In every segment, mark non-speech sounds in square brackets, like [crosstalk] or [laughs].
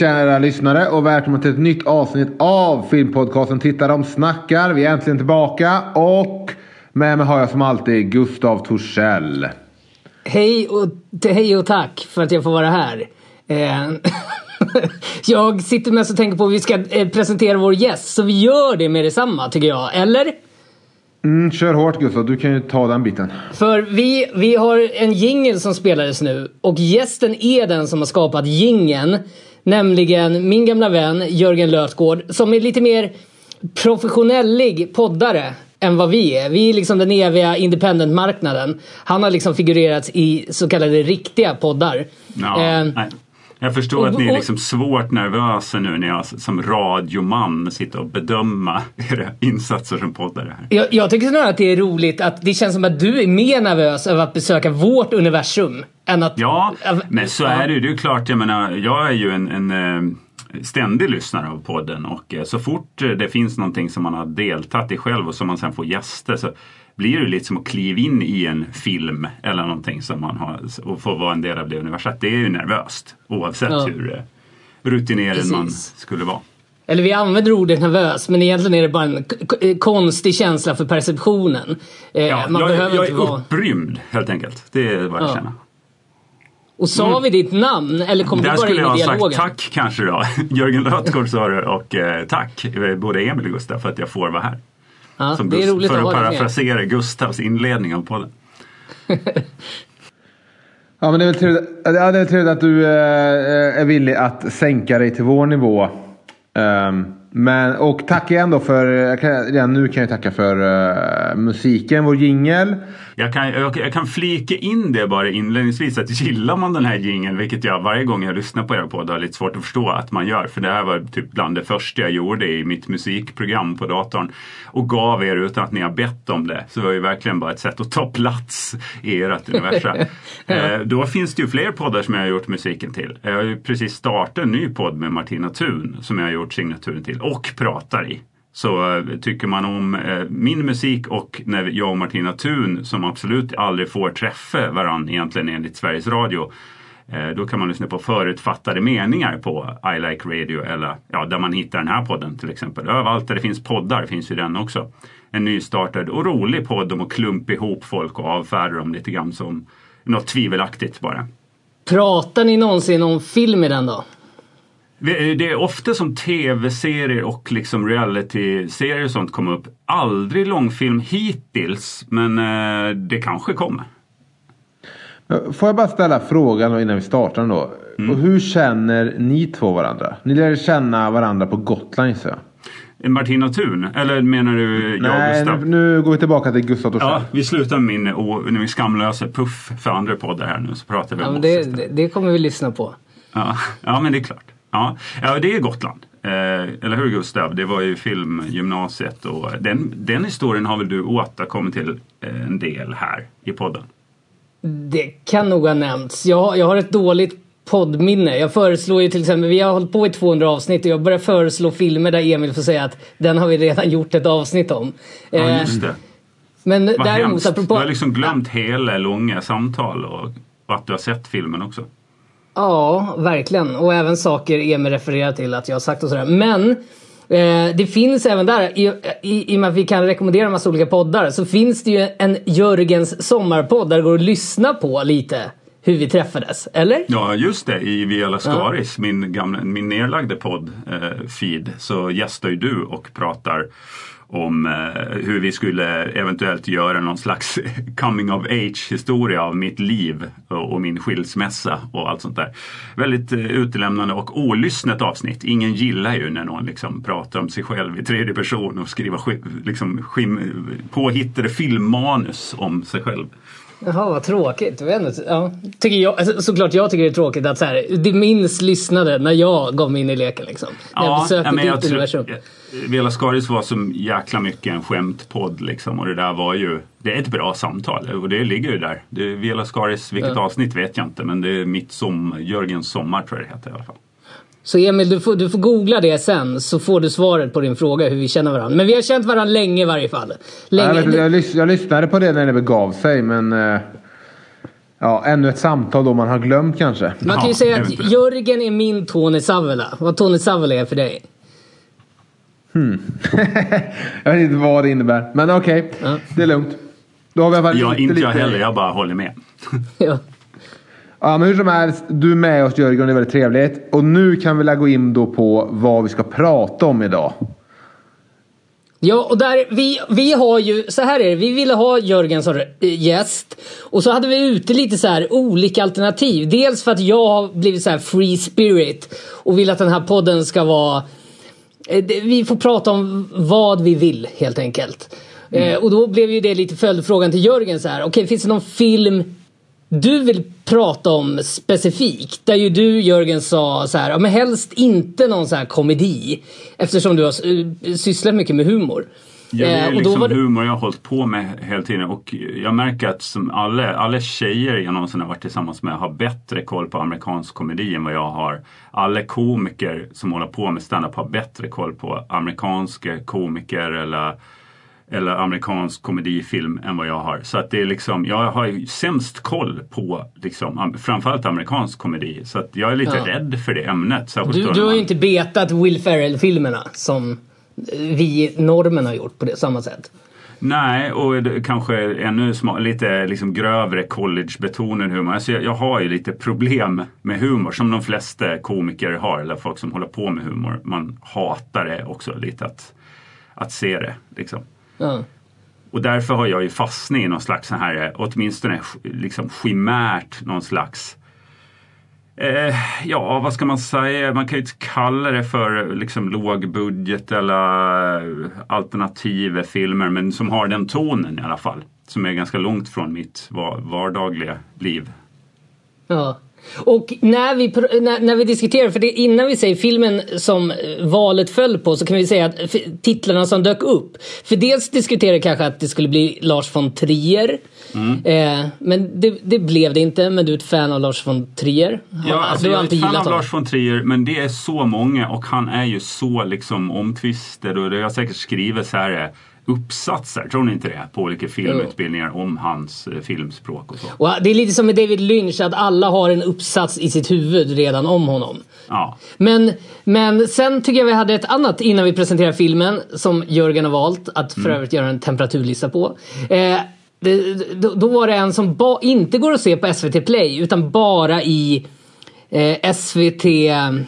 Kära lyssnare och välkomna till ett nytt avsnitt av filmpodcasten Titta de snackar. Vi är äntligen tillbaka och med mig har jag som alltid Gustav Torssell. Hej och, hej och tack för att jag får vara här. Eh, [laughs] jag sitter mest och tänker på att vi ska eh, presentera vår gäst, så vi gör det med detsamma tycker jag. Eller? Mm, kör hårt Gustav, du kan ju ta den biten. För vi, vi har en jingel som spelades nu och gästen är den som har skapat jingeln. Nämligen min gamla vän Jörgen Lötgård som är lite mer professionellig poddare än vad vi är. Vi är liksom den eviga independent-marknaden. Han har liksom figurerat i så kallade riktiga poddar. Ja, eh, jag förstår att ni är liksom svårt nervösa nu när jag som radioman sitter och bedömer [laughs] era insatser som poddare. Här. Jag, jag tycker snarare att det är roligt att det känns som att du är mer nervös över att besöka vårt universum. Än att, ja, men så är det ju. Det är klart, jag menar, jag är ju en, en eh, ständig lyssnare av podden och eh, så fort det finns någonting som man har deltagit i själv och som man sen får gäster så blir det lite som att kliva in i en film eller någonting som man har och få vara en del av det universet. Det är ju nervöst oavsett ja. hur eh, rutinerad Precis. man skulle vara. Eller vi använder ordet nervös men egentligen är det bara en konstig känsla för perceptionen. Eh, ja, man jag, behöver jag är vara... upprymd helt enkelt. Det är vad jag ja. känner. Och sa mm. vi ditt namn eller kom Där du bara in i dialogen? skulle jag ha sagt tack kanske då. [laughs] Jörgen Lötgård sa det och eh, tack både Emil och Gustav för att jag får vara här. Ja, Som det är roligt för att, att parafrasera Gustavs inledning av podden. [laughs] ja men det är väl trevligt, ja, det är väl trevligt att du eh, är villig att sänka dig till vår nivå. Um, men, och tack igen då för, redan nu kan jag tacka för uh, musiken, vår jingel. Jag kan, jag, jag, kan flika in det bara inledningsvis att gillar man den här jingeln, vilket jag varje gång jag lyssnar på er podd har lite svårt att förstå att man gör. För det här var typ bland det första jag gjorde i mitt musikprogram på datorn. Och gav er utan att ni har bett om det. Så det var ju verkligen bara ett sätt att ta plats i ert universum. [laughs] eh, då finns det ju fler poddar som jag har gjort musiken till. Jag har ju precis startat en ny podd med Martina Thun som jag har gjort signaturen till och pratar i. Så eh, tycker man om eh, min musik och när jag och Martina Thun som absolut aldrig får träffa varandra egentligen enligt Sveriges Radio eh, då kan man lyssna på förutfattade meningar på I Like Radio eller ja, där man hittar den här podden till exempel. Överallt där det finns poddar finns ju den också. En nystartad och rolig podd om att klumpa ihop folk och avfärda dem lite grann som något tvivelaktigt bara. Pratar ni någonsin om film i den då? Det är ofta som tv-serier och liksom reality-serier och sånt kommer upp. Aldrig långfilm hittills, men eh, det kanske kommer. Får jag bara ställa frågan innan vi startar då. Mm. Och hur känner ni två varandra? Ni lärde känna varandra på Gotland gissar jag. Martina Thun? Eller menar du jag Nej, Gustav? Nu, går vi tillbaka till Gustav Torssell. Ja, vi slutar med min, min skamlösa puff för andra poddar här nu så pratar vi ja, om det, det, det kommer vi lyssna på. Ja, ja men det är klart. Ja, ja det är Gotland. Eh, eller hur Gustav? Det var ju filmgymnasiet och den, den historien har väl du återkommit till eh, en del här i podden? Det kan nog ha nämnts. Jag, jag har ett dåligt poddminne. Jag föreslår ju till exempel, vi har hållit på i 200 avsnitt och jag börjar föreslå filmer där Emil får säga att den har vi redan [laughs] gjort ett avsnitt om. Ja, eh, just det. Men Vad däremot hemskt. apropå... Du har liksom glömt hela långa samtal och, och att du har sett filmen också. Ja, verkligen. Och även saker Emil refererar till att jag har sagt och sådär. Men eh, det finns även där, i, i, i och med att vi kan rekommendera en massa olika poddar, så finns det ju en Jörgens sommarpodd där det går att lyssna på lite hur vi träffades, eller? Ja, just det. I Via Lascaris, ja. min, gamla, min nedlagda podd-feed, eh, så gästar ju du och pratar om eh, hur vi skulle eventuellt göra någon slags [laughs] coming of age historia av mitt liv och, och min skilsmässa och allt sånt där. Väldigt eh, utelämnande och olyssnat avsnitt. Ingen gillar ju när någon liksom pratar om sig själv i tredje person och skriver liksom, påhittade filmmanus om sig själv. Jaha, vad tråkigt. Ja, tycker jag, alltså, såklart jag tycker det är tråkigt att så här, det minst lyssnade när jag gav mig in i leken. Liksom. När ja, jag besökte men jag ditt universum. Vela Skaris var så jäkla mycket en skämtpodd liksom och det där var ju Det är ett bra samtal och det ligger ju där. Det, Vela Skaris, vilket ja. avsnitt vet jag inte men det är mitt som, Jörgens sommar tror jag det heter i alla fall. Så Emil, du får, du får googla det sen så får du svaret på din fråga hur vi känner varandra. Men vi har känt varandra länge i varje fall. Länge. Jag, vet, jag, lys jag lyssnade på det när det begav sig men... Uh, Ja, ännu ett samtal då man har glömt kanske. Man kan ju Ja, säga att. Jörgen är min Tony Savela. Vad Tony Savela är för dig. [laughs] jag vet inte vad det innebär. Men okej, Ja. det är lugnt. Då har vi i alla fall Ja, lite, inte jag heller, jag bara håller med. [laughs] ja. Ja, men hur som helst, du är med oss Jörgen, det är väldigt trevligt. Och nu kan vi gå in då på vad vi ska prata om idag. Ja, och där, vi, vi har ju, så här är det, vi ville ha Jörgen som gäst. Och så hade vi ute lite så här olika alternativ. Dels för att jag har blivit så här free spirit och vill att den här podden ska vara... eh, Vi får prata om vad vi vill helt enkelt. Eh, och då blev ju det lite följdfrågan till Jörgen så här. Okej, finns det någon film du vill prata om specifikt? Där ju du Jörgen sa så här, ja, men helst inte någon så här komedi. Eftersom du har eh, sysslat mycket med humor. Ja, det Eh, är och då liksom det- humor jag har hållit på med hela tiden och jag märker att som alla, alla tjejer jag någonsin har varit tillsammans med har bättre koll på amerikansk komedi än vad jag har. Alla komiker som håller på med stand-up har bättre koll på amerikanska komiker eller, eller amerikansk komedifilm än vad jag har. Så att det är liksom, jag har ju sämst koll på liksom, am- framförallt amerikansk komedi. Så att jag är lite Ja. rädd för det ämnet. Du, du har ju inte betat Will Ferrell-filmerna som vi normen har gjort på det samma sätt. Nej, och det, kanske ännu sma, lite liksom grövre collegebetonad humor. Alltså jag, jag har ju lite problem med humor som de flesta komiker har eller folk som håller på med humor. Man hatar det också lite att, att se det. Liksom. Och därför har jag ju fastnat i någon slags så här, åtminstone liksom chimärt, någon slags Eh, ja, vad ska man säga? Man kan ju inte kalla det för liksom lågbudget eller alternativa filmer, men som har den tonen i alla fall. Som är ganska långt från mitt va- vardagliga liv. Ja. Och när vi, när, när vi diskuterar, för det, innan vi säger filmen som eh, valet föll på så kan vi säga att titlarna som dök upp. För dels diskuterade kanske att det skulle bli Lars von Trier. Eh, men det, det blev det inte, men du är ett fan av Lars von Trier. Ja, alltså, jag är ett fan av honom. Lars von Trier, men det är så många och han är ju så liksom omtvistad och det har säkert skrivits här eh, uppsatser, tror ni inte det? På olika filmutbildningar om hans eh, filmspråk och så. Och det är lite som med David Lynch, att alla har en uppsats i sitt huvud redan om honom. Ja. Men, men sen tycker jag vi hade ett annat innan vi presenterar filmen som Jörgen har valt att för övrigt göra en temperaturlista på. Eh, det, då, då var det en som ba, inte går att se på SVT Play utan bara i eh, SVT,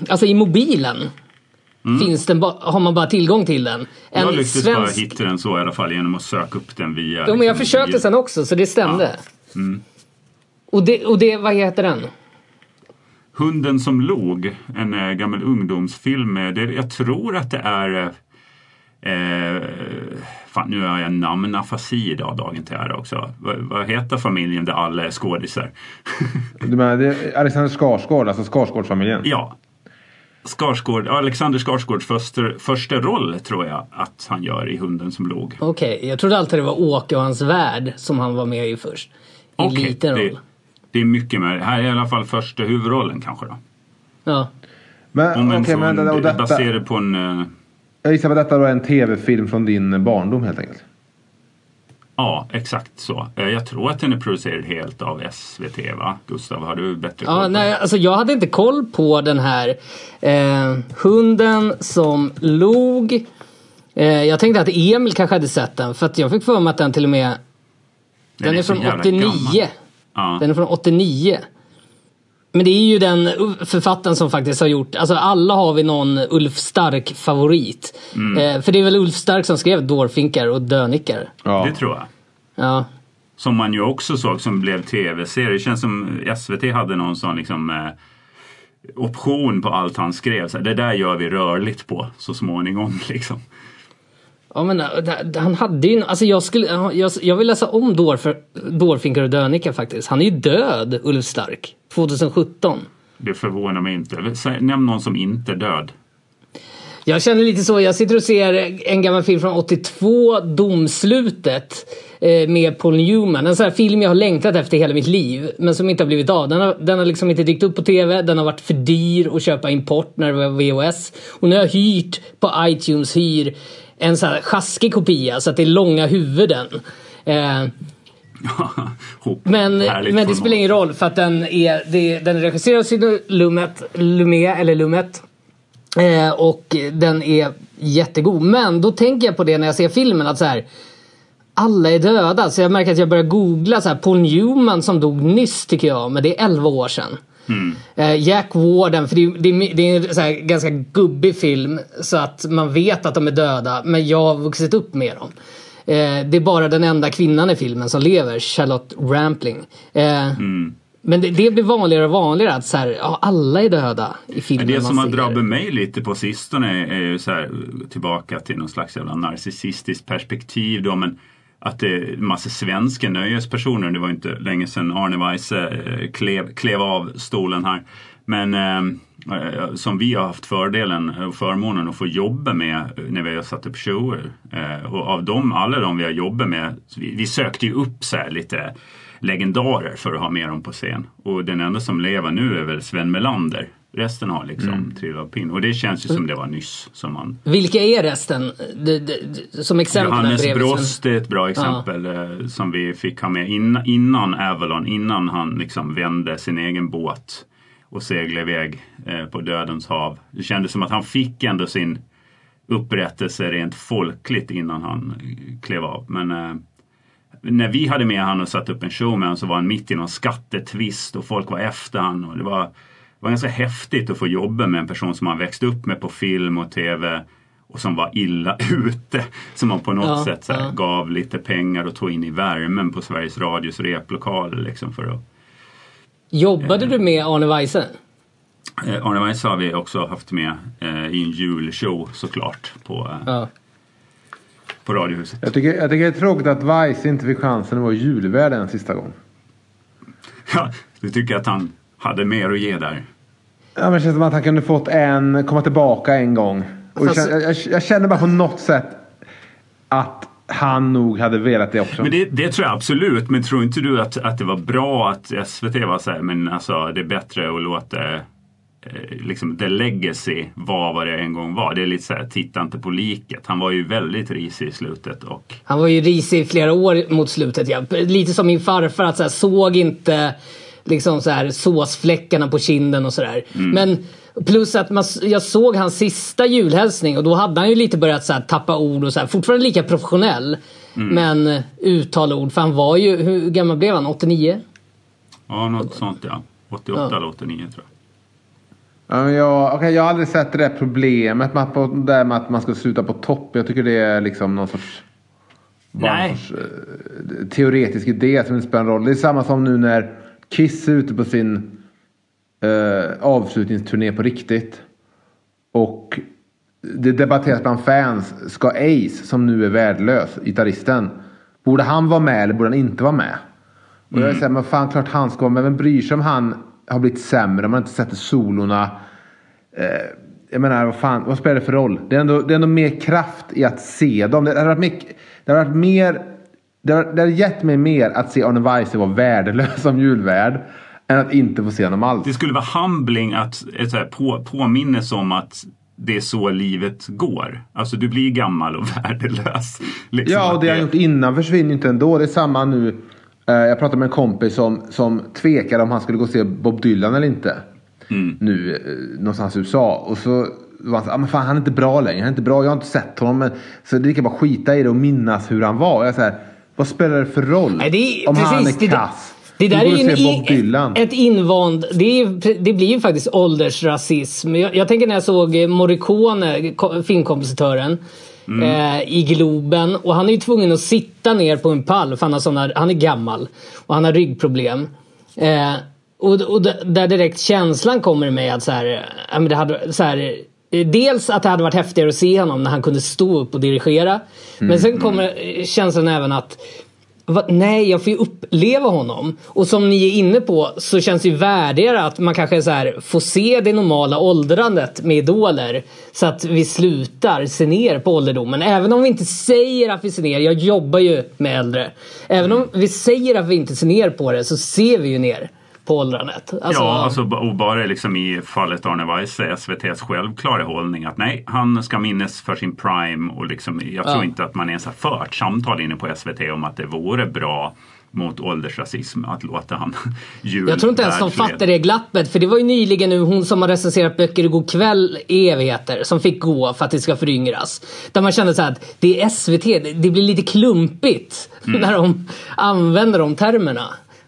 alltså i mobilen. Finns den ba, har man bara tillgång till den. En Jag lyckades bara hitta den så i alla fall genom att söka upp den via... Jo men jag liksom, försökte via- sen också så det stämde. Och, det, och det, vad heter den? Hunden som log, en äh, gammal ungdomsfilm. med- Det, jag tror att det är... Eh, fan, nu har jag namnafasi idag, dagen till ära också. Vad, vad heter familjen där alla är skådisar? [laughs] Du menar, det är Alexander Skarsgård, alltså Skarsgårdsfamiljen. ja. Skarsgård, Alexander Skarsgårds första, första roll tror jag att han gör i Hunden som log. Okej, jag trodde alltid det var Åke och hans värld som han var med i först. I Okej, liten det, roll. det är mycket med Här är i alla fall första huvudrollen kanske då. Ja. Men, Om en okej, men, och detta, baserad på en... jag gissar att detta är en tv-film från din barndom helt enkelt. Ja, exakt så. Eh, Jag tror att den är producerad helt av SVT, va? Gustav, har du bättre koll Ja, nej, alltså jag hade inte koll på den här eh, hunden som log. Eh, jag tänkte att Emil kanske hade sett den för att jag fick för mig att den till och med den, är är så från jävla 89. gammal. Ja. Den är från 89. Men det är ju den författaren som faktiskt har gjort, alltså alla har vi någon Ulf Stark favorit. Mm. Eh, för det är väl Ulf Stark som skrev Dårfinkar och Dönickar. Ja. Det tror jag. Ja. Som man ju också såg som blev tv-serie. Det känns som SVT hade någon sån liksom eh, option på allt han skrev. Så det där gör vi rörligt på så småningom. [laughs] Liksom. Ja men d- han hade ju, alltså jag skulle, jag, jag vill läsa om Dårfinkar och Dönickar faktiskt. Han är ju död, Ulf Stark. 2017. Det förvånar mig inte. Nämn någon som inte är död. Jag känner lite så, jag sitter och ser en gammal film från 82, Domslutet. eh, Med Paul Newman. En sån här film jag har längtat efter hela mitt liv. Men som inte har blivit av. Den har, den har liksom inte dykt upp på TV. Den har varit för dyr att köpa import när det var VHS. Och nu har jag hyrt på iTunes hyr en sån här sjaskig kopia så att det är långa huvuden. Eh. [laughs] Men, men det spelar ingen roll för att den är, det, den är regisserad av Sidney Lumet, Lumet, eller Lumet. Eh, och den är jättegod. Men då tänker jag på det när jag ser filmen att så här. Alla är döda. Så jag märker att jag börjar googla så här, Paul Newman som dog nyss tycker jag. Men det är 11 år sedan. Eh, Jack Warden, för det, är- det, det är en så här ganska gubbig film. Så att man vet att de är döda. Men jag har vuxit upp med dem. Eh, det är bara den enda kvinnan i filmen som lever, Charlotte Rampling. Eh, Men det, det blir vanligare och vanligare att så här, ja, alla är döda i filmen Men det som har drabbat mig lite på sistone är ju så här, tillbaka till någon slags jävla narcissistiskt perspektiv då, men att det är en massa svenska nöjespersoner. Det var inte länge sedan Arne Weise eh, klev, klev av stolen här. Men eh, som vi har haft fördelen och förmånen att få jobba med när vi har satt upp shower. Eh, och av dem, alla de vi har jobbat med, vi, vi sökte ju upp så lite legendarer för att ha med dem på scen. Och den enda som lever nu är väl Sven Melander. Resten har liksom trillat av pinn. Och det känns ju som det var nyss. Som man... Vilka är resten? Det, det, det, som exempel Johannes. Brost är ett bra exempel eh, som vi fick ha med innan, innan Avalon, innan han liksom vände sin egen båt och seglade iväg eh, på dödens hav. Det kändes som att han fick ändå sin upprättelse rent folkligt innan han eh, klev av. Men eh, när vi hade med han och satt upp en show med honom så var han mitt i någon skattetvist och folk var efter han. Och det, var, det var ganska häftigt att få jobba med en person som man växt upp med på film och tv och som var illa [laughs] ute. Som man på något Ja, sätt så här, ja. gav lite pengar och tog in i värmen på Sveriges Radios replokaler. Liksom för att, Jobbade du med Arne Weise? eh, Arne Weise har vi också haft med eh, i en julshow såklart på, eh, Ja. på Radiohuset. Jag tycker, jag tycker det är tråkigt att Vice inte fick chansen att vara julvärd en sista gång. [laughs] Ja, du tycker att han hade mer att ge där? Ja, men det känns som att han kunde fått en, komma tillbaka en gång. Och jag, jag, jag känner bara på något sätt att han nog hade velat det också. Men det, det tror jag absolut, men tror inte du att, att det var bra att SVT var så här, men alltså det är bättre att låta eh, liksom the legacy vara vad det en gång var. Det är lite så här, titta inte på liket. Han var ju väldigt risig i slutet och Han var ju risig i flera år mot slutet. Ja. Lite som min farfar, att så här, såg inte liksom så här, såsfläckarna på kinden och sådär. Men plus att man, jag såg hans sista julhälsning och då hade han ju lite börjat så här, tappa ord och så här, fortfarande lika professionell. Men uttala ord, för han var ju, hur gammal blev han? 89? ja, något sånt ja. 88 Ja. eller 89 tror jag. Jag, okej, jag har aldrig sett det där problemet med att, där med att man ska sluta på topp. Jag tycker det är liksom någon sorts, någon sorts eh, teoretisk idé som inte spelar någon roll. Det är samma som nu när Kiss är ute på sin eh, avslutningsturné på riktigt. Och det debatteras bland fans. Ska Ace, som nu är värdelös, gitarristen. Borde han vara med eller borde han inte vara med? Och jag säger, men fan klart han ska vara med. Vem bryr sig om han har blivit sämre? Man inte sätter solorna. Eh, jag menar, vad fan, vad spelar det för roll? Det är ändå, det är ändå mer kraft i att se dem. Det hade varit, mycket, det hade varit mer... Det hade, det hade gett mig mer att se Arne Weise vara värdelös som julvärd. Än att inte få se honom alls. Det skulle vara humbling att ett så här, på, påminnas om att det är så livet går. Alltså du blir gammal och [laughs] värdelös. Liksom Ja, och det han gjort innan försvinner inte ändå. Det är samma nu. Eh, Jag pratade med en kompis som, som tvekade om han skulle gå och se Bob Dylan eller inte. Nu eh, någonstans i USA. Och så var han så, ah, men fan han är inte bra längre. Han är inte bra. Jag har inte sett honom. Men, så det är lika bara skita i det och minnas hur han var. Och Jag säger, vad spelar det för roll? Nej, det är, om han precis, är det, kass. Det där är ju en, ett invand... Det, är, det blir ju faktiskt åldersrasism. Jag, jag tänker när jag såg eh, Morricone, ko- filmkompositören, Mm. eh, i Globen. Och han är ju tvungen att sitta ner på en pall för han, har såna, han är gammal. Och han har ryggproblem. Eh, och och där direkt känslan kommer mig att så här, eh, det hade, så här, Dels att det hade varit häftigare att se honom när han kunde stå upp och dirigera. Men Mm. sen kommer eh, känslan även att Va? Nej, jag får ju uppleva honom. Och som ni är inne på så känns det ju värdigare att man kanske så här får se det normala åldrandet med idoler. Så att vi slutar se ner på ålderdomen. Även om vi inte säger att vi ser ner. Jag jobbar ju med äldre. Även om vi säger att vi inte ser ner på det så ser vi ju ner på åldrandet. Alltså, Ja, alltså, och bara liksom i fallet Arne Weise, SVTs självklara hållning att nej, han ska minnas för sin prime och liksom, jag tror Ja. inte att man ens har fört samtal inne på SVT om att det vore bra mot åldersrasism att låta han [laughs] jul Jag tror inte ens de fattar det glappet. För det var ju nyligen nu hon som har recenserat böcker i God kväll i evigheter som fick gå för att det ska föryngras. Där man kände så här att det är SVT, det det blir lite klumpigt Mm. [laughs] när de använder de termerna.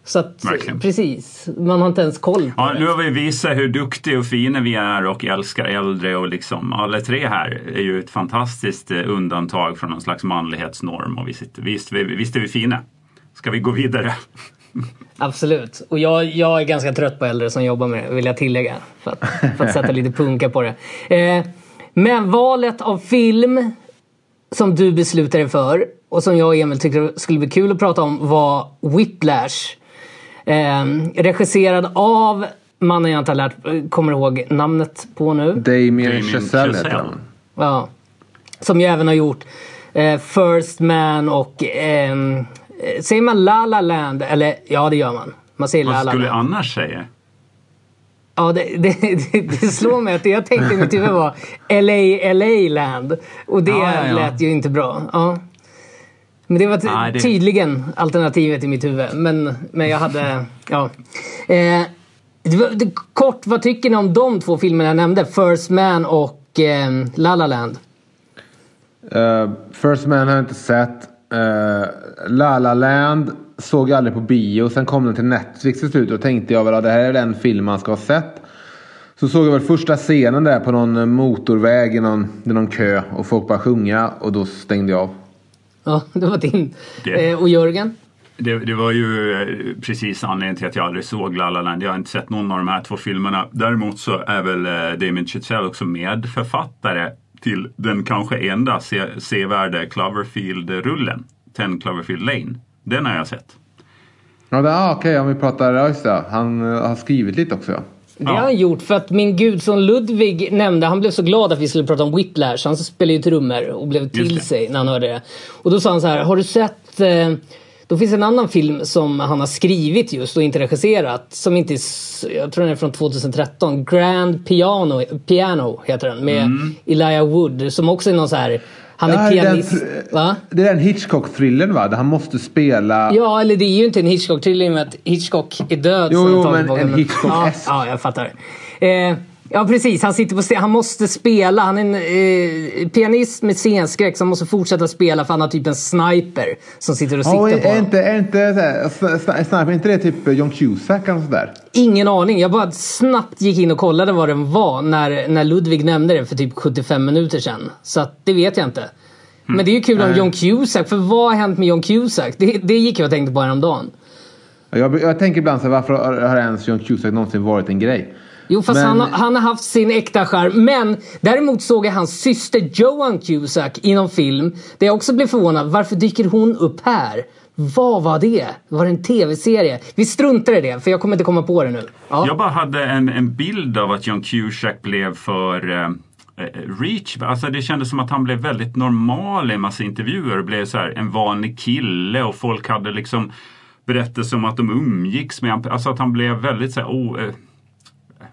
Så att, Verkligen. precis, man har inte ens koll på Ja, det. nu har vi visat hur duktiga och fina vi är och älskar äldre och liksom alla tre här är ju ett fantastiskt eh, undantag från någon slags manlighetsnorm och visst, visst, visst är vi fina. Ska vi gå vidare? [laughs] Absolut. Och jag, jag är ganska trött på äldre som jobbar med det, vill jag tillägga. För att, för att sätta lite punka på det. Eh, men valet av film som du beslutade för och som jag och Emil tyckte skulle bli kul att prata om var Whiplash. Eh, regisserad av mannen jag inte har lärt, kommer ihåg namnet på nu. Damien Damien Chazelle heter han. Ja. Som ju även har gjort eh, First Man och ehm, eh, Säger man La La Land? Eller ja, det gör man. Man säger La Vad La skulle Land. annars säga? Ja, det, det, det, det slår mig att det jag tänkte i mitt huvud var LA, LA Land. Och det Ja, ja, ja. lät ju inte bra. Ja. Men det var ty- Nej, det- tydligen alternativet i mitt huvud. Men, men jag hade... Ja. Eh, det var, det, kort, vad tycker ni om de två filmerna jag nämnde? First Man och eh, La La Land. Uh, First Man har jag inte sett. Uh, La La Land såg jag aldrig på bio. Sen kom den till Netflix till slut och tänkte jag väl att det här är den film man ska ha sett. Så såg jag väl första scenen där på någon motorväg i någon, i någon kö och folk bara sjunga och då stängde jag av. Ja, [laughs] det var din. Det- Eh, och Jörgen? Det, det var ju eh, precis anledningen till att jag aldrig såg La La Land. Jag har inte sett någon av de här två filmerna. Däremot så är väl eh, Damien Chazelle också medförfattare till den kanske enda se, sevärda Cloverfield-rullen. 10 Cloverfield Lane. Den har jag sett. Ja, det- ah, okej om vi pratar, ja just det. Han eh, har skrivit lite också. Det har han gjort för att min gudson Ludvig nämnde, han blev så glad att vi skulle prata om Whiplash. Han spelar ju trummor och blev till sig när han hörde det. Och då sa han så här, har du sett eh, då finns en annan film som han har skrivit just och inte regisserat. Som inte är, jag tror den är från 2013. Grand Piano, Piano heter den. Med Elijah Wood. Som också är någon så här, han är Ja, den pianist. tr- Va? Det är den Hitchcock-thrillern va? Där han måste spela... Ja, eller det är ju inte en Hitchcock-thriller i och med att Hitchcock är död. Jo, jo, men en Hitchcock-esk. ja, ja, jag fattar. Eh, ja, precis. Han sitter på scen. Han måste spela. Han är en eh, pianist med scenskräck som måste fortsätta spela för han har typ en sniper som sitter och siktar på är honom. inte, är inte så här, sn- sn- sniper, är inte det typ John Cusack eller sådär? Ingen aning. Jag bara snabbt gick in och kollade vad den var när, när Ludvig nämnde det för typ 75 minuter sedan. Så att, det vet jag inte. Men det är ju kul om. John Cusack. För vad har hänt med John Cusack? Det, det gick jag och tänkte på häromdagen. Jag, jag tänker ibland så varför har, har ens John Cusack någonsin varit en grej? Jo, fast Men- han, har- han har haft sin äkta charm. Men däremot såg jag hans syster Joan Cusack i någon film. Där jag också blev förvånad. Varför dyker hon upp här? Vad var det? Var det en tv-serie? Vi struntar i det, för jag kommer inte komma på det nu. Ja. Jag bara hade en, en bild av att John Cusack blev för eh, eh, reach. Alltså det kändes som att han blev väldigt normal i en massa intervjuer och blev så här en vanlig kille och folk hade liksom berättelser om att de umgicks med honom. Alltså att han blev väldigt så här, o, eh,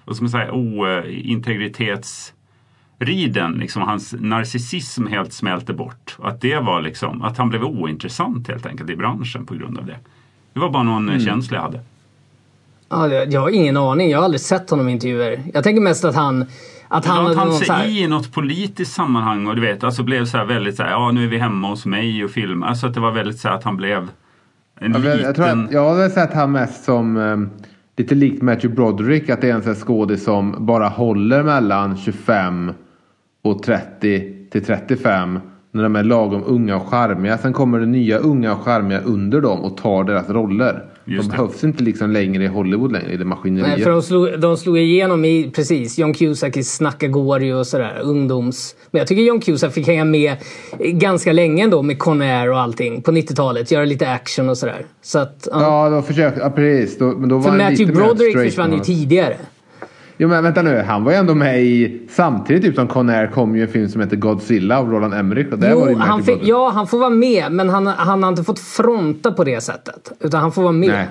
vad ska man säga, o, eh, integritetsriden. Liksom hans narcissism helt smälte bort. Att det var liksom, att han blev ointressant helt enkelt i branschen på grund av det. Det var bara någon mm. känsla jag hade. Ja, jag har ingen aning. Jag har aldrig sett honom i intervjuer. Jag tänker mest att han... Att han, hade han sig här, i något politiskt sammanhang och du vet, alltså blev så här väldigt så här, ja nu är vi hemma hos mig och filmar. Alltså att det var väldigt så här att han blev en Jag, liten... jag, tror att, jag har väl sett han mest som um, lite likt Matthew Broderick. Att det är en sån skådis som bara håller mellan 25 och 30 till 35. När de är lagom unga och charmiga. Sen kommer det nya unga och charmiga under dem och tar deras roller. Just de det. behövs inte liksom längre i Hollywood längre, i det maskineriet. Nej, för de slog, de slog igenom i, precis, John Cusack i Snacka Gory och sådär, ungdoms... Men jag tycker John Cusack fick hänga med ganska länge ändå med Conair och allting på 90-talet. Göra lite action och sådär. Så att, ja. Ja, då försökte, ja precis. Då, men då var För han Matthew Broderick försvann ju tidigare. Jo men vänta nu, han var ju ändå med i... Samtidigt typ som Conair kom ju en film som heter Godzilla av Roland Emmerich. Och där var det Jo, ju han fick, ja, han får vara med, men han, han har inte fått fronta på det sättet. Utan han får vara med. Nej.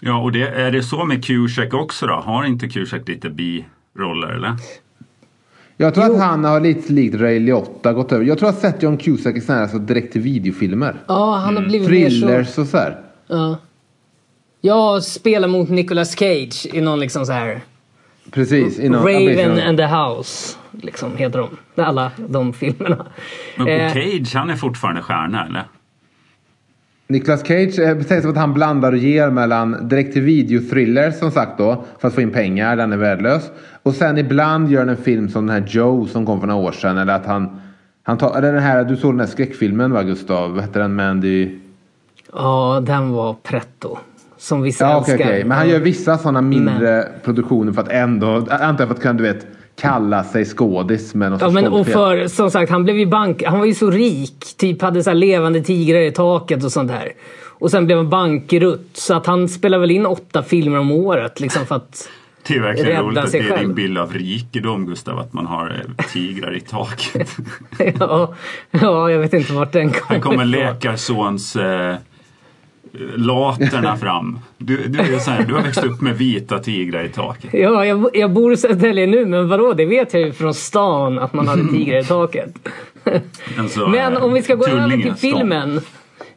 Ja, och det, är det så med Cusack också då? Har inte Cusack lite biroller eller? Jag tror att han har lite likt Ray Liotta gått över. Jag tror att jag har sett John Cusack i sådana här alltså, direkt till videofilmer. Ja, han har blivit mer så. Thrillers och så här. Ja. Jag spelar mot Nicolas Cage i någon liksom så här Precis. i någon- Raven ja, and the House. Liksom heter de. Alla de filmerna. Men Eh, Cage, han är fortfarande stjärna eller? Nicolas Cage eh, sägs som att han blandar och ger mellan direkt till video thriller som sagt då. För att få in pengar, den är värdelös. Och sen ibland gör han en film som den här Joe som kom för några år sedan. Eller att han, han tar, eller den här, du såg den här skräckfilmen va Gustav? Vad hette den? Mandy? Ja, den var pretto. Som vissa Ja älskar. okej. Men han gör vissa sådana mindre produktioner för att ändå, antar för att kunna du vet kalla sig skådis med något Ja, men och för, som sagt, han blev ju bank... Han var ju så rik. Typ hade så här levande tigrar i taket och sånt där. Och sen blev han bankrutt. Så att han spelar väl in åtta filmer om året liksom för att... Det är verkligen Rädda roligt att det är din bild av rikedom Gustav, att man har eh, tigrar i taket. [laughs] ja, ja, jag vet inte vart den kommer Här kommer läkarsons eh, laterna fram. Du, du, är så här, du har växt upp med vita tigrar i taket. Ja, jag, jag bor i Södertälje nu, men vadå? Det vet jag ju från stan att man hade tigrar i [laughs] taket. Alltså, Men om vi ska gå över till filmen.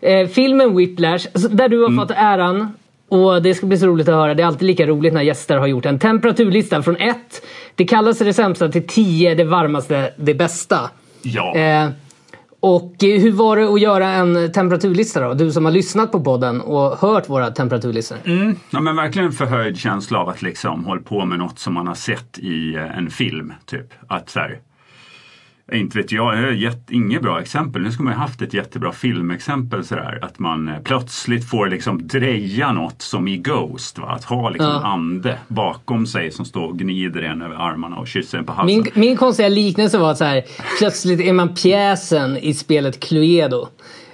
Eh, filmen Whiplash, alltså, där du har Mm. fått äran. Och det ska bli så roligt att höra. Det är alltid lika roligt när gäster har gjort en temperaturlista från 1, det kallaste det sämsta, till 10, det varmaste, det bästa. Ja. Eh, och eh, hur var det att göra en temperaturlista då? Du som har lyssnat på podden och hört våra temperaturlistor. Mm, ja, men verkligen en förhöjd känsla av att liksom hålla på med något som man har sett i eh, en film. Typ. Att så här, inte vet jag, jag har gett inget bra exempel. Nu skulle man ju haft ett jättebra filmexempel sådär. Att man eh, plötsligt får liksom dreja något som i Ghost. Va? Att ha liksom Ja. ande bakom sig som står och gnider en över armarna och kysser en på halsen. Min, min konstiga liknelse var att så här, plötsligt är man pjäsen i spelet Cluedo.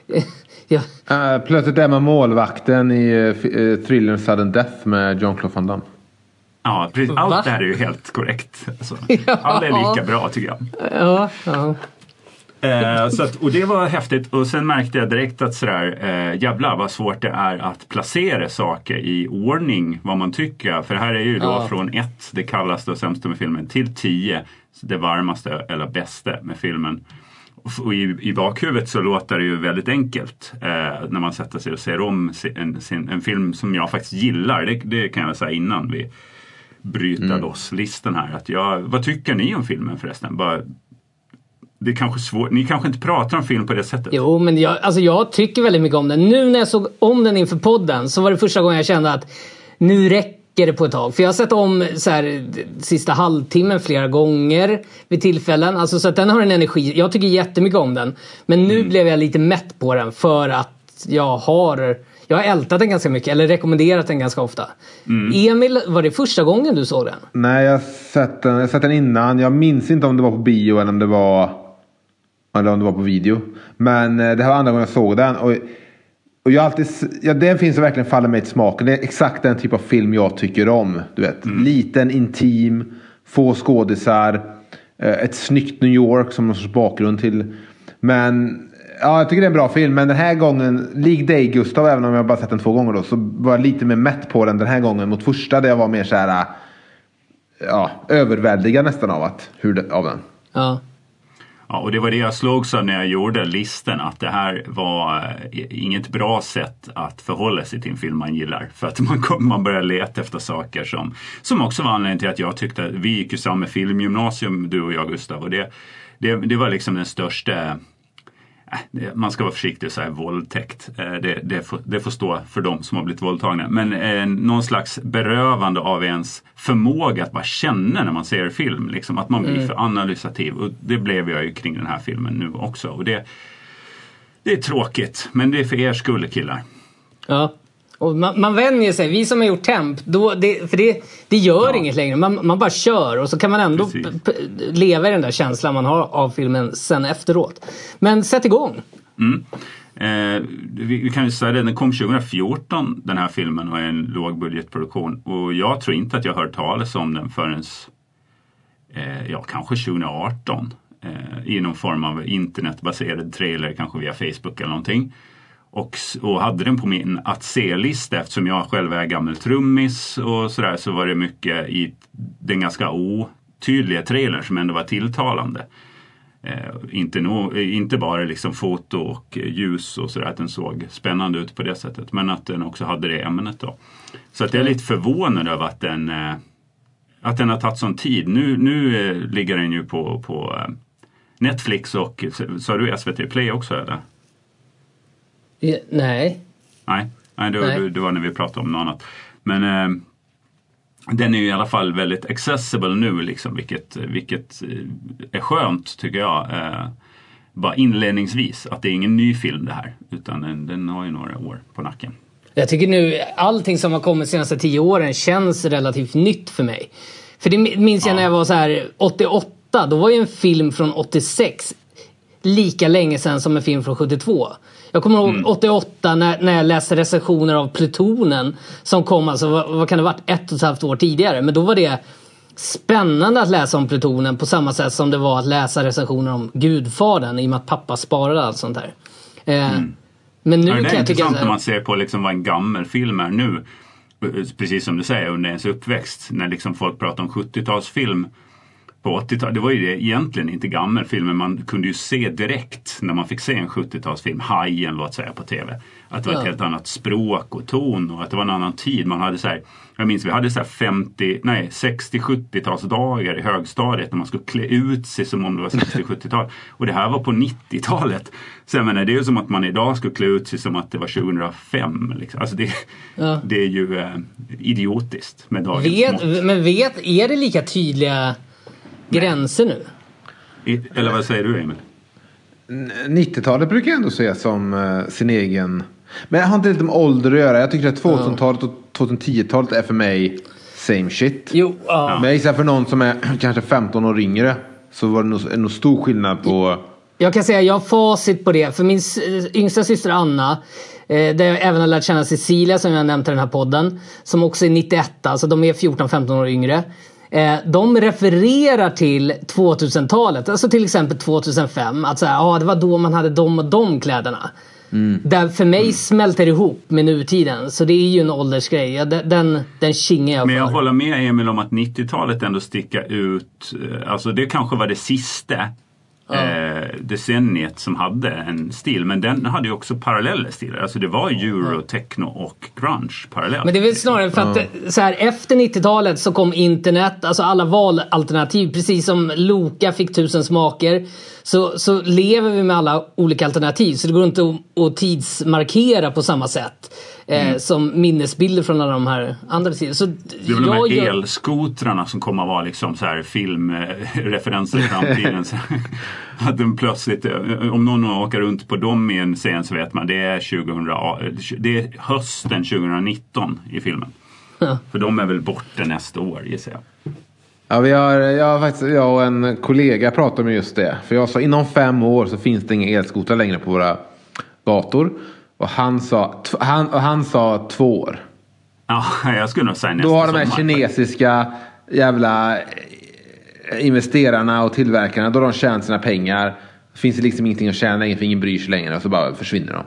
[laughs] ja, Eh, plötsligt är man målvakten i uh, thrillern Sudden Death med Jean-Claude Van Damme. Ja, precis. Allt Va? det här är ju helt korrekt. Alltså, [laughs] Ja. Alla är lika bra tycker jag. ja, ja. Eh, så att, och det var häftigt och sen märkte jag direkt att sådär, eh, jävlar vad svårt det är att placera saker i ordning vad man tycker. För här är ju då Ja. från ett, det kallaste och sämsta med filmen, till tio, det varmaste eller bästa med filmen. Och i, I bakhuvudet så låter det ju väldigt enkelt eh, när man sätter sig och ser om si- en, sin, en film som jag faktiskt gillar. Det, det kan jag säga innan vi bryter loss listan här. Att jag, vad tycker ni om filmen förresten? Bara, det är kanske svårt, ni kanske inte pratar om film på det sättet? Jo, men jag, alltså jag tycker väldigt mycket om den. Nu när jag såg om den inför podden så var det första gången jag kände att nu räcker det på ett tag. För jag har sett om så här, sista halvtimmen flera gånger vid tillfällen. Alltså, så att den har en energi. Jag tycker jättemycket om den. Men nu blev jag lite mätt på den för att jag har jag har ältat den ganska mycket, eller rekommenderat den ganska ofta. Emil, var det första gången du såg den? Nej, jag har sett den, jag sett den innan. Jag minns inte om det var på bio eller om det var, eller om det var på video. Men eh, det här var andra gången jag såg den. Och, och jag alltid, ja, det finns som verkligen faller mig till smaken. Det är exakt den typ av film jag tycker om. Du vet, liten, intim, få skådisar, eh, ett snyggt New York som någon sorts bakgrund till. Men ja, jag tycker det är en bra film. Men den här gången, lik dig Gustav, även om jag bara sett den två gånger då, så var jag lite mer mätt på den den här gången mot första där jag var mer så här ja, överväldigad nästan av, att, hur det, av den. Ja. Ja, och det var det jag slogs av när jag gjorde listen att det här var eh, inget bra sätt att förhålla sig till en film man gillar. För att man, kom, man börjar leta efter saker som, som också var anledningen till att jag tyckte, vi gick ju samma filmgymnasium du och jag Gustav och det, det, det var liksom den största man ska vara försiktig och säga våldtäkt. Eh, Det, det, får, det får stå för de som har blivit våldtagna. Men eh, någon slags berövande av ens förmåga att bara känna när man ser film. Liksom, att man blir för analysativ. Och det blev jag ju kring den här filmen nu också. Och det, det är tråkigt, men det är för er skull killar. Ja. Och man, man vänjer sig. Vi som har gjort temp, då, det, för det, det gör Ja. inget längre. Man, man bara kör och så kan man ändå leva i den där känslan man har av filmen sen efteråt. Men sätt igång. Mm. Eh, vi, vi kan ju säga det, den kom 2014 den här filmen och är en lågbudgetproduktion. Och jag tror inte att jag hört talas om den förrän eh, ja, kanske 2018. Eh, I någon form av internetbaserad trailer, kanske via Facebook eller någonting. Och, och hade den på min att se-lista eftersom jag själv är gammal trummis och sådär så var det mycket i den ganska otydliga trailern som ändå var tilltalande. Eh, inte, no, eh, inte bara liksom foto och ljus och sådär, att den såg spännande ut på det sättet. Men att den också hade det ämnet då. Så att jag är lite förvånad över att den, eh, att den har tagit sån tid. Nu, nu eh, ligger den ju på, på eh, Netflix och sa du SVT Play också eller? Ja, nej. Nej, nej, det, Nej. det var när vi pratade om något annat. Men eh, den är ju i alla fall väldigt accessible nu liksom, vilket, vilket eh, är skönt tycker jag. Eh, bara inledningsvis att det är ingen ny film det här utan den, den har ju några år på nacken. Jag tycker nu allting som har kommit de senaste tio åren känns relativt nytt för mig. För det minns jag Ja. när jag var så här 88. Då var ju en film från 86 lika länge sedan som en film från 72. Jag kommer ihåg Mm. 88 när, när jag läste recensioner av Plutonen som kom alltså, vad, vad kan det varit, ett och ett halvt år tidigare. Men då var det spännande att läsa om Plutonen på samma sätt som det var att läsa recensioner om Gudfadern i och med att pappa sparade allt sånt här. Eh, Men nu Mm. Ja, det är intressant här- när man ser på liksom vad en gammelfilm är nu. Precis som du säger under ens uppväxt. När liksom folk pratar om 70-talsfilm på 80-talet. Det var ju det egentligen inte gammelfilm men man kunde ju se direkt när man fick se en 70-talsfilm, Hajen låt säga på TV. Att det var ett Ja. helt annat språk och ton och att det var en annan tid. Man hade så här, jag minns vi hade så här 50, nej 60-70-talsdagar i högstadiet när man skulle klä ut sig som om det var 60-70-tal. [laughs] Och det här var på 90-talet. Så jag menar, det är ju som att man idag skulle klä ut sig som att det var 2005. Liksom. Alltså det, Ja. det är ju eh, idiotiskt med dagens mått. Vet, men vet, är det lika tydliga gränser nu? Eller vad säger du Emil? 90-talet brukar jag ändå se som eh, sin egen... Men jag har inte lite med ålder att göra. Jag tycker att 2000-talet och 2010-talet är för mig same shit. Jo, ja. Men jag gissar för någon som är [clears throat] kanske 15 år yngre så var det nog, är nog stor skillnad på... Jag kan säga jag har facit på det. För min yngsta syster Anna, eh, där jag även har lärt känna Cecilia som jag nämnt i den här podden. Som också är 91, alltså de är 14-15 år yngre. Eh, de refererar till 2000-talet, alltså till exempel 2005. Att säga, ja det var då man hade de och de kläderna. Där för mig smälter det ihop med nutiden. Så det är ju en åldersgrej. Ja, den, den, kingar jag Men jag för. håller med Emil om att 90-talet ändå sticker ut. eh, Alltså det kanske var det sista eh, decenniet som hade en stil. Men den hade ju också parallella stilar. Alltså det var euro, techno och grunge parallellt. Men det är väl snarare för att eh, så här, efter 90-talet så kom internet, alltså alla valalternativ. Precis som Loka fick tusen smaker. Så, så lever vi med alla olika alternativ. Så det går inte att, att tidsmarkera på samma sätt. Eh, Som minnesbilder från alla de här andra sidorna. Så Mm. Det är väl de här jag gör- elskotrarna som kommer att vara liksom så här filmreferenser i framtiden. [laughs] Att den plötsligt, eh, om någon åker runt på dem i en scen så vet man det är, 2000, det är hösten 2019 i filmen. Ja. För de är väl borta nästa år gissar jag. Ja, vi har, jag, har faktiskt, jag och en kollega pratade om just det. För jag sa inom fem år så finns det inga elskotrar längre på våra gator. Och han sa, han, och han sa två år. Ja, [laughs] jag skulle nog säga nästa Då har de här sommar. kinesiska jävla eh, investerarna och tillverkarna, då har de tjänat sina pengar. Finns det liksom ingenting att tjäna längre för ingen bryr sig längre och så bara försvinner de.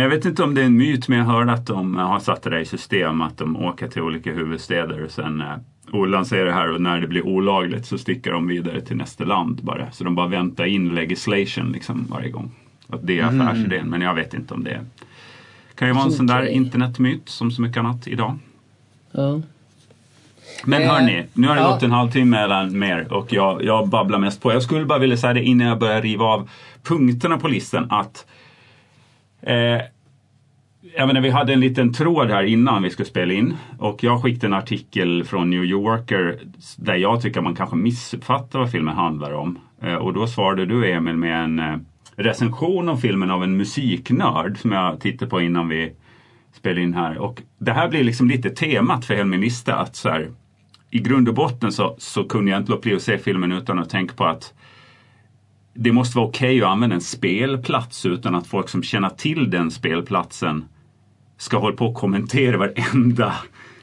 Jag vet inte om det är en myt men jag hörde att de har satt det där i system att de åker till olika huvudstäder och sen eh, lanserar det här och när det blir olagligt så sticker de vidare till nästa land bara. Så de bara väntar in legislation liksom varje gång. Att det är affärsidén men jag vet inte om det är. Kan ju vara en sån där internetmyt som så mycket annat idag. Ja. Men Eh, hörni, nu har det ja. gått en halvtimme eller mer och jag, jag babblar mest på. Jag skulle bara vilja säga det innan jag börjar riva av punkterna på listan att eh, jag menar, vi hade en liten tråd här innan vi skulle spela in och jag skickade en artikel från New Yorker där jag tycker man kanske missuppfattar vad filmen handlar om. Eh, och då svarade du Emil med en eh, recension av filmen av en musiknörd som jag tittade på innan vi spelade in här. Och det här blir liksom lite temat för hela min lista att så här, i grund och botten så, så kunde jag inte låta bli att se filmen utan att tänka på att det måste vara okej att använda en spelplats utan att folk som känner till den spelplatsen ska hålla på och kommentera varenda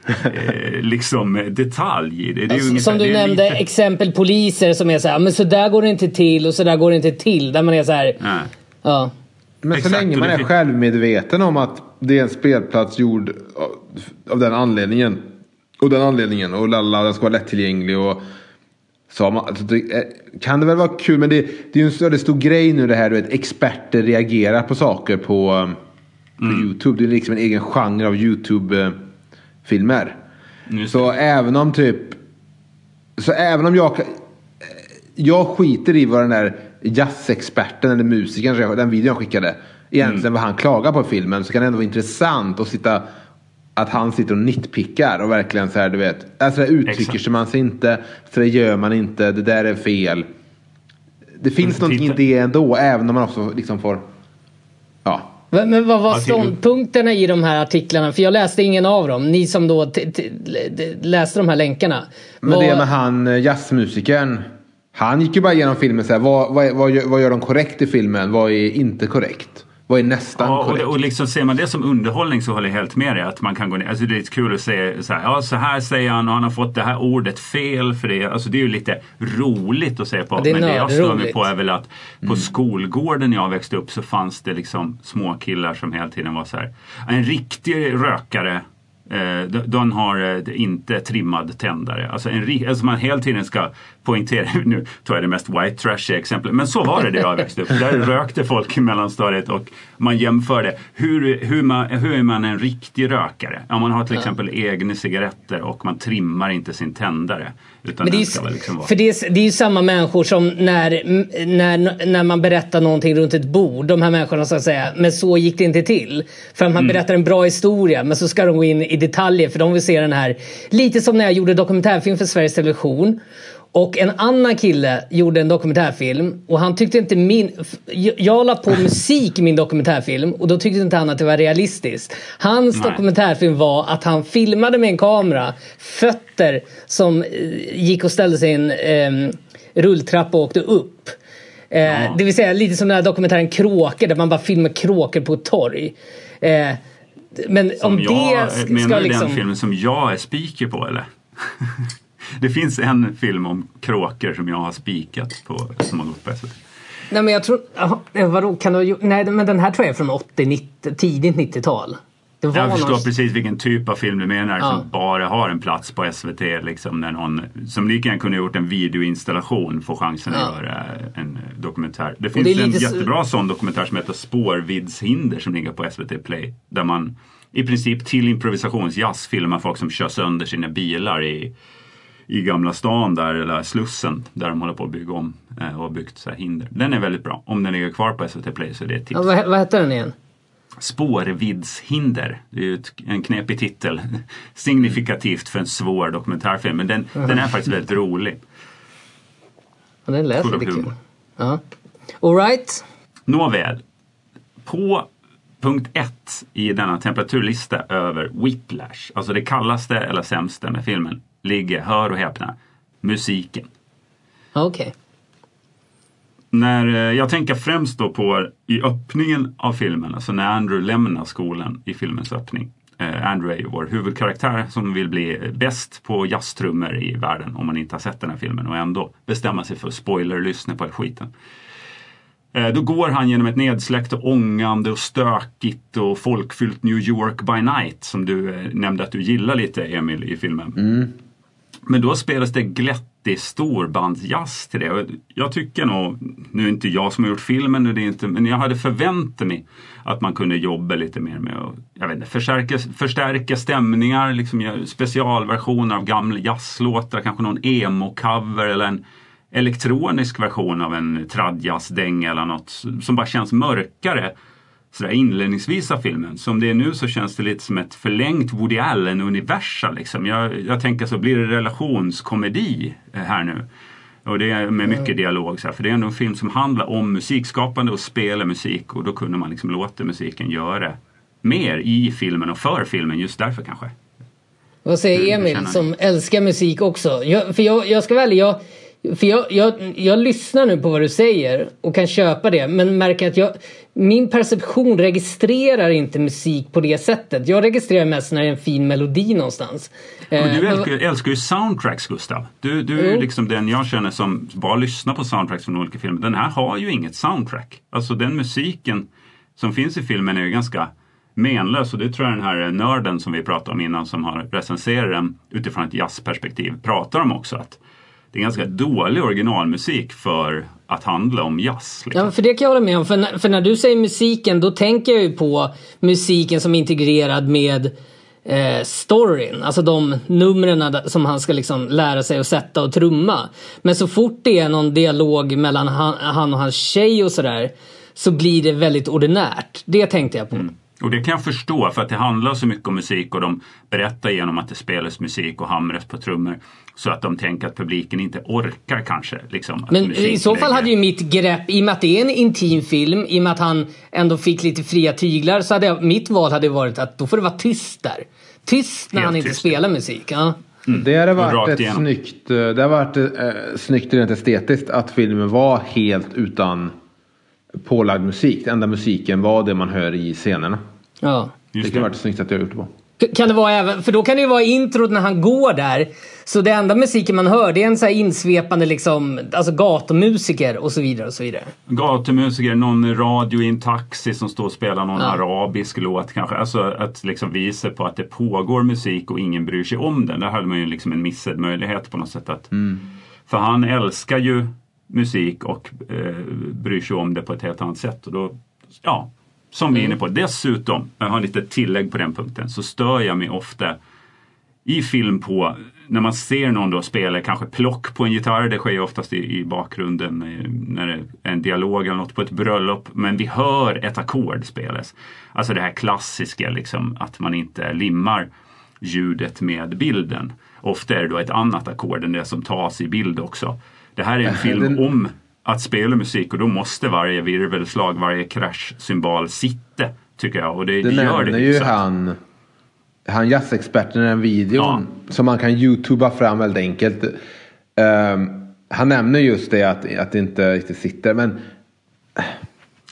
eh, liksom detalj. Det, det är ju ungefär- Som du det är nämnde, lite- exempel poliser som är så här, men så där går det inte till och så där går det inte till. Där man är så här, Nej. ja. Men så Exakt, länge och man det är fin- självmedveten om att det är en spelplats gjord av, den anledningen. Och den anledningen och lalla, den ska vara lättillgänglig och Så man, alltså, det, eh, kan det väl vara kul, men det, det är ju en större stor grej nu det här du vet, experter reagerar på saker på, på YouTube. Det är liksom en egen genre av YouTube-filmer. Just Så även om typ, så även om jag, kan- jag skiter i vad den där jazzexperten eller musikern, den videon jag skickade, egentligen vad han klagar på i filmen så kan det ändå vara intressant att sitta att han sitter och nitpickar och verkligen så här du vet. Alltså det uttrycker Exakt. sig man sig inte. Så det gör man inte. Det där är fel. Det finns Mm, någonting i det ändå. Även om man också liksom får. Men men vad var till- ståndpunkterna i de här artiklarna? För jag läste ingen av dem. Ni som då läste de här länkarna. Men Vad- det med han eh, jazzmusikern. Han gick ju bara igenom filmen så här. Vad, vad, vad, gör, vad gör de korrekt i filmen? Vad är inte korrekt? Vad är nästan Ja, och, korrekt? och liksom ser man det som underhållning så håller jag helt med dig. Att man kan gå ner. Alltså det är lite kul att se så här, ja så här säger han och han har fått det här ordet fel för det. Alltså det är ju lite roligt att se på. Ja, det Men det jag stör mig på är väl att på Mm. skolgården när jag växte upp så fanns det liksom små killar som hela tiden var så här. En riktig rökare Eh, de- de har eh, inte trimmad tändare. Alltså, en, alltså man hela tiden ska poängtera, [laughs] nu tar jag det mest white trash exemplet, men så var det där jag växte upp. Där [laughs] rökte folk i mellanstadiet och man jämförde. Hur, hur, man, hur är man en riktig rökare? Ja, man har till exempel egna cigaretter och man trimmar inte sin tändare. Utan Men det är, ju, liksom vara... för det, är, det är ju samma människor som när, när, när man berättar någonting runt ett bord. De här människorna som säger men så gick det inte till. För att man Mm. berättar en bra historia men så ska de gå in i detaljer för de vill se den här. Lite som när jag gjorde dokumentärfilm för Sveriges Television. Och en annan kille gjorde en dokumentärfilm och han tyckte inte min... Jag, la på [laughs] musik i min dokumentärfilm och då tyckte inte han att det var realistiskt. Hans Nej. dokumentärfilm var att han filmade med en kamera fötter som eh, gick och ställde sig i en eh, rulltrappa och åkte upp. Eh, Ja. Det vill säga lite som den här dokumentären Kråkor där man bara filmar kråkor på ett torg. Eh, men Som om jag, det ska, menar ska du liksom... den filmen som jag är speaker på eller? [laughs] det finns en film om kråkor som jag har spikat på som har gått på SVT. Nej men jag tror... Eh, vadå, kan du. Nej men den här tror jag är från 80, 90, tidigt 90-tal. Det var Jag förstår någon- precis vilken typ av film du menar Ja. som bara har en plats på SVT. Liksom, när någon som lika gärna kunde gjort en videoinstallation får chansen Ja. att göra en dokumentär. Det det finns är en lite jättebra sån dokumentär som heter Spårviddshinder som ligger på SVT Play. Där man i princip till improvisationsjazz filmar folk som kör sönder sina bilar i, i Gamla stan där, eller Slussen, där de håller på att bygga om eh, och har byggt så här hinder. Den är väldigt bra. Om den ligger kvar på SVT Play så är det ett tips. Ja, vad, vad hette den igen? Spårviddshinder. Det är ju en knepig titel. [laughs] Signifikativt för en svår dokumentärfilm. Men den, den är faktiskt väldigt rolig. Ja, den lät lite kul. Ja. All right. Nåväl. På punkt ett i denna temperaturlista över Whiplash, alltså det kallaste eller sämsta med filmen, ligger, hör och häpna, musiken. Okej. När, eh, jag tänker främst då på i öppningen av filmen, alltså när Andrew lämnar skolan i filmens öppning. Eh, Andrew är ju vår huvudkaraktär som vill bli bäst på jazztrummor i världen om man inte har sett den här filmen och ändå bestämma sig för att spoiler-lyssna på skiten. Eh, Då går han genom ett nedsläckt och ångande och stökigt och folkfyllt New York by night som du nämnde att du gillar lite Emil i filmen. Men då spelas det glättig storbandsjazz till det. Och jag tycker nog, nu är inte jag som har gjort filmen, och det inte, men jag hade förväntat mig att man kunde jobba lite mer med att jag vet inte, förstärka, förstärka stämningar, liksom specialversioner av gamla jazzlåtar, kanske någon emo-cover eller en elektronisk version av en tradjazzdänga eller något som bara känns mörkare sådär inledningsvis av filmen. Som det är nu så känns det lite som ett förlängt Woody Allen-universa. Liksom. Jag, jag tänker så, blir det relationskomedi eh, här nu? Och det är med mycket dialog. Så här, för det är ändå en film som handlar om musikskapande och spela musik. Och då kunde man liksom låta musiken göra mer i filmen och för filmen just därför kanske. Vad säger Emil som älskar musik också? Jag, för jag, jag ska välja, jag, för jag, jag, jag lyssnar nu på vad du säger och kan köpa det men märker att jag, min perception registrerar inte musik på det sättet. Jag registrerar mest när det är en fin melodi någonstans. Men Eh, du men- älskar, älskar ju soundtracks Gustav. Du, du är Jo. liksom den jag känner som bara lyssnar på soundtracks från olika filmer. Den här har ju inget soundtrack. Alltså den musiken som finns i filmen är ju ganska menlös och det tror jag den här nörden som vi pratade om innan som har recenserat den utifrån ett jazzperspektiv pratar om också. att det är ganska dålig originalmusik för att handla om jazz. Liksom. Ja, för det kan jag hålla med om. För när, för när du säger musiken, då tänker jag ju på musiken som är integrerad med eh, storyn. Alltså de numren som han ska liksom lära sig att sätta och trumma. Men så fort det är någon dialog mellan han, han och hans tjej och sådär så blir det väldigt ordinärt. Det tänkte jag på. Mm. Och det kan jag förstå för att det handlar så mycket om musik och de berättar genom att det spelas musik och hamras på trummor. Så att de tänker att publiken inte orkar kanske. Liksom, Men i så fall hade ju mitt grepp, i och med att det är en intim film, i och med att han ändå fick lite fria tyglar, så hade jag, mitt val hade varit att då får det vara tyst där. Tyst när Helt han inte tyst. spelar musik. Ja. Mm. Det hade varit ett snyggt, eh, det varit eh, snyggt rent estetiskt att filmen var helt utan pålagd musik. Den enda musiken var det man hör i scenerna. Ja. det kan varit snyggt att jag gjort det på. Kan det vara även, för då kan det ju vara introt när han går där. Så det enda musiken man hör det är en så här insvepande liksom, alltså gatumusiker och så vidare och så vidare. Gatumusiker, någon radio i en taxi som står och spelar någon ja. arabisk låt kanske. Alltså att liksom visa på att det pågår musik och ingen bryr sig om den. Där hade man ju liksom en missad möjlighet på något sätt. Att, mm. För han älskar ju musik och eh, bryr sig om det på ett helt annat sätt. Och då, ja, som vi är inne på. Dessutom, jag har lite tillägg på den punkten, så stör jag mig ofta i film på när man ser någon då spela kanske plock på en gitarr, det sker oftast i, i bakgrunden eh, när det är en dialog eller något på ett bröllop, men vi hör ett ackord spelas. Alltså det här klassiska liksom att man inte limmar ljudet med bilden. Ofta är det då ett annat ackord än det som tas i bild också. Det här är en film om att spela musik och då måste varje virvelslag, varje kraschsymbol sitta, tycker jag. Och det, det, det gör det ju han, han jazzexperten i den videon ja. som man kan youtuba fram väldigt enkelt. Um, han nämner just det att, att det inte riktigt sitter. Men...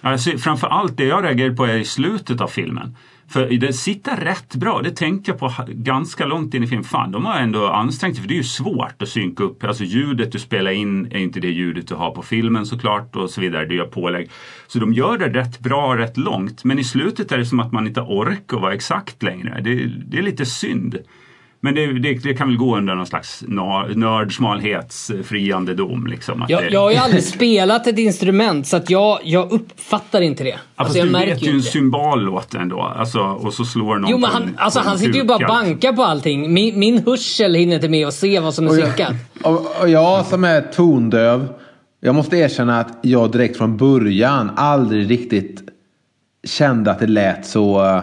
Alltså, framför det jag reagerar på är i slutet av filmen. För det sitter rätt bra. Det tänkte jag på ganska långt in i filmen. Fan, de har ändå ansträngt sig för det är ju svårt att synka upp. Alltså ljudet du spelar in är inte det ljudet du har på filmen såklart och så vidare. Du gör pålägg. Så de gör det rätt bra rätt långt. Men i slutet är det som att man inte orkar vara exakt längre. Det, det är lite synd. Men det, det, det, kan väl gå under någon slags nördsmalhetsfriande dom. Liksom, jag, det... jag har ju aldrig spelat ett instrument så att jag, jag uppfattar inte det. Ja, alltså, jag du vet ju en symbollåt ändå. Alltså, och så slår någon Jo men han, alltså, han sitter ju bara och bankar på allting. Min, min hörsel hinner inte med att se vad som är synkat. Och, och jag som är tondöv. Jag måste erkänna att jag direkt från början aldrig riktigt kände att det lät så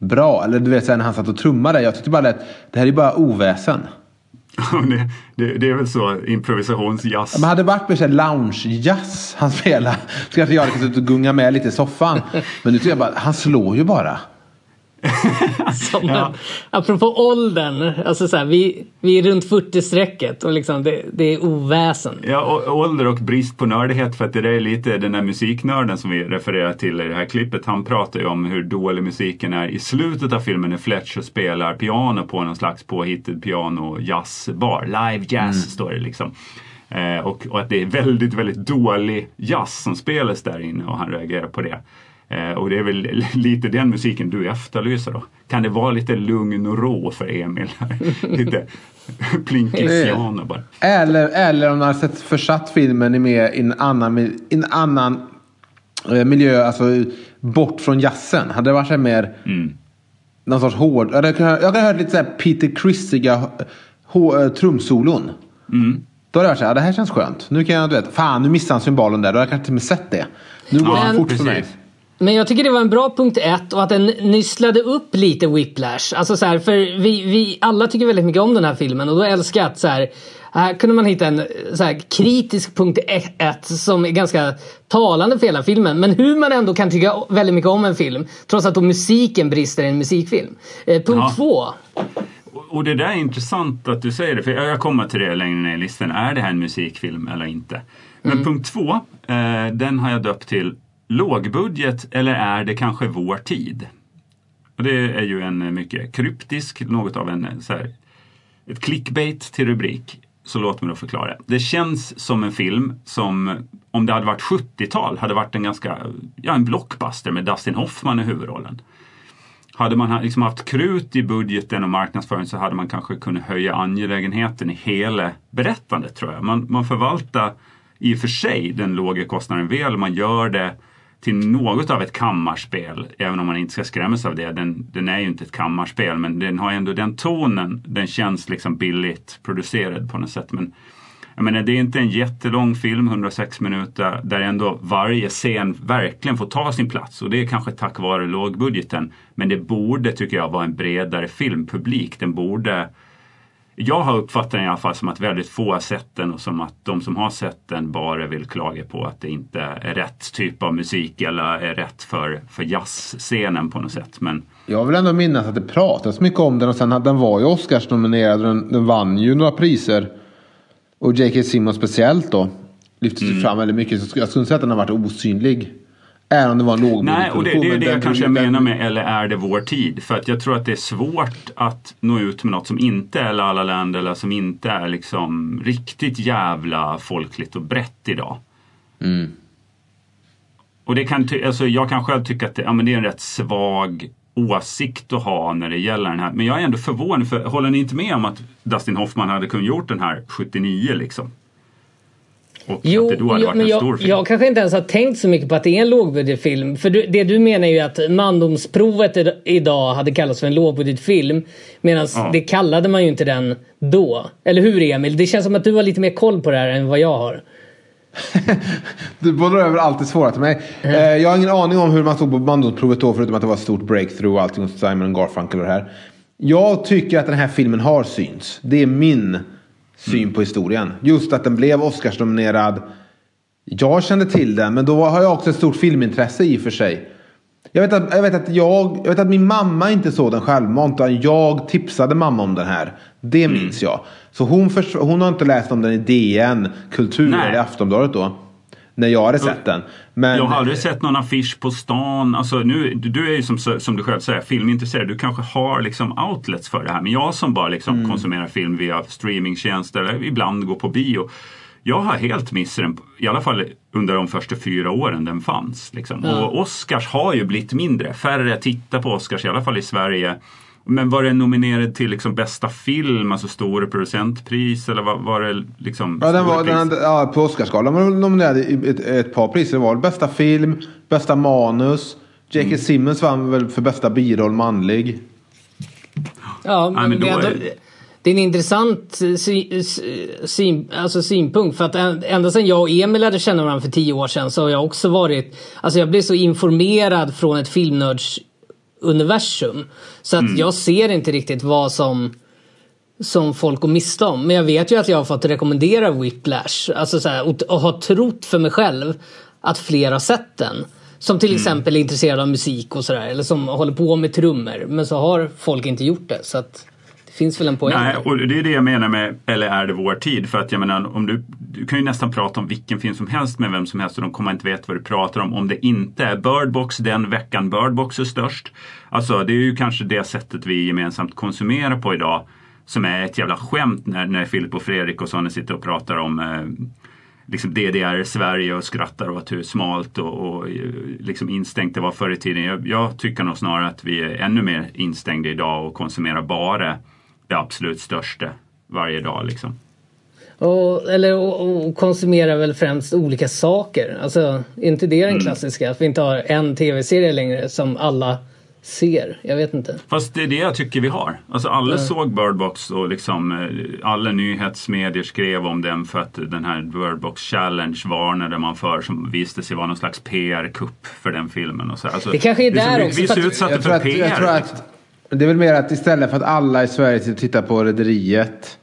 bra. Eller du vet sen när han satt och trummade. Jag tyckte bara att det här är bara oväsen. det, det, det, är väl så improvisationsjazz. Men hade det varit mer lounge-jazz han spelade så kanske jag hade kunnat gunga med lite i soffan. [laughs] Men nu tycker jag bara, han slår ju bara. [laughs] Som ja. apropå åldern, alltså så här, vi, vi är runt 40-strecket och liksom det, det, är oväsen. Ja, och, ålder och brist på nördighet för att det är lite den där musiknörden som vi refererar till i det här klippet. Han pratar ju om hur dålig musiken är i slutet av filmen när Fletcher spelar piano på någon slags påhittad piano jazzbar. Live jazz mm. står det liksom. Eh, och, och, att det är väldigt, väldigt dålig jazz som spelas där inne och han reagerar på det. Eh, och det är väl [laughs] lite den musiken du efterlyser då. Kan det vara lite lugn och ro för Emil? [laughs] lite [laughs] plinkisiano bara. Eller, eller om man har sett försatt filmen i, mer, i en annan, i en annan eh, miljö, alltså bort från jazzen. Hade det varit mer mm. någon sorts hård, jag kan, kan höra lite såhär Peter Christiga eh, trumsolon. Mm. Då hade jag varit såhär, det här känns skönt. Nu kan jag, du vet, fan nu missade han symbolen där. Då hade jag kanske till och med sett det. Nu går ja, det fort precis. för mig. Men jag tycker det var en bra punkt ett och att den nysslade upp lite Whiplash. Alltså så här, för vi, vi alla tycker väldigt mycket om den här filmen och då älskar jag att så här, här kunde man hitta en så här, kritisk punkt ett som är ganska talande för hela filmen. Men hur man ändå kan tycka väldigt mycket om en film trots att då musiken brister i en musikfilm. Eh, punkt ja. två. Och det där är intressant att du säger det, för jag kommer till det längre ner i listan. Är det här en musikfilm eller inte? Men mm. punkt två, eh, den har jag döpt till lågbudget eller är det kanske vår tid? Och det är ju en mycket kryptisk, något av en så här, ett clickbait till rubrik. Så låt mig då förklara. Det känns som en film som om det hade varit 70-tal hade varit en ganska, ja en blockbuster med Dustin Hoffman i huvudrollen. hade man liksom haft krut i budgeten och marknadsföring så hade man kanske kunnat höja angelägenheten i hela berättandet tror jag. Man, man förvaltar i och för sig den låga kostnaden väl. Man gör det till något av ett kammarspel, även om man inte ska skrämmas av det. Den, den är ju inte ett kammarspel, men den har ändå den tonen. Den känns liksom billigt producerad på något sätt. Men jag menar, det är inte en jättelång film, 106 minuter, där ändå varje scen verkligen får ta sin plats. Och det är kanske tack vare lågbudgeten. Men det borde, tycker jag, vara en bredare filmpublik. Den borde jag har uppfattat den i alla fall som att väldigt få har sett den och som att de som har sett den bara vill klaga på att det inte är rätt typ av musik eller är rätt för, för jazzscenen på något sätt. Men... Jag vill ändå minnas att det pratas mycket om den och sen den var ju Oscars-nominerad och den, den vann ju några priser. Och J.K. Simmons speciellt då lyftes mm. fram väldigt mycket. Så jag skulle inte säga att den har varit osynlig. Även om det var en lågbudgetproduktion. Nej, och det, det är det jag kanske den... menar med eller är det vår tid? För att jag tror att det är svårt att nå ut med något som inte är La La Land eller som inte är liksom riktigt jävla folkligt och brett idag. Mm. Och det kan, alltså jag kan själv tycka att det, ja, men det är en rätt svag åsikt att ha när det gäller den här. Men jag är ändå förvånad, för håller ni inte med om att Dustin Hoffman hade kunnat gjort den här 79 liksom? Och jo, att det då hade jo, varit men en jag, stor film. jag kanske inte ens har tänkt så mycket på att det är en lågbudgetfilm. För du, det du menar är ju att Mandomsprovet idag hade kallats för en lågbudgetfilm. Medan ja. det kallade man ju inte den då. Eller hur Emil? Det känns som att du har lite mer koll på det här än vad jag har. [laughs] du bollar över allt det svåra till mig. Mm. jag har ingen aning om hur man stod på Mandomsprovet då förutom att det var ett stort breakthrough och allting hos Simon Garfunkel och det här. Jag tycker att den här filmen har syns. Det är min syn mm. på historien. Just att den blev Oscarsnominerad. Jag kände till den, men då har jag också ett stort filmintresse i och för sig. Jag vet, att, jag, vet att jag, jag vet att min mamma inte såg den självmant. Jag tipsade mamma om den här. Det mm. minns jag. Så hon, för, hon har inte läst om den i DN, Kultur Nej. eller Aftonbladet då när jag hade sett den. Men... Jag har aldrig sett någon affisch på stan. Alltså, nu, du är ju som, som du själv säger filmintresserad. Du kanske har liksom outlets för det här. Men jag som bara liksom mm. konsumerar film via streamingtjänster eller ibland går på bio. Jag har helt missat den, i alla fall under de första fyra åren den fanns. Liksom. Mm. Och Oscars har ju blivit mindre. Färre tittar på Oscars, i alla fall i Sverige. Men var den nominerad till liksom bästa film, alltså stora producentpris eller var, var det liksom? Ja, den var, den, ja på Oscarsgalan var den nominerad i ett, ett par priser. Det var bästa film, bästa manus. J.K. Mm. Simmons vann väl för bästa biroll manlig. Ja, men, men det, är, det är en intressant sy, sy, alltså synpunkt. För att ända sedan jag och Emil lärde känna varandra för tio år sedan så har jag också varit... Alltså jag blev så informerad från ett filmnörds universum. Så att mm. jag ser inte riktigt vad som som folk går miste om. Men jag vet ju att jag har fått rekommendera Whiplash. Alltså så här, och, och har trott för mig själv att fler har sett den. Som till mm. exempel är intresserade av musik och sådär. Eller som håller på med trummor. Men så har folk inte gjort det. Så att finns väl en poäng Nej, och det är det jag menar med eller är det vår tid? För att jag menar, om du, du kan ju nästan prata om vilken film som helst med vem som helst och de kommer inte veta vad du pratar om. Om det inte är Birdbox den veckan Birdbox är störst. Alltså det är ju kanske det sättet vi gemensamt konsumerar på idag. Som är ett jävla skämt när, när Filip och Fredrik och sådana sitter och pratar om eh, liksom DDR Sverige och skrattar åt hur smalt och, och eh, liksom instängt det var förr i tiden. Jag, jag, tycker nog snarare att vi är ännu mer instängda idag och konsumerar bara det absolut största varje dag. Liksom. Och, eller och, och konsumera väl främst olika saker. Alltså, är inte det den mm. klassiska? Att vi inte har en tv-serie längre som alla ser. Jag vet inte. Fast det är det jag tycker vi har. Alltså alla mm. såg Birdbox och liksom eh, alla nyhetsmedier skrev om den för att den här Birdbox Challenge varnade man för som visade sig vara någon slags PR-kupp för den filmen. Och så. Alltså, det kanske är där också. Vi är så utsatta för PR. Jag tror att, det är väl mer att istället för att alla i Sverige tittar på Rederiet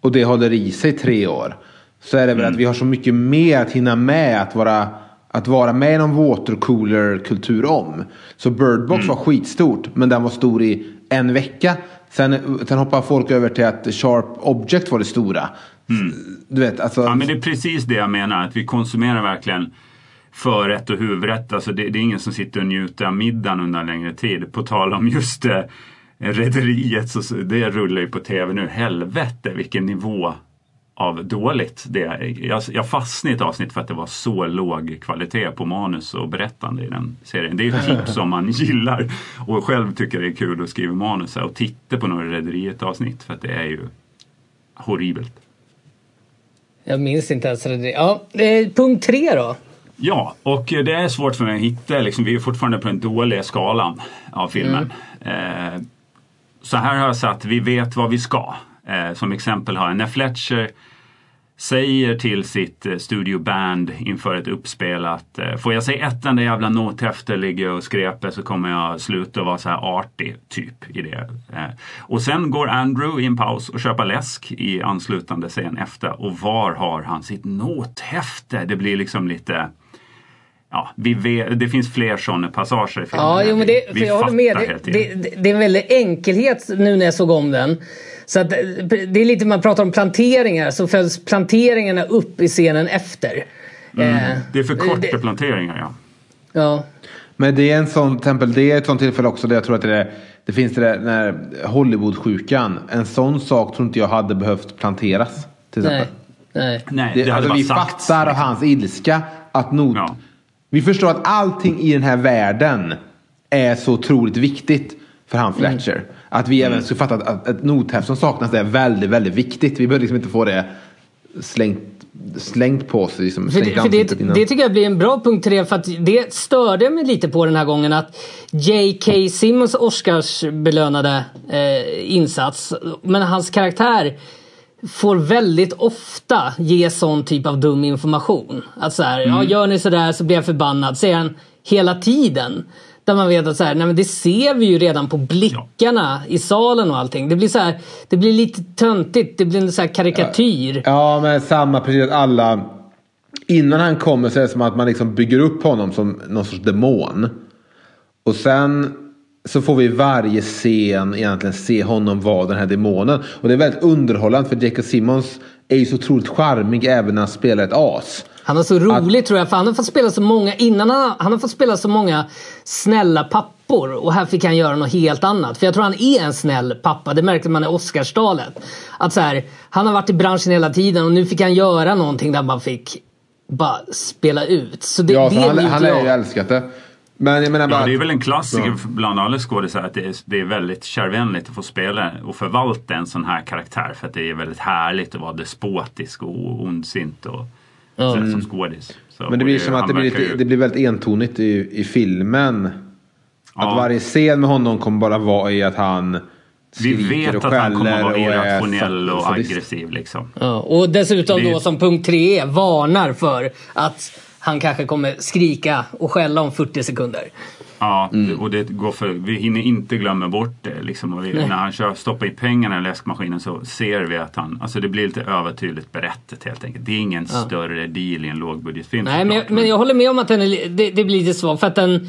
och det håller i sig tre år. Så är det väl mm. att vi har så mycket mer att hinna med att vara, att vara med i någon watercooler-kultur om. Så Birdbox mm. var skitstort men den var stor i en vecka. Sen, sen hoppar folk över till att Sharp Object var det stora. Mm. Du vet, alltså... Ja men det är precis det jag menar. Att vi konsumerar verkligen förrätt och huvudrätt. Alltså det, det, är ingen som sitter och njuter av middagen under en längre tid. På tal om just det! Rederiet, så det rullar ju på tv nu. Helvete vilken nivå av dåligt. Det, jag, jag fastnade i ett avsnitt för att det var så låg kvalitet på manus och berättande i den serien. Det är ett tips som man [laughs] gillar och själv tycker det är kul att skriva manus och titta på några Rederiet avsnitt för att det är ju horribelt. Jag minns inte ens Rederiet... Ja, punkt tre då. Ja, och det är svårt för mig att hitta. Liksom, vi är fortfarande på den dåliga skalan av filmen. Mm. Eh, så här har jag satt, vi vet vad vi ska. Eh, som exempel har jag när Fletcher säger till sitt eh, studioband inför ett uppspel att eh, får jag se ett enda jävla nothäfte ligga och skräpa så kommer jag sluta vara så här artig typ i det. Eh, och sen går Andrew i en paus och köper läsk i anslutande scen efter och var har han sitt nothäfte? Det blir liksom lite Ja, vi vet, det finns fler sådana passager i filmen. Ja, jo, men det, vi, vi jag håller med. Det, det, det, är en väldig enkelhet nu när jag såg om den. Så att, det är lite, man pratar om planteringar, så följs planteringarna upp i scenen efter. Mm. Eh, det är för korta planteringar ja. Ja. Men det är en sån tempel, det är ett sånt tillfälle också där jag tror att det, är, det finns det där när Hollywood-sjukan. En sån sak tror inte jag hade behövt planteras. Till exempel. Nej. Nej. det, det alltså, vi sagts, fattar liksom. hans ilska. Att not, ja. Vi förstår att allting i den här världen är så otroligt viktigt för han mm. Fletcher. Mm. Att vi även skulle fatta att ett nothäft som saknas är väldigt, väldigt viktigt. Vi behöver liksom inte få det slängt, slängt på sig. Liksom, för det, för det, det, tycker jag blir en bra punkt till det. För att det störde mig lite på den här gången att J.K. Simmons Oscarsbelönade eh, insats. Men hans karaktär får väldigt ofta ge sån typ av dum information. Att så här, mm. ja gör ni sådär så blir jag förbannad. Säger han hela tiden. Där man vet att så här, nej men det ser vi ju redan på blickarna ja. i salen och allting. Det blir så här, det blir lite töntigt, det blir en så här karikatyr. Ja, men samma precis alla Innan han kommer så är det som att man liksom bygger upp honom som någon sorts demon. Och sen så får vi varje scen egentligen se honom vara den här demonen. Och det är väldigt underhållande för Jacob Simmons är ju så otroligt charmig även när han spelar ett as. Han har så roligt att... tror jag, för han har fått spela så många innan han, han har fått spela så många snälla pappor och här fick han göra något helt annat. För jag tror han är en snäll pappa, det märkte man i Oscarsdalet. Att så här, han har varit i branschen hela tiden och nu fick han göra någonting där man fick bara spela ut. Så det, ja, det han, han är ju älskat det. Men jag menar bara... Ja, det är väl en klassiker ja. bland alla skådespelare att det är, det är väldigt kärvänligt att få spela och förvalta en sån här karaktär. För att det är väldigt härligt att vara despotisk och ondsint och mm. som skådis. Så, Men det blir som att det blir, lite, det blir väldigt entonigt i, i filmen. Ja. Att varje scen med honom kommer bara vara i att han vi vet att han kommer att vara irrationell och, och aggressiv. Liksom. Ja, och dessutom det... då som punkt tre varnar för att han kanske kommer skrika och skälla om 40 sekunder. Ja, mm. och det går för, vi hinner inte glömma bort det. Liksom. Vi, när han kör, stoppar i pengarna i läskmaskinen så ser vi att han, alltså det blir lite övertydligt berättat helt enkelt. Det är ingen ja. större deal i en lågbudgetfilm. Nej, men jag, men jag håller med om att den är, det, det blir lite svagt. För att den,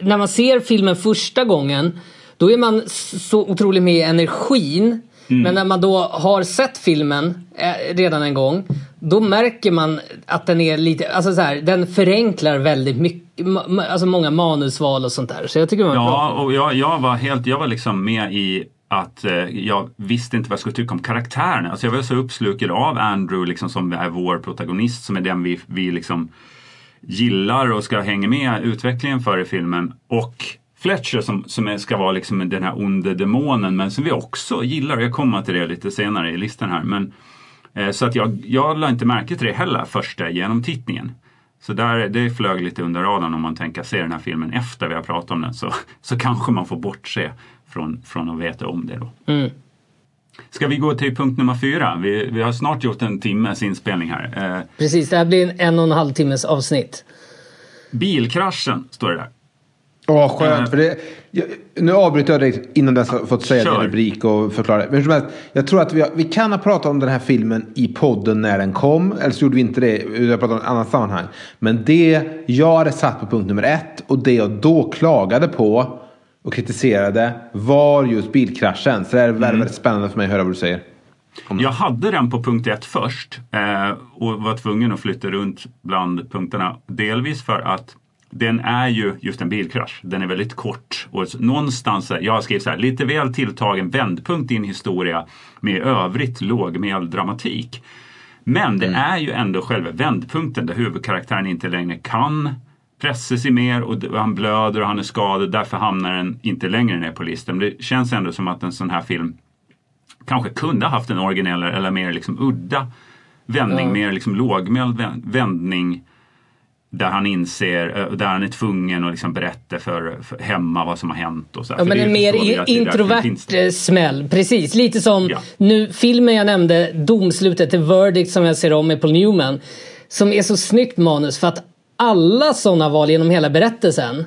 när man ser filmen första gången då är man så otroligt med i energin. Mm. Men när man då har sett filmen eh, redan en gång då märker man att den är lite, alltså så här, den förenklar väldigt mycket, alltså många manusval och sånt där. Så jag tycker man Ja, och jag, jag var helt, jag var liksom med i att eh, jag visste inte vad jag skulle tycka om karaktärerna. Alltså jag var så uppslukad av Andrew liksom, som är vår protagonist, som är den vi, vi liksom gillar och ska hänga med utvecklingen för i filmen. Och Fletcher som, som är, ska vara liksom den här onde demonen men som vi också gillar. Jag kommer till det lite senare i listan här. Men, så att jag, jag la inte märke till det heller första genomtittningen. Så där, det flög lite under radarn om man tänker se den här filmen efter vi har pratat om den så, [laughs] så kanske man får bortse från, från att veta om det då. Mm. Ska vi gå till punkt nummer fyra? Vi, vi har snart gjort en timmes inspelning här. Eh, Precis, det här blir en en och en halv timmes avsnitt. Bilkraschen står det där. Åh, oh, skönt. För det, jag, nu avbryter jag dig innan jag har fått säga din rubrik och förklara. Men helst, jag tror att vi, har, vi kan ha pratat om den här filmen i podden när den kom. Eller så gjorde vi inte det. Vi har pratat om ett annat sammanhang. Men det jag hade satt på punkt nummer ett och det jag då klagade på och kritiserade var just bilkraschen. Så det är väldigt, mm. spännande för mig att höra vad du säger. Jag hade den på punkt ett först eh, och var tvungen att flytta runt bland punkterna. Delvis för att den är ju just en bilkrasch. Den är väldigt kort. Och någonstans, jag har skrivit så här, lite väl tilltagen vändpunkt i en historia med övrigt lågmäld dramatik. Men det är ju ändå själva vändpunkten där huvudkaraktären inte längre kan pressa sig mer och han blöder och han är skadad. Därför hamnar den inte längre ner på listan. Men det känns ändå som att en sån här film kanske kunde ha haft en originell eller mer liksom udda vändning, Ja. mer liksom lågmäld vä- vändning där han inser, eh, där han är tvungen att liksom berätta för, för hemma vad som har hänt. Och så. Ja, men det en mer finns- introvert smäll. Precis, lite som Ja. nu filmen jag nämnde, domslutet till Verdict som jag ser om med Paul Newman. Som är så snyggt manus för att alla sådana val genom hela berättelsen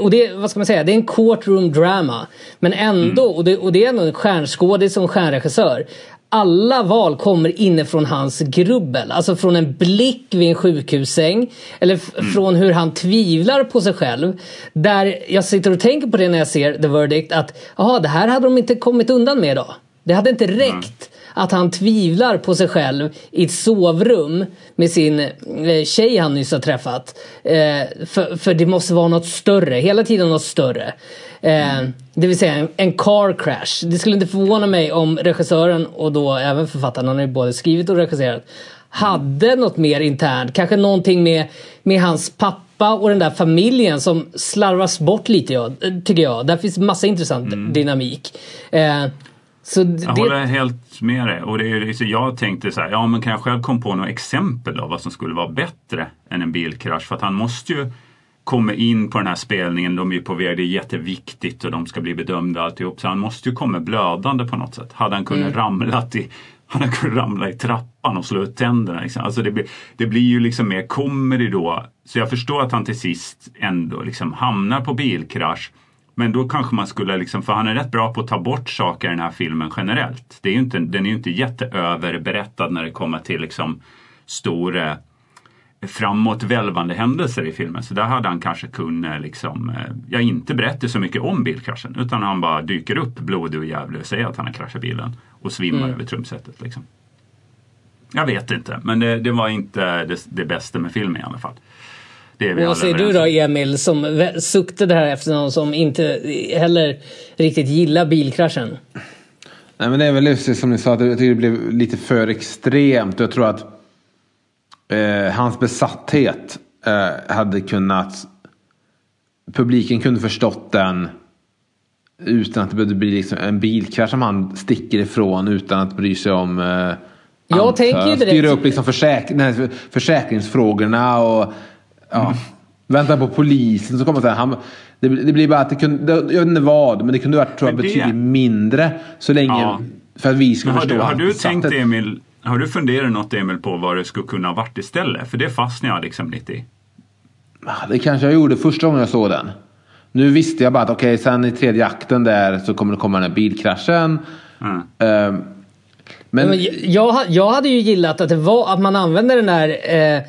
och det, vad ska man säga, det är en courtroom drama. Men ändå, Mm. och, det, och det är ändå en stjärnskådis en stjärnregissör. Alla val kommer inifrån hans grubbel. Alltså från en blick vid en sjukhussäng. Eller Mm. från hur han tvivlar på sig själv. Där jag sitter och tänker på det när jag ser The Verdict. Att jaha, det här hade de inte kommit undan med idag. Det hade inte räckt att han tvivlar på sig själv i ett sovrum med sin eh, tjej han nyss har träffat. Eh, för, för det måste vara något större, hela tiden något större. Eh, det vill säga en, en car crash. Det skulle inte förvåna mig om regissören och då även författaren, han har ju både skrivit och regisserat, hade något mer internt. Kanske någonting med, med hans pappa och den där familjen som slarvas bort lite tycker jag. Där finns massa intressant dynamik. Eh, så Jag det, håller helt med dig. Och det är, liksom, jag tänkte så här, ja men kan jag själv komma på några exempel av vad som skulle vara bättre än en bilkrasch? För att han måste ju komma in på den här spelningen, de är ju på väg, det är jätteviktigt och de ska bli bedömda alltihop. Så han måste ju komma blödande på något sätt. Hade han kunnat ramlat i han hade kunnat ramla i trappan och slå ut tänderna. Liksom. Alltså det, blir, det blir ju liksom mer comedy då. Så jag förstår att han till sist ändå liksom hamnar på bilkrasch. Men då kanske man skulle, liksom, för han är rätt bra på att ta bort saker i den här filmen generellt. Det är inte, den är ju inte jätteöverberättad när det kommer till liksom stora framåtvälvande händelser i filmen. Så där hade han kanske kunnat, liksom, eh, ja inte berätta så mycket om bilkraschen utan han bara dyker upp blodig och jävlig och säger att han har kraschat bilen och svimmar över trumsetet. Liksom. Jag vet inte, men det, det var inte det, det bästa med filmen i alla fall. Det är vi Vad säger du då. Emil som suktade här efter någon som inte heller riktigt gillar bilkraschen? Nej men det är väl just som ni sa, att jag tycker det blev lite för extremt. Jag tror att eh, hans besatthet eh, hade kunnat... Publiken kunde förstått den utan att det behövde bli liksom en bilkrasch som han sticker ifrån utan att bry sig om eh, Jag tänker ju direkt- Styra upp liksom försäk nej, försäkringsfrågorna och ja, vänta på polisen. Så kommer säga, han, det, det blir bara att det kunde, jag vet inte vad, men det kunde varit tror jag, det- betydligt mindre så länge Ja. för att vi skulle Men har förstå du, har du tänkt besatthet. Emil, har du funderat något Emil på vad det skulle kunna ha varit istället? För det fastnade jag liksom lite i. Ja, Det kanske jag gjorde första gången jag såg den. Nu visste jag bara att okej, sen i tredje akten där så kommer det komma den här bilkraschen. Mm. Ehm, men, Men jag, jag hade ju gillat att det var att man använde den där eh, eh,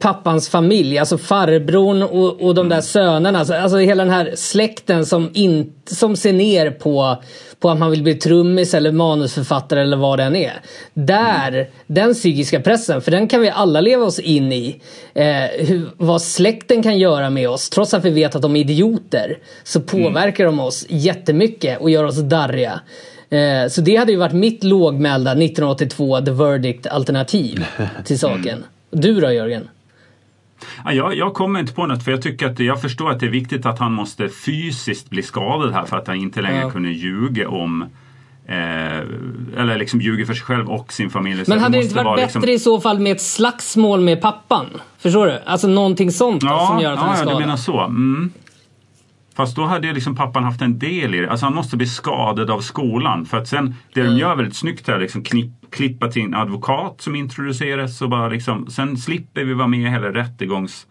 pappans familj, alltså farbrorn och, och de där sönerna. Alltså, alltså hela den här släkten som, in, som ser ner på, på att man vill bli trummis eller manusförfattare eller vad det än är. Där, den psykiska pressen, för den kan vi alla leva oss in i. Eh, hur, vad släkten kan göra med oss, trots att vi vet att de är idioter, så påverkar de oss jättemycket och gör oss darriga. Eh, Så det hade ju varit mitt lågmälda 1982 The Verdict alternativ [laughs] till saken. Du då Jörgen? Ja, jag, jag kommer inte på något för jag tycker att jag förstår att det är viktigt att han måste fysiskt bli skadad här för att han inte längre Ja. kunde ljuga om eh, eller liksom ljuga för sig själv och sin familj. Men hade det inte varit vara bättre liksom- i så fall med ett slagsmål med pappan? Förstår du? Alltså någonting sånt då, Ja, som gör att han är ja, ja, skadad. du menar så. Mm. Fast då hade ju liksom pappan haft en del i det. Alltså han måste bli skadad av skolan. För att sen, det Mm. de gör väldigt snyggt här, liksom knipp, klippa till en advokat som introduceras. Och bara liksom, sen slipper vi vara med i hela rättegångs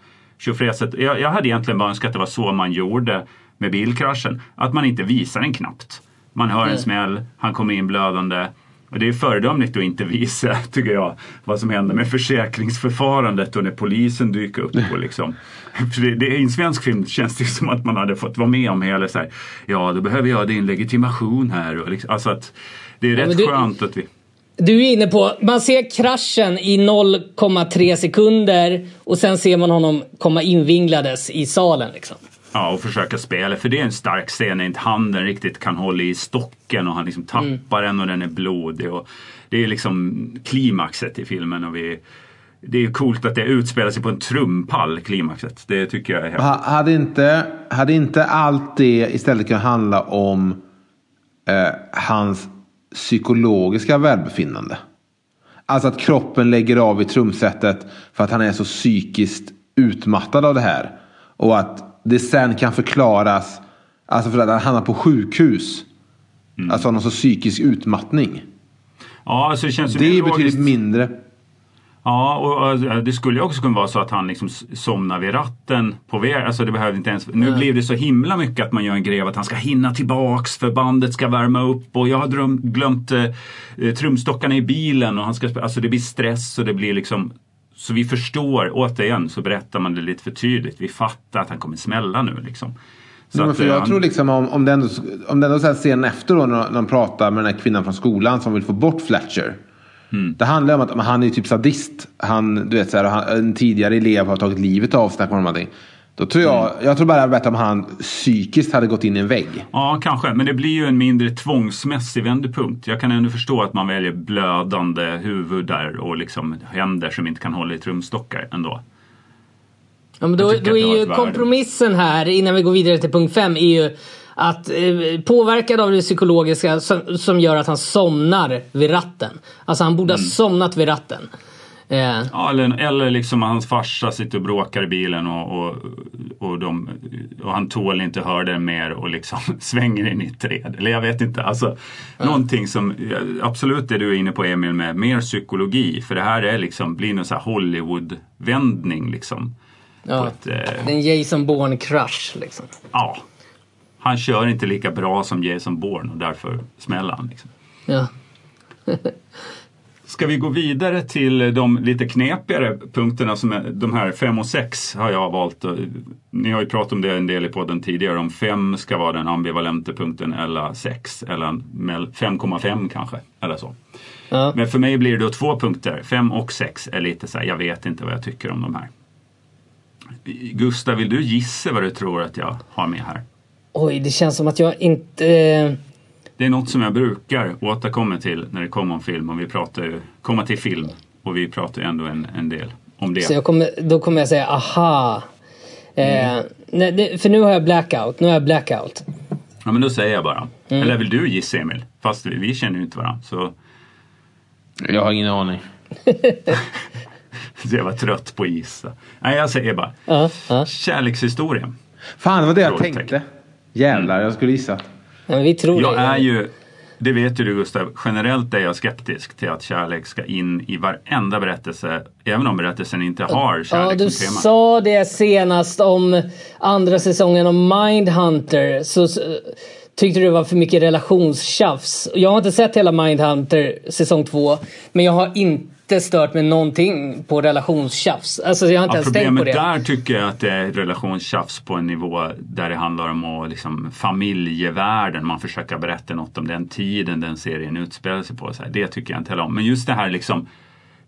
jag, jag hade egentligen bara önskat att det var så man gjorde med bilkraschen. Att man inte visar den knappt. Man hör en Mm. smäll, han kommer in blödande. Och det är föredömligt att inte visa, [laughs] tycker jag, vad som händer med försäkringsförfarandet och när polisen dyker upp. Och liksom. [laughs] Det, det, I en svensk film känns det som att man hade fått vara med om hela så här, ja då behöver jag din legitimation här. Och liksom, alltså att det är rätt men det- skönt att vi... du är inne på, man ser kraschen i 0,3 sekunder och sen ser man honom komma invinglades i salen. Liksom. Ja, och försöka spela. För det är en stark scen när inte handen riktigt kan hålla i stocken och han liksom tappar den och den är blodig. Och det är liksom klimaxet i filmen. Och vi, det är coolt att det utspelar sig på en trumpall, klimaxet. Det tycker jag är häftigt. Ha- Hade inte, hade inte allt det istället kunnat handla om eh, hans psykologiska välbefinnande? Alltså att kroppen lägger av i trumsetet för att han är så psykiskt utmattad av det här. Och att det sen kan förklaras, alltså för att han hamnar på sjukhus. Alltså någon sorts psykisk utmattning. Ja, alltså det känns ju Det är betydligt logiskt. mindre. Ja, och det skulle ju också kunna vara så att han liksom somnar vid ratten på väg. Alltså det behövde inte ens... Nu blir det så himla mycket att man gör en grej av att han ska hinna tillbaks för bandet ska värma upp och jag har dröm, glömt eh, eh, trumstockarna i bilen och han ska Alltså det blir stress och det blir liksom... Så vi förstår, återigen så berättar man det lite för tydligt. Vi fattar att han kommer smälla nu liksom. Så att, för eh, jag han- tror liksom om, om ändå, om så här scenen efter då när de pratar med den här kvinnan från skolan som vill få bort Fletcher. Mm. Det handlar om att han är typ sadist. Han, du vet, så här, han, en tidigare elev har tagit livet av sig. Då tror jag, Mm. jag tror bara det var bättre om han psykiskt hade gått in i en vägg. Ja, kanske. Men det blir ju en mindre tvångsmässig vändpunkt. Jag kan ändå förstå att man väljer blödande huvudar och liksom händer som inte kan hålla i trumstockar ändå. Ja, men då, då är ju kompromissen här, innan vi går vidare till punkt 5, är ju att eh, påverkad av det psykologiska som, som gör att han somnar vid ratten. Alltså han Mm. borde ha somnat vid ratten. Eh, Ja, eller, eller liksom hans farsa sitter och bråkar i bilen och, och, och, de, och han tål inte höra det mer och liksom [laughs] svänger in i ett träd. Eller jag vet inte. Alltså, Någonting som, ja, absolut det du är inne på Emil med mer psykologi. För det här är liksom, blir någon så här Hollywood-vändning liksom. Ja, ett, eh, en Jason Bourne-crush liksom. ja, han kör inte lika bra som Jason Bourne och därför smäller han. Liksom. Ja. [laughs] Ska vi gå vidare till de lite knepigare punkterna som är de här 5 och 6 har jag valt. Ni har ju pratat om det en del i podden tidigare om 5 ska vara den ambivalenta punkten eller 6 eller 5,5 kanske eller så. Ja. Men för mig blir det då två punkter. 5 och 6 är lite så här, jag vet inte vad jag tycker om de här. Gustav, vill du gissa vad du tror att jag har med här? Oj, det känns som att jag inte... Det är något som jag brukar återkomma till när det kommer om film och vi pratar ju, komma till film och vi pratar ju ändå en, en del om det. så jag kommer, då kommer jag säga aha. Eh, Mm. nej, det, för nu har jag blackout. Nu har jag blackout. Ja men då säger jag bara. Mm. Eller vill du gissa Emil? Fast vi, vi känner ju inte varandra. Så, Jag har ingen aning. [laughs] så jag var trött på att gissa. Nej jag säger bara. Ja, ja. Kärlekshistoria. Fan, det var det jag Frågetecken. tänkte. Jävlar, jag skulle gissa. Ja, men vi tror Jag det. är ju, det vet ju du Gustav, generellt är jag skeptisk till att kärlek ska in i varenda berättelse. Även om berättelsen inte har Ja, kärlek du som tema. sa det senast om andra säsongen om Mindhunter. Så tyckte du det var för mycket relationstjafs. Jag har inte sett hela Mindhunter säsong två. Men jag har inte stört mig någonting på relationstjafs. Alltså jag har inte Ja, ens tänkt på problemet det. där tycker jag att det är relationstjafs på en nivå där det handlar om att, liksom, familjevärlden. Man försöker berätta något om den tiden den serien utspelar sig på. Så här. Det tycker jag inte heller om. Men just det här liksom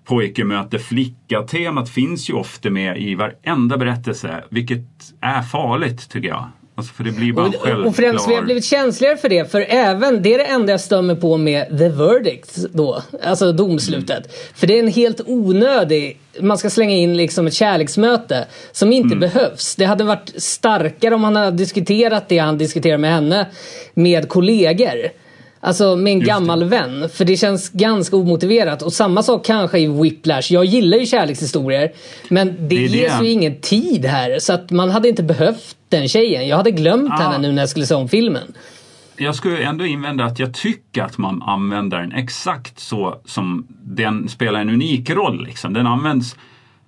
pojke möter flicka-temat finns ju ofta med i varenda berättelse. Vilket är farligt tycker jag. Alltså, för det blir bara Och, och främst vi har självklar... blivit känsligare för det. För även, det är det enda jag stör mig på med The Verdict då. Alltså domslutet. För det är en helt onödig, man ska slänga in liksom ett kärleksmöte som inte behövs. Det hade varit starkare om han hade diskuterat det han diskuterar med henne med kollegor. Alltså med en Just det. gammal vän. För det känns ganska omotiverat. Och samma sak kanske i Whiplash. Jag gillar ju kärlekshistorier. Men det, Det är det. ges ju ingen tid här. Så att man hade inte behövt den tjejen. Jag hade glömt Ja. henne nu när jag skulle se om filmen. Jag skulle ändå invända att jag tycker att man använder den exakt så som den spelar en unik roll. Liksom. Den används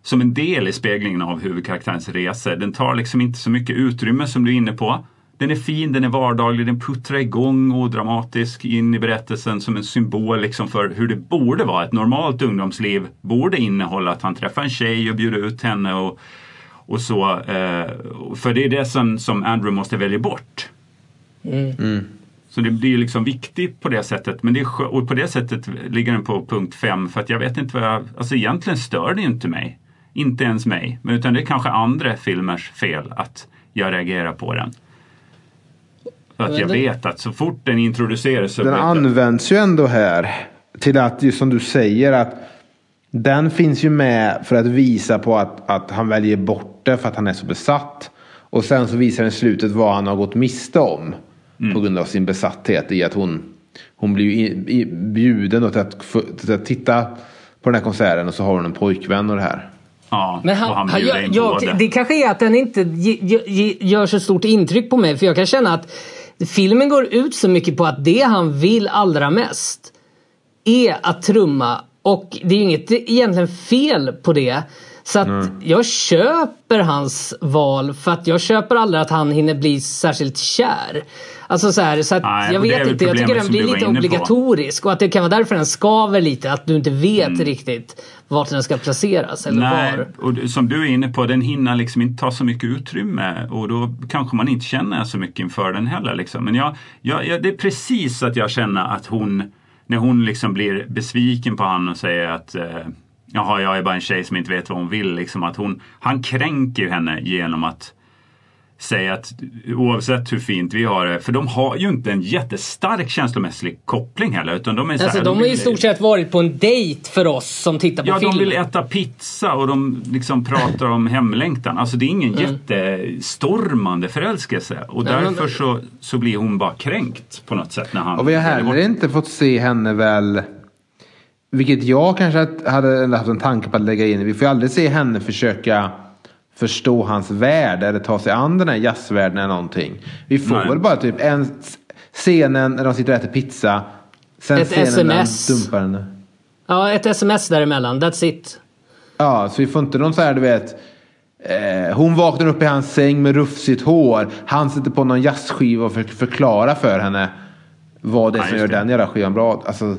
som en del i speglingen av huvudkaraktärens resor. Den tar liksom inte så mycket utrymme som du är inne på. Den är fin, den är vardaglig, den puttrar igång och dramatisk in i berättelsen som en symbol liksom för hur det borde vara. Ett normalt ungdomsliv borde innehålla att han träffar en tjej och bjuder ut henne och, och så. Eh, för det är det som, som Andrew måste välja bort. Så det blir liksom viktigt på det sättet. Men det är, och på det sättet ligger den på punkt fem för att jag vet inte vad jag... Alltså egentligen stör det inte mig. Inte ens mig. Men utan det är kanske andra filmers fel att jag reagerar på den. För att jag vet att så fort den introduceras så... Den används ju ändå här till att, just som du säger, att den finns ju med för att visa på att, att han väljer bort det för att han är så besatt. Och sen så visar den slutet vad han har gått miste om. Mm. På grund av sin besatthet i att hon, hon blir i, i, bjuden till att, till att titta på den här konserten och så har hon en pojkvän och det här. Ja, Men han, han, han gör, jag, det kanske är att den inte gör så stort intryck på mig. För jag kan känna att filmen går ut så mycket på att det han vill allra mest är att trumma. Och det är ju inget egentligen fel på det. Så att mm. jag köper hans val för att jag köper aldrig att han hinner bli särskilt kär. Alltså så här, så att Nej, jag vet inte, jag tycker den blir lite obligatorisk på. och att det kan vara därför den skaver lite, att du inte vet mm. riktigt vart den ska placeras eller Nej, var. och som du är inne på, den hinner liksom inte ta så mycket utrymme och då kanske man inte känner så mycket inför den heller. Liksom. Men jag, jag, jag, det är precis att jag känner att hon, när hon liksom blir besviken på honom och säger att eh, Jaha, jag är bara en tjej som inte vet vad hon vill. Liksom att hon, han kränker henne genom att säga att oavsett hur fint vi har det, för de har ju inte en jättestark känslomässig koppling heller. Utan de är så alltså, här, de har ju i stort sett varit på en dejt för oss som tittar på ja, film. Ja, de vill äta pizza och de liksom pratar om hemlängtan. Alltså det är ingen mm. jättestormande förälskelse. Och Nej, därför men... så, så blir hon bara kränkt på något sätt. När han och vi har heller inte fått se henne väl vilket jag kanske hade haft en tanke på att lägga in. Vi får ju aldrig se henne försöka förstå hans värld eller ta sig an den här jazzvärlden eller någonting. Vi får Nej. väl bara typ en scenen när de sitter och äter pizza. Sen ett scenen sms. när dumpar henne. Ja, ett sms däremellan. That's it. Ja, så vi får inte någon så här du vet. Eh, hon vaknar upp i hans säng med rufsigt hår. Han sätter på någon jazzskiva och försöker förklara för henne vad det är som gör den jävla skivan bra. Alltså,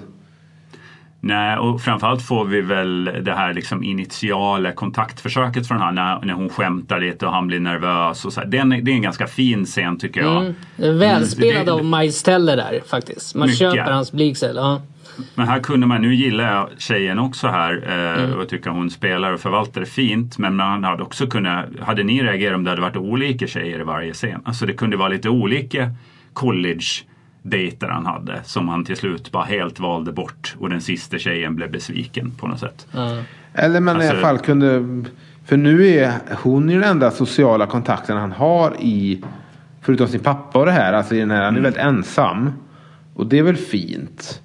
Nej, och framförallt får vi väl det här liksom initiala kontaktförsöket från honom när, när hon skämtar lite och han blir nervös. Och så det, är en, det är en ganska fin scen tycker jag. Mm. Välspelad av Miles Teller där faktiskt. Man mycket. köper hans blygsel. Ja. Men här kunde man, nu gillar jag tjejen också här eh, mm. och tycker hon spelar och förvaltar det fint. Men man hade också kunnat, hade ni reagerat om det hade varit olika tjejer i varje scen? Alltså det kunde vara lite olika college dejter han hade som han till slut bara helt valde bort och den sista tjejen blev besviken på något sätt. Mm. Eller man alltså, i alla fall kunde, för nu är hon ju den enda sociala kontakten han har i, förutom sin pappa och det här, alltså i den här, han är mm. väldigt ensam. Och det är väl fint.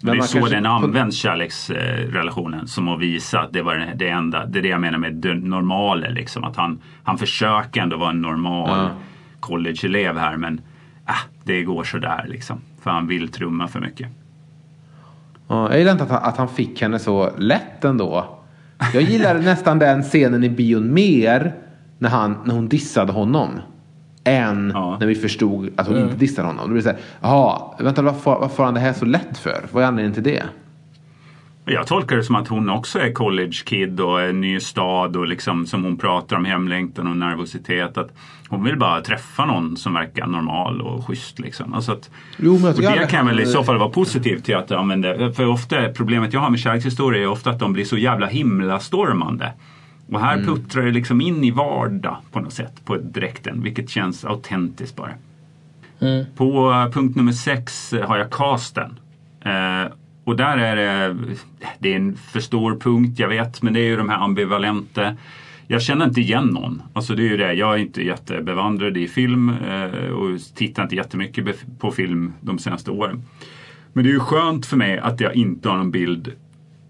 Men det är så kanske... den används, kärleksrelationen, som att visa att det var det enda. Det är det jag menar med det normala, liksom. Att han, han försöker ändå vara en normal ja. collegeelev här men ah, det går sådär liksom. För han vill trumma för mycket. Ja, jag gillar inte att han, att han fick henne så lätt ändå. Jag gillar [laughs] nästan den scenen i bion mer när, han, när hon dissade honom. Än ja. när vi förstod att hon mm. inte dissade honom. Då blir det såhär, jaha, vänta varför, varför har han det här så lätt för? Vad är anledningen till det? Jag tolkar det som att hon också är college kid och en ny stad och liksom som hon pratar om hemlängtan och nervositet. Att hon vill bara träffa någon som verkar normal och schysst. Liksom. Alltså att, jo, men och det kan väl i så fall vara positivt till att använda. För ofta, problemet jag har med kärlekshistorier är ofta att de blir så jävla himlastormande. Och här mm. puttrar det liksom in i vardag på något sätt på direkten. Vilket känns autentiskt bara. Mm. På uh, punkt nummer sex har jag casten. Uh, och där är det, det är en för stor punkt, jag vet, men det är ju de här ambivalenta. Jag känner inte igen någon. Alltså det är ju det, jag är inte jättebevandrad i film eh, och tittar inte jättemycket på film de senaste åren. Men det är ju skönt för mig att jag inte har någon bild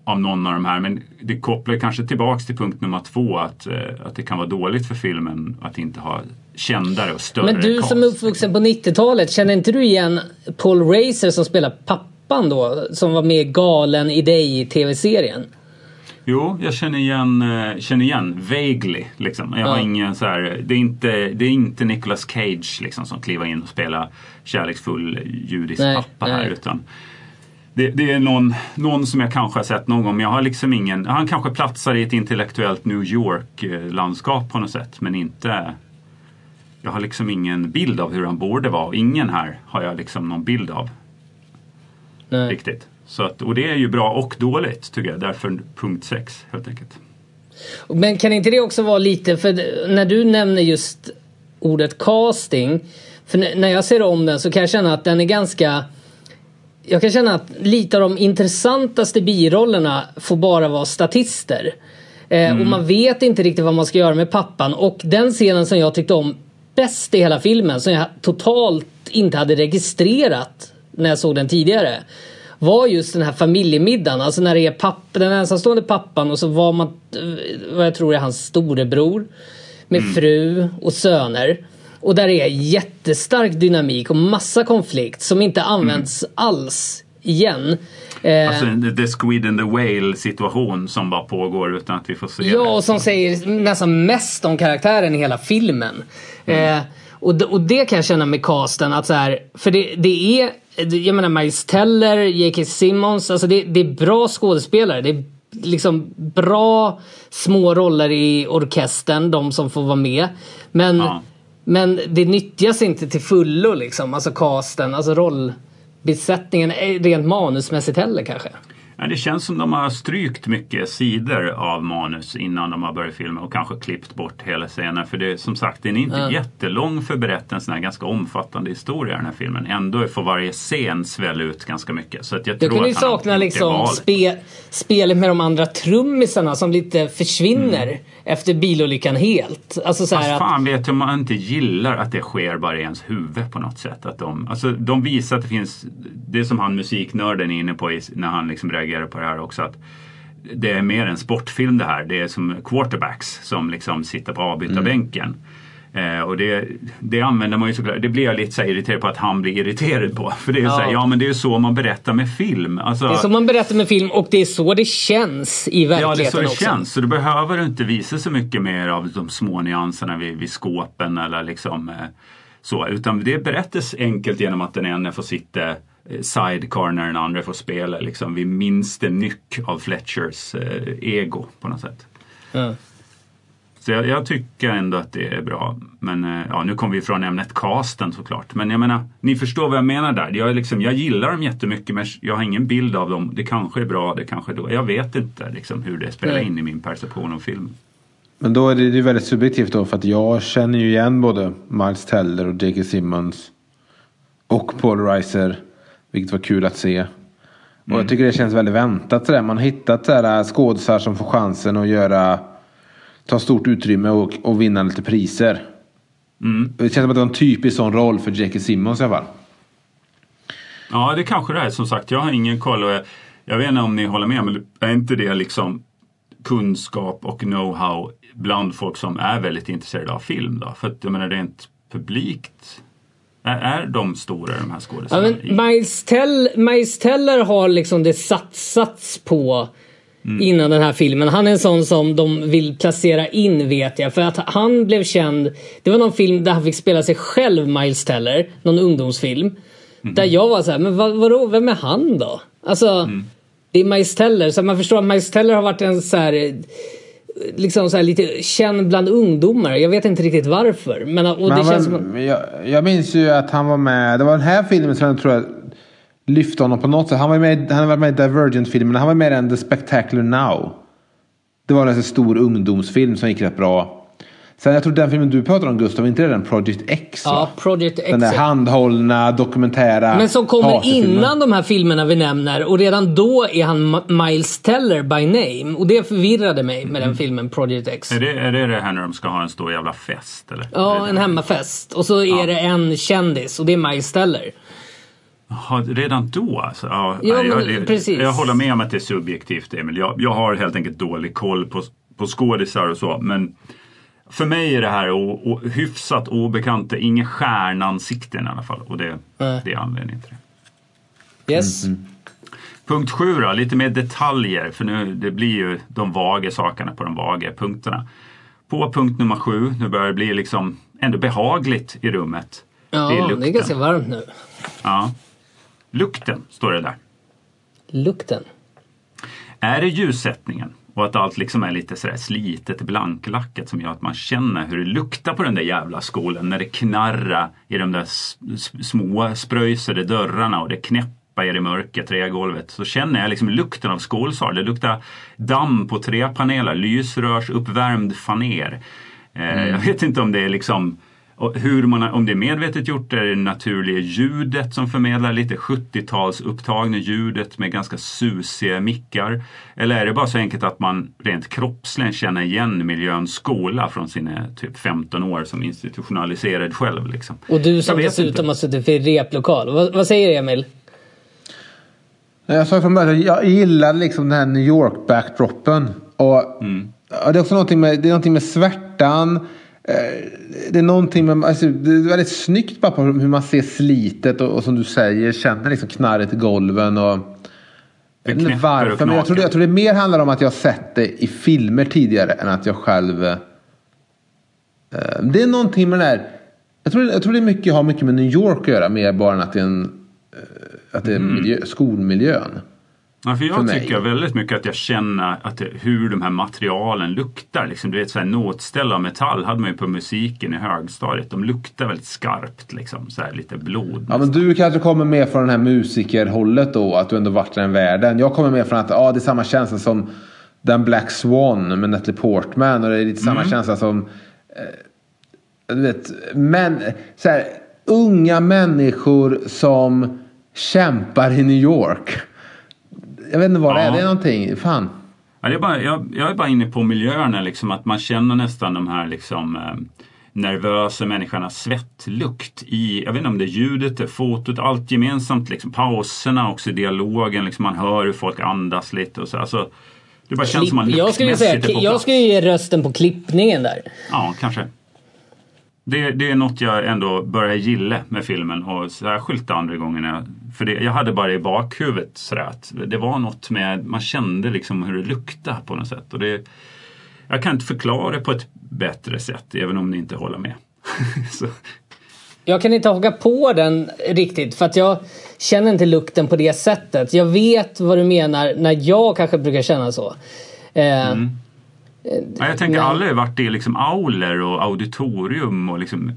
av någon av de här. Men det kopplar kanske tillbaks till punkt nummer två att, eh, att det kan vara dåligt för filmen att inte ha kändare och större Men du som är uppvuxen på 90-talet, känner inte du igen Paul Racer som spelar pappa pappan då, som var med Galen i dig i tv-serien? Jo, jag känner igen, eh, känner igen vaguely. Liksom. Jag har ingen så här, det, är inte, det är inte Nicolas Cage liksom, som kliver in och spelar kärleksfull judisk nej, pappa här. Nej. Utan det, det, är någon, någon som jag kanske har sett någon gång. Men jag har liksom ingen, han kanske platsar i ett intellektuellt New York-landskap på något sätt. Men inte jag har liksom ingen bild av hur han borde vara och ingen här har jag liksom någon bild av Nej. riktigt. Så att, och det är ju bra och dåligt tycker jag. Därför punkt 6 helt enkelt. Men kan inte det också vara lite, för när du nämner just ordet casting. För när jag ser om den så kan jag känna att den är ganska... Jag kan känna att lite av de intressantaste birollerna får bara vara statister. Eh, Och man vet inte riktigt vad man ska göra med pappan. Och den scenen som jag tyckte om bäst i hela filmen, som jag totalt inte hade registrerat när jag såg den tidigare. Var just den här familjemiddagen, alltså när det är papp, den ensamstående pappan och så var man, vad jag tror är hans storebror. Med fru och söner. Och där är jättestark dynamik och massa konflikt som inte används alls igen. Eh, Alltså The Squid and the Whale situation som bara pågår utan att vi får se Ja, det. och som säger nästan mest om karaktären i hela filmen. Eh, och, och det kan jag känna med casten, att så här, för det, det är, jag menar Miles Teller, J.K. Simmons, alltså det, det är bra skådespelare. Det är liksom bra små roller i orkestern, de som får vara med. Men, Ja. men det nyttjas inte till fullo liksom, alltså casten, alltså rollbesättningen, eh, rent manusmässigt heller kanske. Ja, det känns som de har strykt mycket sidor av manus innan de har börjat filma och kanske klippt bort hela scenen. För det är som sagt, den är inte Ja. jättelång för berättelsen, en ganska omfattande historia den här filmen. Ändå får varje scen svälla ut ganska mycket. Så att jag, Jag tror kunde ju att sakna liksom spe, spelet med de andra trummisarna som lite försvinner efter bilolyckan helt. Alltså så Fast här att, fan vet hur man inte gillar att det sker bara i ens huvud på något sätt. Att de, alltså, de visar att det finns, det som han musiknörden är inne på i, när han liksom reagerar på det här också. att Det är mer en sportfilm det här. Det är som quarterbacks som liksom sitter på avbytarbänken. Eh, och det, det använder man ju såklart, det blir jag lite så irriterad på att han blir irriterad på. För det är Ja. så här, ja men det är ju så man berättar med film. Alltså, det är så man berättar med film och det är så det känns i Ja, det är verkligheten så det också. känns. Så du behöver inte visa så mycket mer av de små nyanserna vid, vid skåpen eller liksom eh, så. Utan det berättas enkelt genom att den ena får sitta sidecar när den andra får spela liksom vid minsta nyck av Fletchers eh, ego på något sätt. Ja. Så jag, jag tycker ändå att det är bra. Men eh, ja, nu kommer vi från ämnet casten såklart. Men jag menar, ni förstår vad jag menar där. Jag, är liksom, jag gillar dem jättemycket men jag har ingen bild av dem. Det kanske är bra, det kanske är dåligt. Jag vet inte liksom, hur det spelar in i min perception av filmen. Men då är det ju väldigt subjektivt då för att jag känner ju igen både Miles Teller och J.K. Simmons. Och Paul Reiser. Vilket var kul att se. Och jag tycker det känns väldigt väntat sådär. Man har hittat sådär skådisar som får chansen att göra ta stort utrymme och, och vinna lite priser. Det känns som att det var en typisk sån roll för J.K. Simmons i alla fall. Ja, det kanske det är. Som sagt, jag har ingen koll. Och jag, jag vet inte om ni håller med, men är inte det liksom kunskap och know-how bland folk som är väldigt intresserade av film då? För att jag menar rent publikt, är, är de stora de här Ja, skådespelarna? men Miles, Tell, Miles Teller har liksom det satsats på innan den här filmen. Han är en sån som de vill placera in vet jag. För att han blev känd, det var någon film där han fick spela sig själv, Miles Teller. Någon ungdomsfilm. Där jag var så här, men vad, vadå, vem är han då? Alltså, det är Miles Teller. Så man förstår att Miles Teller har varit en så här liksom så här lite känd bland ungdomar. Jag vet inte riktigt varför. Men, och det Men han känns var, som jag, jag minns ju att han var med. Det var den här filmen som jag tror jag lyfte honom på något sätt. Han, var med, han har varit med i Divergent-filmen. Han var med i den The Spectacular Now. Det var en stor ungdomsfilm som gick rätt bra. Sen jag tror den filmen du pratar om Gustav, inte det den Project X? ja, va? Project X. Den där handhållna dokumentära Men som kommer innan de här filmerna vi nämner och redan då är han Miles Teller by name. Och det förvirrade mig med Mm. den filmen Project X. Är det, är det det här när de ska ha en stor jävla fest? Eller? Ja, det en det? hemmafest. Och så är det en kändis och det är Miles Teller. Jaha, redan då alltså? Ja, Ja, nej, jag, men det, precis. jag håller med om att det är subjektivt Emil. Jag, jag har helt enkelt dålig koll på, på skådisar och så. Men för mig är det här o, o, hyfsat obekanta, inga stjärnansikten i alla fall. Och det, det är anledningen till det. Yes. Punkt sju då, lite mer detaljer. För nu det blir ju de vaga sakerna på de vaga punkterna. På punkt nummer sju, nu börjar det bli liksom ändå behagligt i rummet. Ja, det är det är, ganska varmt nu. Ja. Lukten, står det där. Lukten. Är det ljussättningen? Och att allt liksom är lite sådär slitet, blanklackat som gör att man känner hur det luktar på den där jävla skolan när det knarrar i de där små spröjsade dörrarna och det knäpper i det mörka trägolvet. Så känner jag liksom lukten av skolsal. Det luktar damm på träpaneler, lysrörsuppvärmd faner. Eh, mm. Jag vet inte om det är liksom och hur man, om det är medvetet gjort är det naturliga ljudet som förmedlar lite 70-tals upptagna ljudet med ganska susiga mickar. Eller är det bara så enkelt att man rent kroppsligen känner igen miljön skola från sina typ 15 år som institutionaliserad själv. Liksom. Och du som dessutom har suttit i replokal. Vad, vad säger Emil? Jag sa från början att jag gillar liksom den här New York-backdropen. Och mm. det är också någonting med, det är någonting med svärtan det är någonting med, alltså, det är väldigt snyggt bara på hur man ser slitet och, och som du säger känner liksom knarret i golven. Och, jag vet inte varför men jag tror, jag tror det mer handlar om att jag sett det i filmer tidigare än att jag själv. Eh, det är någonting med det där. Jag tror, jag tror det mycket, har mycket med New York att göra mer bara än att det är, en, eh, att det är mm. miljö, skolmiljön. Ja, för jag tycker väldigt mycket att jag känner att det, hur de här materialen luktar. Liksom, du vet, så här, nåtställ av metall hade man ju på musiken i högstadiet. De luktar väldigt skarpt, liksom, så här, lite blod. Ja, men du kanske kommer med från det här musikerhållet då, att du ändå varit i den världen. Jag kommer med från att ja, det är samma känsla som den Black Swan med Natalie Portman och det är lite samma mm. känsla som eh, du vet, men, så här, unga människor som kämpar i New York. Jag vet inte vad ja. det är. Det är någonting. Fan. Ja, det är bara, jag, jag är bara inne på miljöerna. Liksom, att man känner nästan de här liksom, eh, nervösa människornas svettlukt i, jag vet inte om det är ljudet, det fotot, allt gemensamt. Liksom, pauserna, också dialogen. Liksom, man hör hur folk andas lite och så. Alltså, det bara känns Klipp, som man jag skulle säga, Jag skulle ge rösten på klippningen där. Ja, kanske. Det, det, är något jag ändå börjar gilla med filmen och särskilt andra gången. För det, jag hade bara i bakhuvudet sådär att det var något med, man kände liksom hur det luktade på något sätt. Och det, jag kan inte förklara det på ett bättre sätt även om ni inte håller med. [laughs] jag kan inte haka på den riktigt för att jag känner inte lukten på det sättet. Jag vet vad du menar när jag kanske brukar känna så. Eh, mm. Ja, jag tänker men... alla har varit i liksom auler och auditorium och liksom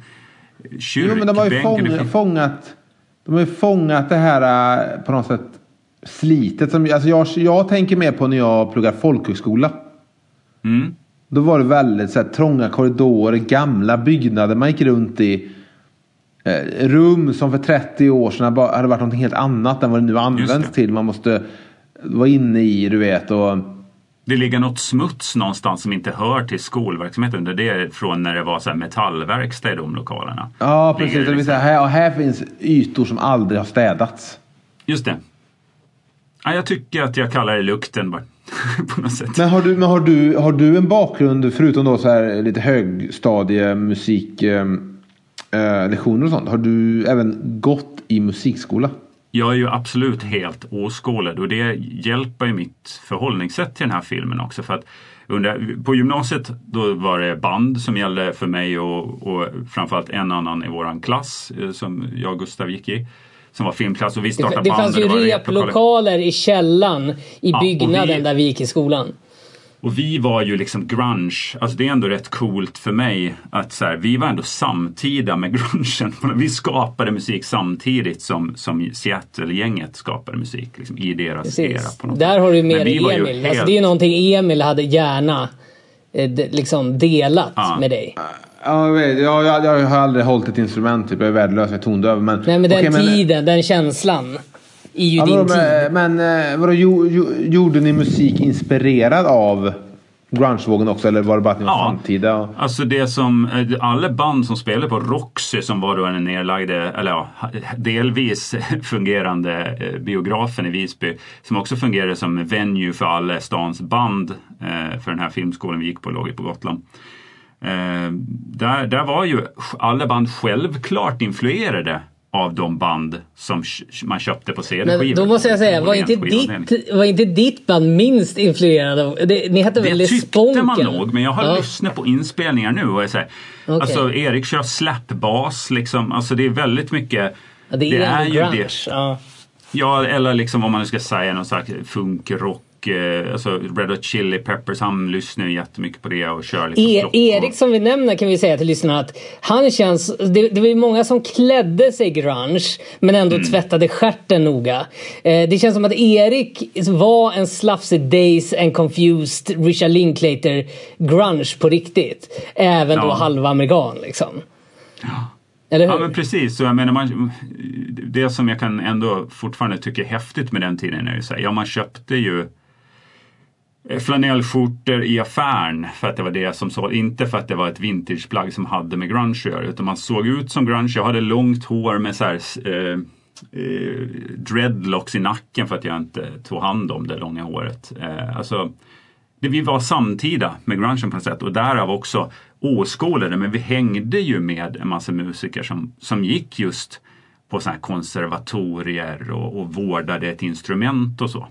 kyrkbänken. Jo, men de har ju fång, fångat, de har fångat det här äh, på något sätt slitet. Som, alltså jag, jag tänker mer på när jag pluggar folkhögskola. Mm. Då var det väldigt så här, trånga korridorer, gamla byggnader man gick runt i. Eh, rum som för 30 år sedan hade varit något helt annat än vad det nu används till. Man måste vara inne i, du vet. Och, det ligger något smuts någonstans som inte hör till skolverksamheten. Det är från när det var så här metallverkstad i de lokalerna. Ja, precis. Det liksom... här, här finns ytor som aldrig har städats. Just det. Ja, jag tycker att jag kallar det lukten bara. [laughs] på något sätt. Men har du, men har du, har du en bakgrund förutom då så här lite högstadiemusik eh, eh, och sånt? Har du även gått i musikskola? Jag är ju absolut helt oskolad och det hjälper ju mitt förhållningssätt till den här filmen också. För att under, på gymnasiet då var det band som gällde för mig och, och framförallt en annan i våran klass eh, som jag och Gustav gick i. Som var filmklass och vi startade det band. Det fanns ju replokaler i källan i ja, byggnaden vi, där vi gick i skolan. Och vi var ju liksom grunge, alltså det är ändå rätt coolt för mig att så här, vi var ändå samtida med grungen. [laughs] Vi skapade musik samtidigt som, som Seattle-gänget skapade musik liksom, i deras Precis. era. På något Där har du mer Emil. Helt... Alltså, det är någonting Emil hade gärna eh, liksom delat ja. med dig. Ja, jag, jag, jag, jag, har aldrig hållit ett instrument, typ. jag är värdelös, jag är tondöv. Men, Nej men den okay, tiden, men, den känslan är ju ja, din tid. Men, men vadå, gjorde ni musik inspirerad av grungevågen också eller var det bara att ni var ja, samtida? Alltså det som, eh, alla band som spelade på Roxy som var då den nedlagda, eller ja, delvis [laughs] fungerande eh, biografen i Visby som också fungerade som venue för alla stans band eh, för den här filmskolan vi gick på, låg på Gotland. Där, där var ju alla band självklart influerade av de band som man köpte på CD-skivor. Då måste jag säga, var inte, ditt, var inte ditt band minst influerad av... Det, ni hette väl Det tyckte Sponken? man nog, men jag har ja. lyssnat på inspelningar nu och jag säger, okay. alltså Erik kör slapbas liksom, alltså det är väldigt mycket... Ja, det är, det är ju grunge. det. Ja. ja, eller liksom om man nu ska säga någon slags funkrock och eh, alltså Red Hot Chili Peppers, han lyssnar ju jättemycket på det och kör lite E Erik som vi nämner kan vi säga till lyssnarna att han känns, det, det var ju många som klädde sig grunge men ändå Mm. tvättade stjärten noga. Eh, det känns som att Erik var en slafsig Days and Confused Richard Linklater grunge på riktigt. Även då Ja. halvamerikan liksom. Hur? Ja men precis, så jag menar man, det som jag kan ändå fortfarande tycka är häftigt med den tiden är ju så här, ja man köpte ju Eh, flanellskjortor i affären för att det var det som så, inte för att det var ett vintageplagg som hade med grunge att göra utan man såg ut som grunge. Jag hade långt hår med så här, eh, eh, dreadlocks i nacken för att jag inte tog hand om det långa håret. Eh, alltså, det, vi var samtida med grungen på något sätt och därav också oskolade men vi hängde ju med en massa musiker som, som gick just på sådana här konservatorier och, och vårdade ett instrument och så.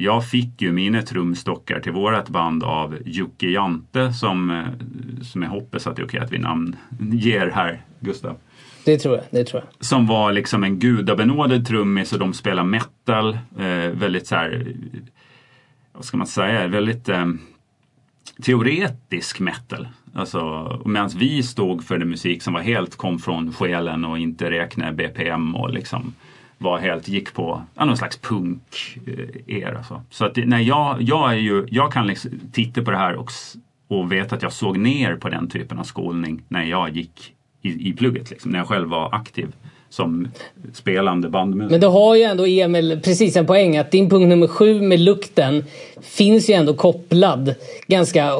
Jag fick ju mina trumstockar till vårat band av Jocke Jante som, eh, som jag hoppas att det är okej att vi namnger här, Gustav Det tror jag. Det tror jag. som var liksom en gudabenådad trummis och de spelar metal. Eh, väldigt så här, vad ska man säga, väldigt eh, teoretisk metal. Alltså, medan vi stod för den musik som var helt kom från själen och inte räknade BPM och liksom var helt, gick på ja, någon slags punk-era. Eh, så, så att det- nej, jag, jag, är ju, jag kan liksom titta på det här och, och veta att jag såg ner på den typen av skolning när jag gick i, i plugget, liksom, när jag själv var aktiv som spelande bandmusiker. Men du har ju ändå Emil precis en poäng att din punkt nummer sju med lukten finns ju ändå kopplad ganska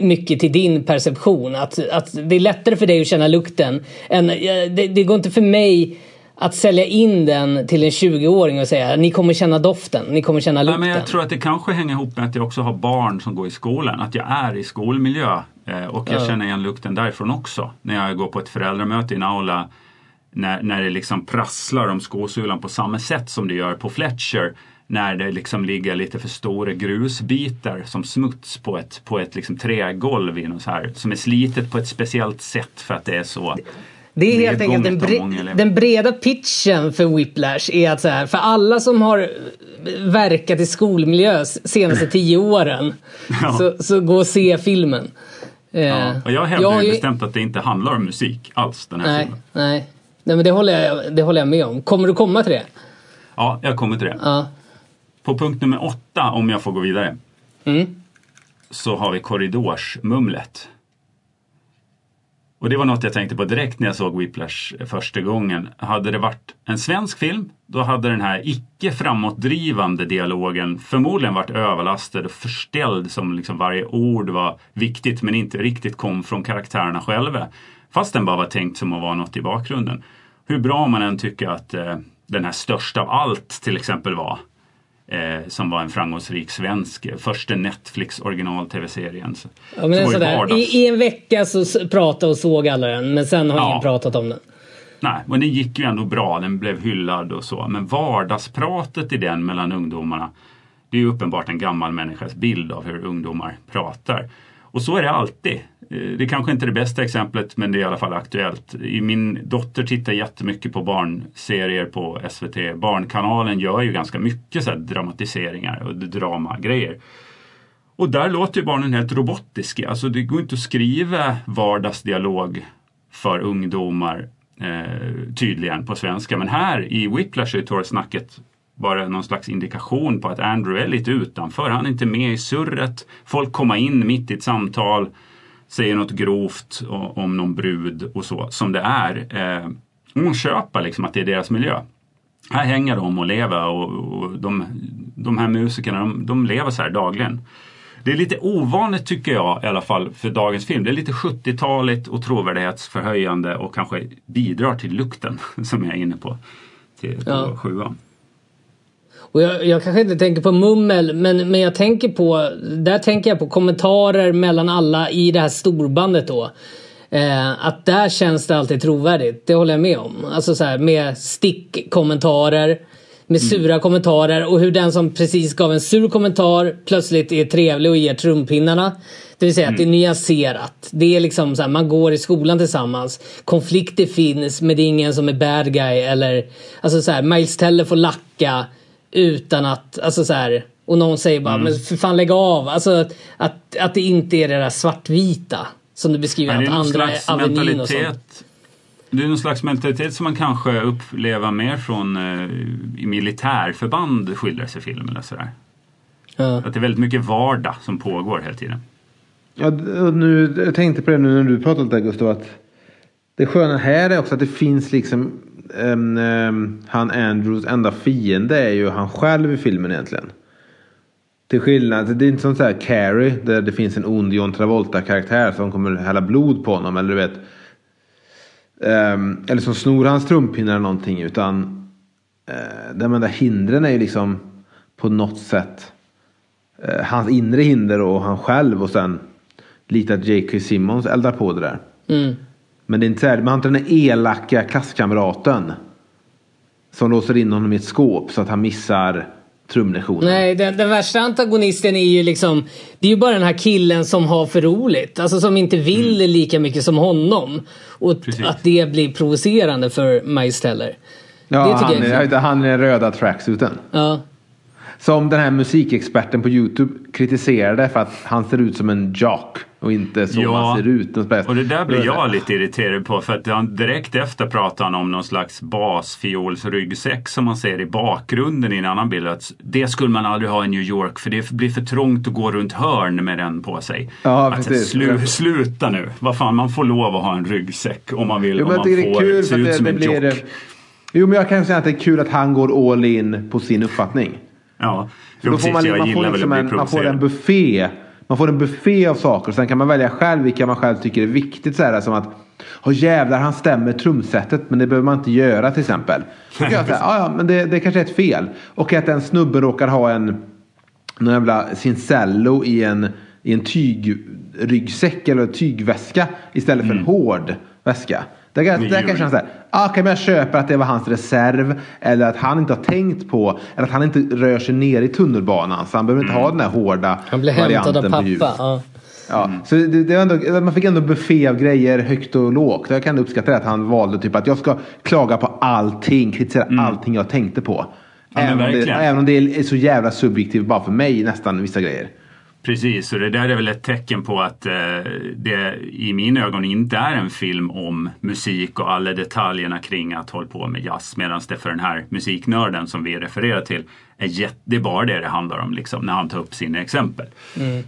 mycket till din perception. Att, att det är lättare för dig att känna lukten. Än, det, det går inte för mig att sälja in den till en 20-åring och säga ni kommer känna doften, ni kommer känna lukten. men jag tror att det kanske hänger ihop med att jag också har barn som går i skolan. Att jag är i skolmiljö eh, och jag Ja. känner igen lukten därifrån också. När jag går på ett föräldramöte i en aula när, när det liksom prasslar om skosulan på samma sätt som det gör på Fletcher. När det liksom ligger lite för stora grusbitar som smuts på ett, på ett liksom trägolv i något så här, som är slitet på ett speciellt sätt för att det är så Det är helt enkelt den, bre- den breda pitchen för Whiplash är att så här, för alla som har verkat i skolmiljö senaste tio [laughs] åren Ja. så, så gå och se filmen. Eh, Ja, och jag hävdar jag ju- bestämt att det inte handlar om musik alls den här Nej, filmen. nej. nej men det håller, jag, det håller jag med om. Kommer du komma till det? Ja, jag kommer till det. Ja. På punkt nummer åtta, om jag får gå vidare, Mm. så har vi korridorsmumlet. Och det var något jag tänkte på direkt när jag såg Whiplash eh, första gången. Hade det varit en svensk film, då hade den här icke framåtdrivande dialogen förmodligen varit överlastad och förställd som liksom varje ord var viktigt men inte riktigt kom från karaktärerna själva. Fast den bara var tänkt som att vara något i bakgrunden. Hur bra man än tycker att eh, den här största av allt till exempel var, eh, som var en framgångsrik svensk, eh, första Netflix original-tv-serien. Så, Ja, men sådär, i, I en vecka så pratade och såg alla den men sen har Ja. ingen pratat om den. Nej, men den gick ju ändå bra, den blev hyllad och så. Men vardagspratet i den mellan ungdomarna, det är ju uppenbart en gammal människas bild av hur ungdomar pratar. Och så är det alltid. Eh, det är kanske inte är det bästa exemplet, men det är i alla fall aktuellt. Min dotter tittar jättemycket på barnserier på SVT. Barnkanalen gör ju ganska mycket så här dramatiseringar och dramagrejer. Och där låter ju barnen helt robotiska. Alltså det går inte att skriva vardagsdialog för ungdomar eh, tydligen på svenska. Men här i Whiplash är torrsnacket bara någon slags indikation på att Andrew är lite utanför. Han är inte med i surret. Folk kommer in mitt i ett samtal, säger något grovt om någon brud och så, som det är. Eh, hon köper liksom att det är deras miljö. Här hänger de och lever och, och de, de här musikerna de, de lever så här dagligen. Det är lite ovanligt tycker jag i alla fall för dagens film. Det är lite 70-taligt och trovärdighetsförhöjande och kanske bidrar till lukten [laughs] som jag är inne på. Till, på Ja. sjuan. Och jag, jag kanske inte tänker på mummel, men, men jag tänker på, där tänker jag på kommentarer mellan alla i det här storbandet då. Eh, att där känns det alltid trovärdigt, det håller jag med om. Alltså så här, med stickkommentarer, med sura kommentarer och hur den som precis gav en sur kommentar plötsligt är trevlig och ger trumpinnarna. Det vill säga att det är nyanserat. Det är liksom så här, man går i skolan tillsammans. Konflikter finns men det är ingen som är bad guy eller... Alltså så här, Miles Teller får lacka utan att... Alltså så här, Och någon säger bara, men för fan lägg av. Alltså att, att, att det inte är det där svartvita. Som du beskriver, Nej, det är att någon andra slags är Avenyn och sånt. mentalitet. Det är någon slags mentalitet som man kanske upplever mer från eh, i militärförband skildras i filmen. Eller sådär. Ja. Att det är väldigt mycket vardag som pågår hela tiden. Ja, och nu, jag tänkte på det nu när du pratade där Gustav. Att det sköna här är också att det finns liksom um, um, han Andrews enda fiende är ju han själv i filmen egentligen. Till skillnad, det är inte som så här Carrie där det finns en ond John Travolta-karaktär som kommer hälla blod på honom. Eller du vet. Um, eller som snor hans trumpinnar eller någonting. Utan uh, de enda hindren är ju liksom på något sätt uh, hans inre hinder och han själv och sen lite att J.K. Simmons eldar på det där. Mm. Men det är inte så här, man har inte den elaka klasskamraten. Som låser in honom i ett skåp så att han missar trumlektionen. Nej, den, den värsta antagonisten är ju liksom... Det är ju bara den här killen som har för roligt. Alltså som inte vill lika mycket som honom. Och Mm. Precis. att det blir provocerande för Miles Teller. Ja, han, är, han är den röda tracksuiten. Ja. Som den här musikexperten på YouTube kritiserade för att han ser ut som en jock. Och inte så Ja, han ser ut. Och det där blir jag lite irriterad på för att han direkt efter pratar han om någon slags basfiolsryggsäck som man ser i bakgrunden i en annan bild. Att det skulle man aldrig ha i New York för det blir för trångt att gå runt hörn med den på sig. Ja, att, precis. slu, sluta nu, vad fan man får lov att ha en ryggsäck om man vill. Jo, om man det får kul se ut som det en jock. Jo, men jag kan säga att det är kul att han går all in på sin uppfattning. Ja, För då får man, jag man, får liksom en, man får en buffé. Man får en buffé av saker. Sen kan man välja själv vilka man själv tycker är viktigt. Så här, som att, Åh jävlar han stämmer trumsetet men det behöver man inte göra till exempel. Jag säga, "Ja, ja men det, det kanske är ett fel. Och att en snubbe råkar ha en någon jävla cincello i en, i en tygryggsäck eller tygväska istället för en hård väska. Där där kan jag känna såhär, ah, okay, men jag köper att det var hans reserv. Eller att han inte har tänkt på, eller att han inte rör sig ner i tunnelbanan. Så han behöver inte ha den här hårda Han blev hämtad av på pappa. Ja. Ja, så det, det var ändå, man fick ändå buffé av grejer högt och lågt. Jag kan uppskatta det att han valde typ att jag ska klaga på allting, kritisera allting jag tänkte på. Mm. men även, om det, även om det är så jävla subjektivt bara för mig nästan vissa grejer. Precis, och det där är väl ett tecken på att eh, det i mina ögon inte är en film om musik och alla detaljerna kring att hålla på med jazz. Medan det för den här musiknörden som vi refererar till är jätte, det är bara det det handlar om liksom, när han tar upp sina exempel.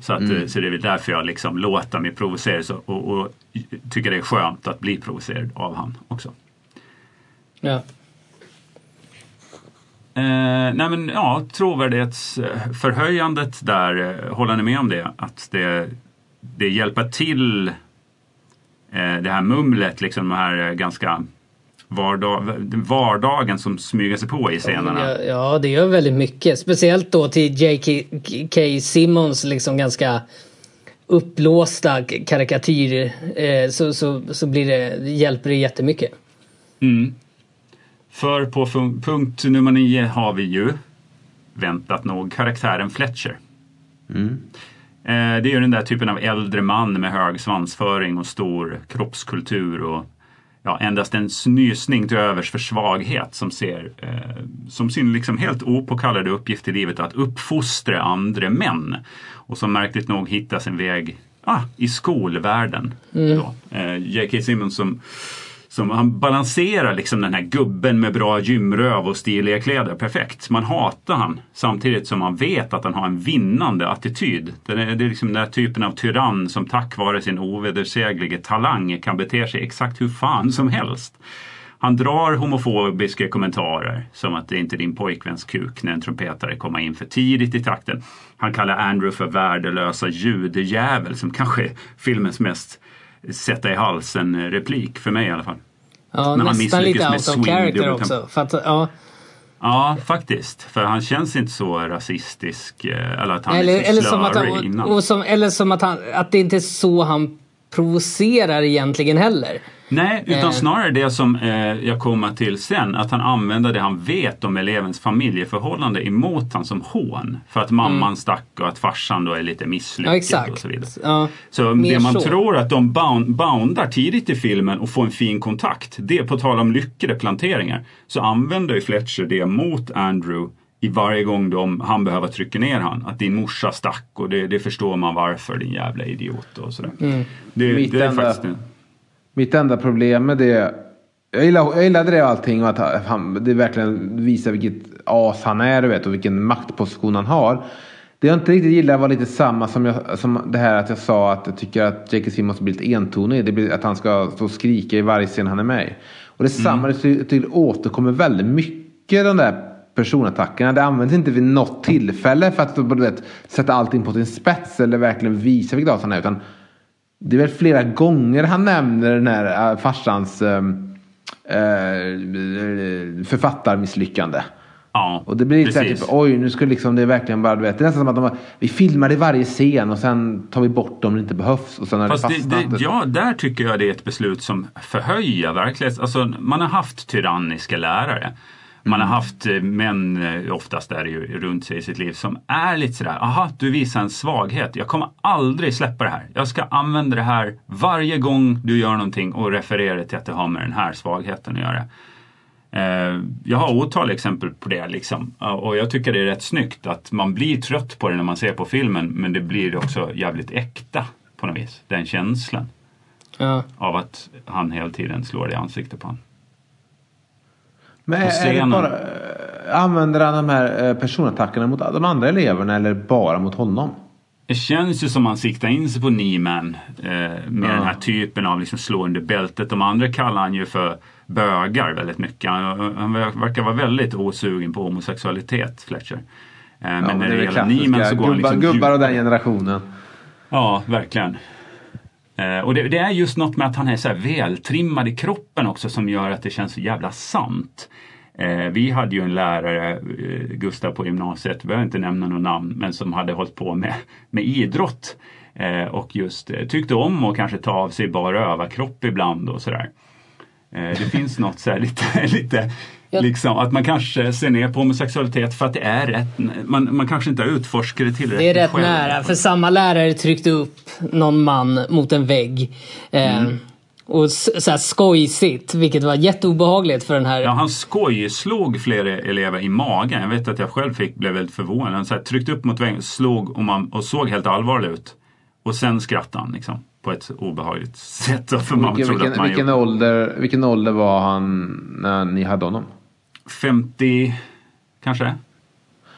Så, att, eh, så det är väl därför jag liksom låter mig provoceras och, och, och tycker det är skönt att bli provocerad av han också. Ja. Eh, nej men ja, trovärdighetsförhöjandet där, eh, håller ni med om det? Att det, det hjälper till eh, det här mumlet, liksom de här eh, ganska vardag, vardagen som smyger sig på i scenerna. Ja, ja, det gör väldigt mycket. Speciellt då till J.K. Simmons liksom ganska uppblåsta karikatyr eh, så, så, så blir det, hjälper det jättemycket. Mm. För på punkt nummer nio har vi ju väntat nog karaktären Fletcher. Eh, det är ju den där typen av äldre man med hög svansföring och stor kroppskultur och ja, endast en snysning till övers för svaghet som ser eh, som sin liksom helt opåkallade uppgift i livet att uppfostra andra män. Och som märkligt nog hittar sin väg ah, i skolvärlden. Då. Eh, J.K. Simmons som som han balanserar liksom den här gubben med bra gymröv och stiliga kläder perfekt. Man hatar han samtidigt som man vet att han har en vinnande attityd. Det är, det är liksom den här typen av tyrann som tack vare sin ovedersägliga talang kan bete sig exakt hur fan som helst. Han drar homofobiska kommentarer som att det inte är din pojkväns kuk när en trumpetare kommer in för tidigt i takten. Han kallar Andrew för värdelösa judejävel som kanske är filmens mest sätta i halsen replik för mig i alla fall. Ja, När han nästan lite misslyckas med out of swing, character också. För att, ja, Ja, faktiskt. För han känns inte så rasistisk. eh, Eller att han eller, är så eller, som att han, innan. och som, eller som att, han, att det inte är så han provocerar egentligen heller. Nej, utan Eh. snarare det som eh, jag kommer till sen. Att han använder det han vet om elevens familjeförhållande emot han som hån. För att mamman stack och att farsan då är lite Mm. Ja, misslyckad och så vidare. Ja, Så det man så. tror att de bound, boundar tidigt i filmen och får en fin kontakt. Det på tal om lyckade planteringar. Så använder ju Fletcher det mot Andrew i varje gång de, han behöver trycka ner han. Att din morsa stack och det, det förstår man varför din jävla idiot och sådär. Mm. Det, Mitt det är faktiskt det. Mitt enda problem med det. Jag gillade, jag gillade det och allting och att han, det verkligen visar vilket as han är du vet, och vilken maktposition han har. Det jag inte riktigt gillade var lite samma som, jag, som det här att jag sa att jag tycker att J.K. Simmons blir lite entonig. Det blir att han ska stå och skrika i varje scen han är med i. Och det samma, ty- ty- återkommer väldigt mycket de där personattackerna. Det används inte vid något tillfälle för att du vet, sätta allting på sin spets eller verkligen visa vilket as han är. Utan det är väl flera gånger han nämner den här äh, farsans äh, författarmisslyckande. Ja, Och det blir lite typ, oj nu ska liksom det verkligen bara, du vet, det är nästan som att de, har- vi filmar det i varje scen och sen tar vi bort dem när det inte behövs och sen har Fast det det, det, ja, där tycker jag det är ett beslut som förhöjer verklighets... Alltså, man har haft tyranniska lärare. Man har haft eh, män, eh, oftast är det ju runt sig i sitt liv, som är lite sådär, aha, du visar en svaghet. Jag kommer aldrig släppa det här. Jag ska använda det här varje gång du gör någonting och referera till att det har med den här svagheten att göra. Eh, Jag har otaliga exempel på det liksom. Och jag tycker det är rätt snyggt att man blir trött på det när man ser på filmen men det blir också jävligt äkta på något vis. Den känslan Ja. av att han hela tiden slår det i ansiktet på honom. Men är det bara, äh, använder han de här äh, personattackerna mot de andra eleverna eller bara mot honom? Det känns ju som han siktar in sig på Nieman eh, med Ja. den här typen av liksom slå under bältet. De andra kallar han ju för bögar väldigt mycket. Han, han verkar vara väldigt osugen på homosexualitet, Fletcher. Eh, men Ja, när det är gäller Nieman så går han gubbar, liksom gubbar av den generationen. Ja, verkligen. Eh, och det, det är just något med att han är så här vältrimmad i kroppen också som gör att det känns så jävla sant. Eh, vi hade ju en lärare, eh, Gustav på gymnasiet, behöver inte nämna något namn, men som hade hållit på med, med idrott. Och just tyckte om att kanske ta av sig bara överkropp ibland och sådär. Det finns något så här lite, [laughs] lite Ja. liksom att man kanske ser ner på homosexualitet för att det är rätt, man, man kanske inte har utforskat det tillräckligt Det är rätt själv. nära, för samma lärare tryckte upp någon man mot en vägg. Eh, Mm. Och så här skojsigt, vilket var jätteobehagligt för den här. Ja, han skojslog flera elever i magen. Jag vet att jag själv fick, blev väldigt förvånad. Han så här, tryckte upp mot väggen, slog och, man, och såg helt allvarlig ut. Och sen skrattade han liksom, på ett obehagligt [laughs] sätt. För man Vilken, trodde att vilken, man vilken, gjorde ålder, vilken ålder var han när ni hade honom? 50 kanske.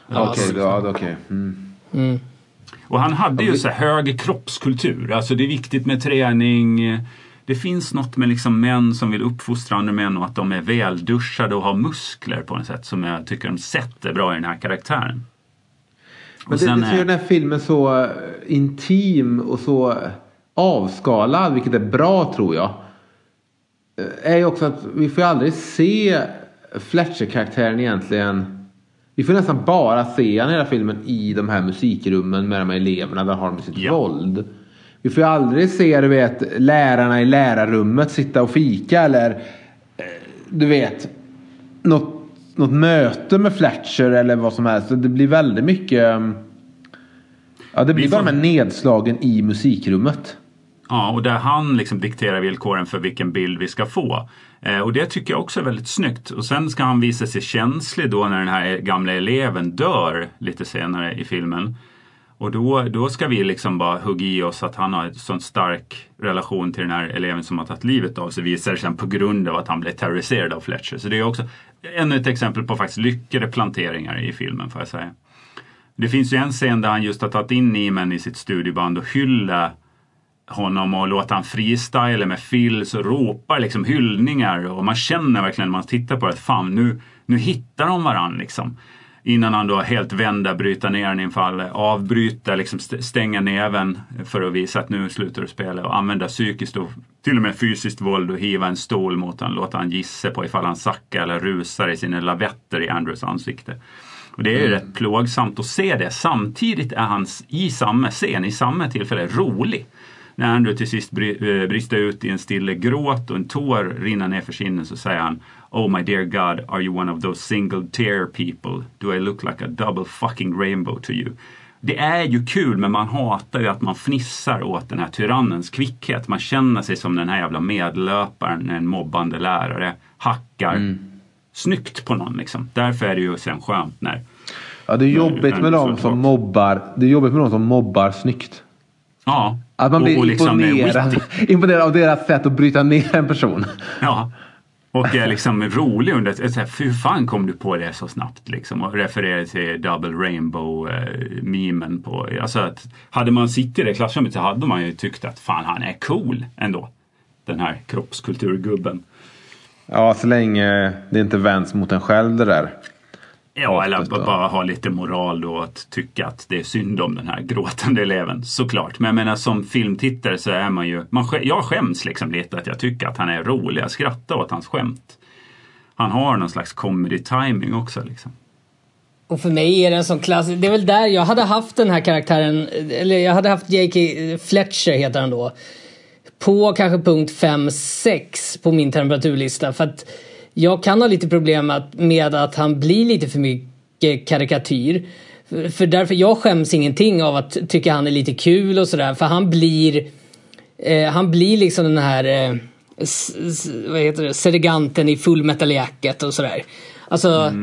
Okej, ja, okej. Mm. Och han hade ju så här hög kroppskultur. Alltså det är viktigt med träning. Det finns något med liksom män som vill uppfostra andra män och att de är välduschade och har muskler på något sätt som jag tycker de sätter bra i den här karaktären. Men Och det, sen det är- den här filmen så eh, intim och så avskalad, vilket är bra tror jag. Eh, Är ju också att vi får aldrig se Fletcher-karaktären egentligen. Vi får nästan bara se han i hela filmen i de här musikrummen med de här eleverna där har de sitt Ja. våld. Vi får ju aldrig se du vet, lärarna i lärarrummet sitta och fika eller eh, du vet något, något möte med Fletcher eller vad som helst. Det blir väldigt mycket um, Ja det blir Vi bara får- de här nedslagen i musikrummet. Ja, och där han liksom dikterar villkoren för vilken bild vi ska få. Eh, och det tycker jag också är väldigt snyggt. Och sen ska han visa sig känslig då när den här gamla eleven dör lite senare i filmen. Och då, då ska vi liksom bara hugga i oss att han har en sån stark relation till den här eleven som har tagit livet av sig. Visar det sig på grund av att han blev terroriserad av Fletcher. Så det är också ännu ett exempel på faktiskt lyckade planteringar i filmen får jag säga. Det finns ju en scen där han just har tagit in Niemann i sitt studieband och hyllar honom och låter han freestyla med fills och ropar liksom hyllningar och man känner verkligen när man tittar på det att fan nu, nu hittar de varann liksom. Innan han då helt vända, bryta ner en infall, avbryta, liksom st- stänga näven för att visa att nu slutar du spela och använda psykiskt och till och med fysiskt våld och hiva en stol mot honom, låta han gissa på ifall han sackar eller rusar i sina lavetter i Andrews ansikte. Och det är ju rätt plågsamt att se det. Samtidigt är han i samma scen, i samma tillfälle, rolig. När Andrew till sist eh, brister ut i en stille gråt och en tår rinner ner för kinden så säger han Oh my dear God, are you one of those single tear people? Do I look like a double fucking rainbow to you? Det är ju kul men man hatar ju att man fnissar åt den här tyrannens kvickhet. Man känner sig som den här jävla medlöparen när en mobbande lärare hackar snyggt på någon. Liksom. Därför är det ju sen skönt när Ja, det är jobbigt med dem som mobbar. Det är jobbigt med dem som mobbar snyggt. Ja. Att man blir och liksom är imponerad, imponerad av deras sätt att bryta ner en person. Ja. Och är liksom rolig under ett, ett, hur fan kom du på det så snabbt liksom? Och refererar till Double Rainbow-memen på, alltså att hade man suttit i det klassrummet så hade man ju tyckt att fan han är cool ändå. Den här kroppskulturgubben. Ja, så länge det inte vänds mot en själv det där. Ja, eller bara ha lite moral då att tycka att det är synd om den här gråtande eleven. Såklart. Men jag menar som filmtittare så är man ju, man, jag skäms liksom lite att jag tycker att han är rolig. Jag skrattar åt hans skämt. Han har någon slags comedy timing också liksom. Och för mig är det en sån klass... Det är väl där jag hade haft den här karaktären, eller jag hade haft J.K. Fletcher heter han då. På kanske punkt 5-6 på min temperaturlista. För att jag kan ha lite problem att, med att han blir lite för mycket karikatyr. För, för därför, jag skäms ingenting av att tycka han är lite kul och sådär. För han blir... Eh, han blir liksom den här... Eh, vad heter det? Sedeganten i Full Metal Jacket och sådär. Alltså...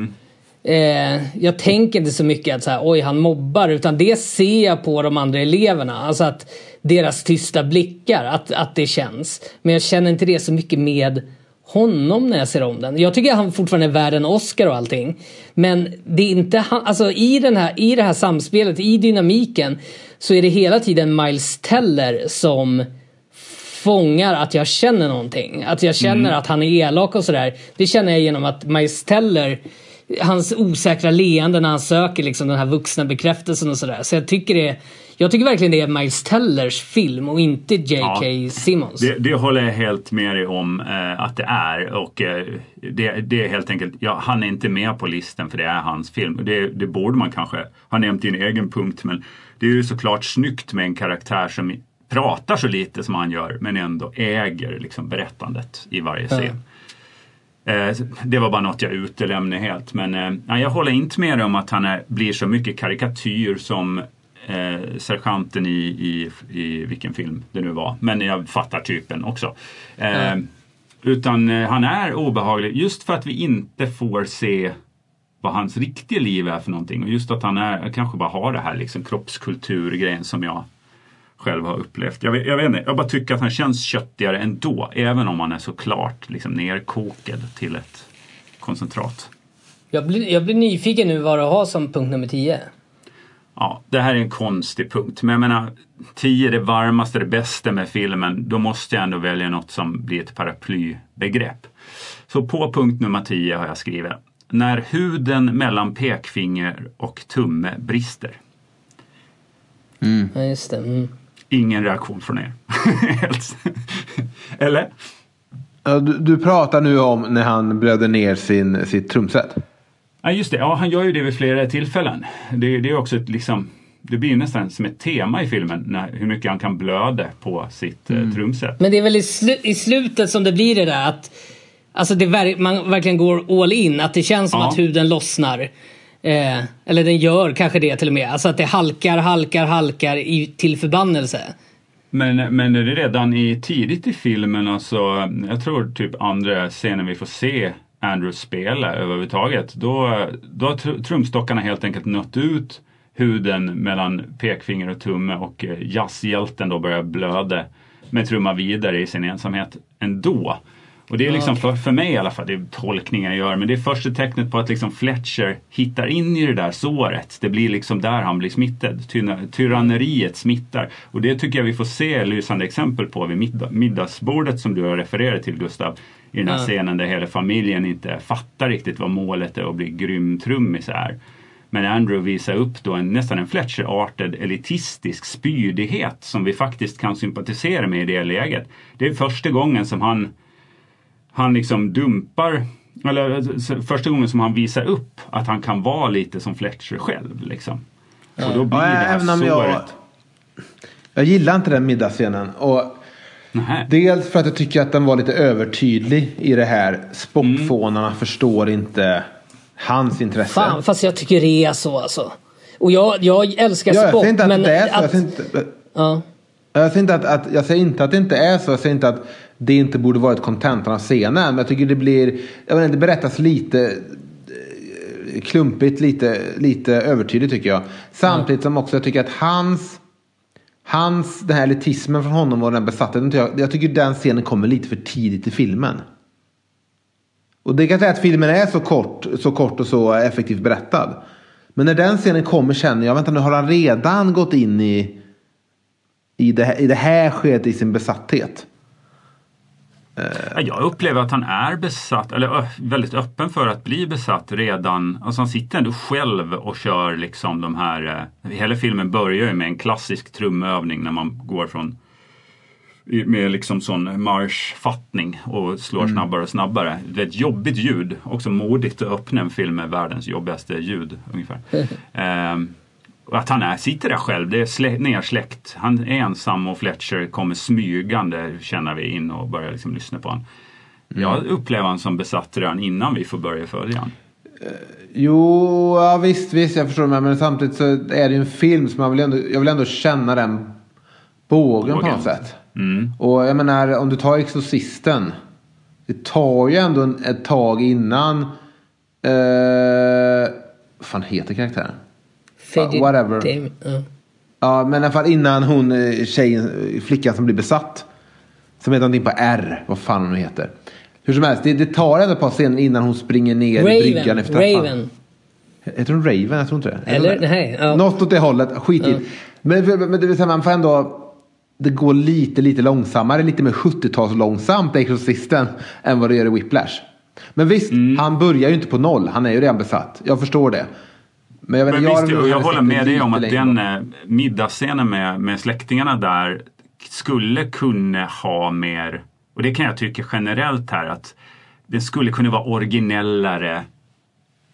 Eh, jag tänker inte så mycket att så här, oj han mobbar utan det ser jag på de andra eleverna. Alltså att deras tysta blickar, att, att det känns. Men jag känner inte det så mycket med honom när jag ser om den. Jag tycker att han fortfarande är värd en Oscar och allting. Men det är inte han, alltså i, den här, i det här samspelet, i dynamiken så är det hela tiden Miles Teller som fångar att jag känner någonting. Att jag känner att han är elak och sådär. Det känner jag genom att Miles Teller Hans osäkra leende när han söker liksom den här vuxna bekräftelsen och sådär. Så jag tycker det Jag tycker verkligen det är Miles Tellers film och inte J.K. Ja. Simmons. Det, det håller jag helt med dig om eh, att det är. Och eh, det, det är helt enkelt, ja, han är inte med på listan för det är hans film. Det, det borde man kanske ha nämnt i en egen punkt. Men det är ju såklart snyggt med en karaktär som pratar så lite som han gör men ändå äger liksom, berättandet i varje scen. Eh, Det var bara något jag utelämnade helt. Men eh, jag håller inte med om att han är, blir så mycket karikatyr som eh, sergeanten i, i, i vilken film det nu var. Men jag fattar typen också. Eh, Utan eh, han är obehaglig just för att vi inte får se vad hans riktiga liv är för någonting. Och just att han är, kanske bara har det här liksom kroppskulturgrejen som jag själv har upplevt. Jag vet, jag vet inte, jag bara tycker att han känns köttigare ändå. Även om han är så klart liksom nerkokad till ett koncentrat. Jag, blir, jag blir nyfiken nu vad du har som punkt nummer 10. Ja, det här är en konstig punkt. Men jag menar, 10 det varmaste, det bästa med filmen. Då måste jag ändå välja något som blir ett paraplybegrepp. Så på punkt nummer 10 har jag skrivit. När huden mellan pekfinger och tumme brister. Ja, just det. Mm. Ingen reaktion från er. [laughs] Eller? Du, du pratar nu om när han blöder ner sin, sitt trumset. Ja, just det. Ja, han gör ju det vid flera tillfällen. Det, det är också ett, liksom, det blir nästan som ett tema i filmen, när, hur mycket han kan blöda på sitt eh, trumset. Men det är väl i, slu- i slutet som det blir det där att Alltså det ver- man verkligen går all in. Att det känns som Ja. att huden lossnar. Eh, eller den gör kanske det till och med. Alltså att det halkar, halkar, halkar i, till förbannelse. Men, men redan i, tidigt i filmen, alltså, jag tror typ andra scenen vi får se Andrew spela överhuvudtaget, då, då har tr- trumstockarna helt enkelt nött ut huden mellan pekfinger och tumme och eh, jazzhjälten då börjar blöda med trumma vidare i sin ensamhet ändå. Och det är liksom för, för mig i alla fall, det är tolkningar jag gör, men det är första tecknet på att liksom Fletcher hittar in i det där såret. Det blir liksom där han blir smittad. Tyranneriet smittar. Och det tycker jag vi får se lysande exempel på vid middag, middagsbordet som du har refererat till Gustav. I den här Ja. scenen där hela familjen inte fattar riktigt vad målet är och blir grym trummis är. Men Andrew visar upp då en, nästan en Fletcher-artad elitistisk spydighet som vi faktiskt kan sympatisera med i det läget. Det är första gången som han han liksom dumpar, eller första gången som han visar upp att han kan vara lite som Fletcher själv. Liksom. Och då blir Ja, det här även om jag, såret. jag gillar inte den middagsscenen. Och Nähä. dels för att jag tycker att den var lite övertydlig i det här. Spockfånarna förstår inte hans intresse. Fan, fast jag tycker det är så alltså. Och jag, jag älskar ja, jag Spock. säger inte att men det är så. Jag att- säger inte, ja. jag, säger inte att, att, jag säger inte att det inte är så. Jag säger inte att det inte borde varit kontentan av scenen. Men jag tycker det blir, jag vet inte, det berättas lite eh, klumpigt, lite, lite övertydligt tycker jag. Samtidigt som också jag tycker att hans, hans den här elitismen från honom och den besattheten, jag, jag tycker den scenen kommer lite för tidigt i filmen. Och det kan säga att filmen är så kort, så kort och så effektivt berättad. Men när den scenen kommer känner jag, vänta nu har han redan gått in i, i, det, i det här skedet i sin besatthet. Jag upplever att han är besatt, eller väldigt öppen för att bli besatt redan. Alltså han sitter ändå själv och kör liksom de här... Eh, hela filmen börjar ju med en klassisk trumövning när man går från med liksom sån marschfattning och slår mm. snabbare och snabbare. Det är ett jobbigt ljud. Också modigt att öppna en film med världens jobbigaste ljud ungefär. [laughs] att han är, sitter där själv, det är slä, nersläckt. Han är ensam och Fletcher kommer smygande känner vi in och börjar liksom lyssna på honom. Mm. Jag upplever honom som besatt redan innan vi får börja följa honom. Uh, jo, ja, visst, visst, jag förstår det. Men samtidigt så är det ju en film som jag vill ändå, jag vill ändå känna den bågen, bågen. på något sätt. Mm. Och jag menar, om du tar Exorcisten. Det tar ju ändå ett tag innan... Uh, vad fan heter karaktären? Faded whatever. Uh. Ja, men i alla fall innan hon, eh, tjejen, flickan som blir besatt. Som heter någonting på R, vad fan hon heter. Hur som helst, det, det tar ändå ett par scener innan hon springer ner Raven, i bryggan efter. Raven. Heter hon Raven? Jag tror inte det. Eller, nej. Ja. Något åt det hållet, skit. Ja. Men, men det vill säga, man får ändå... Det går lite, lite långsammare, lite mer 70-tals långsamt Exorcisten än vad det gör i Whiplash. Men visst, mm. han börjar ju inte på noll. Han är ju redan besatt. Jag förstår det. Men, jag, vet, men jag, visst, jag, jag håller med dig om att den eh, middagsscenen med, med släktingarna där skulle kunna ha mer, och det kan jag tycka generellt här, att den skulle kunna vara originellare.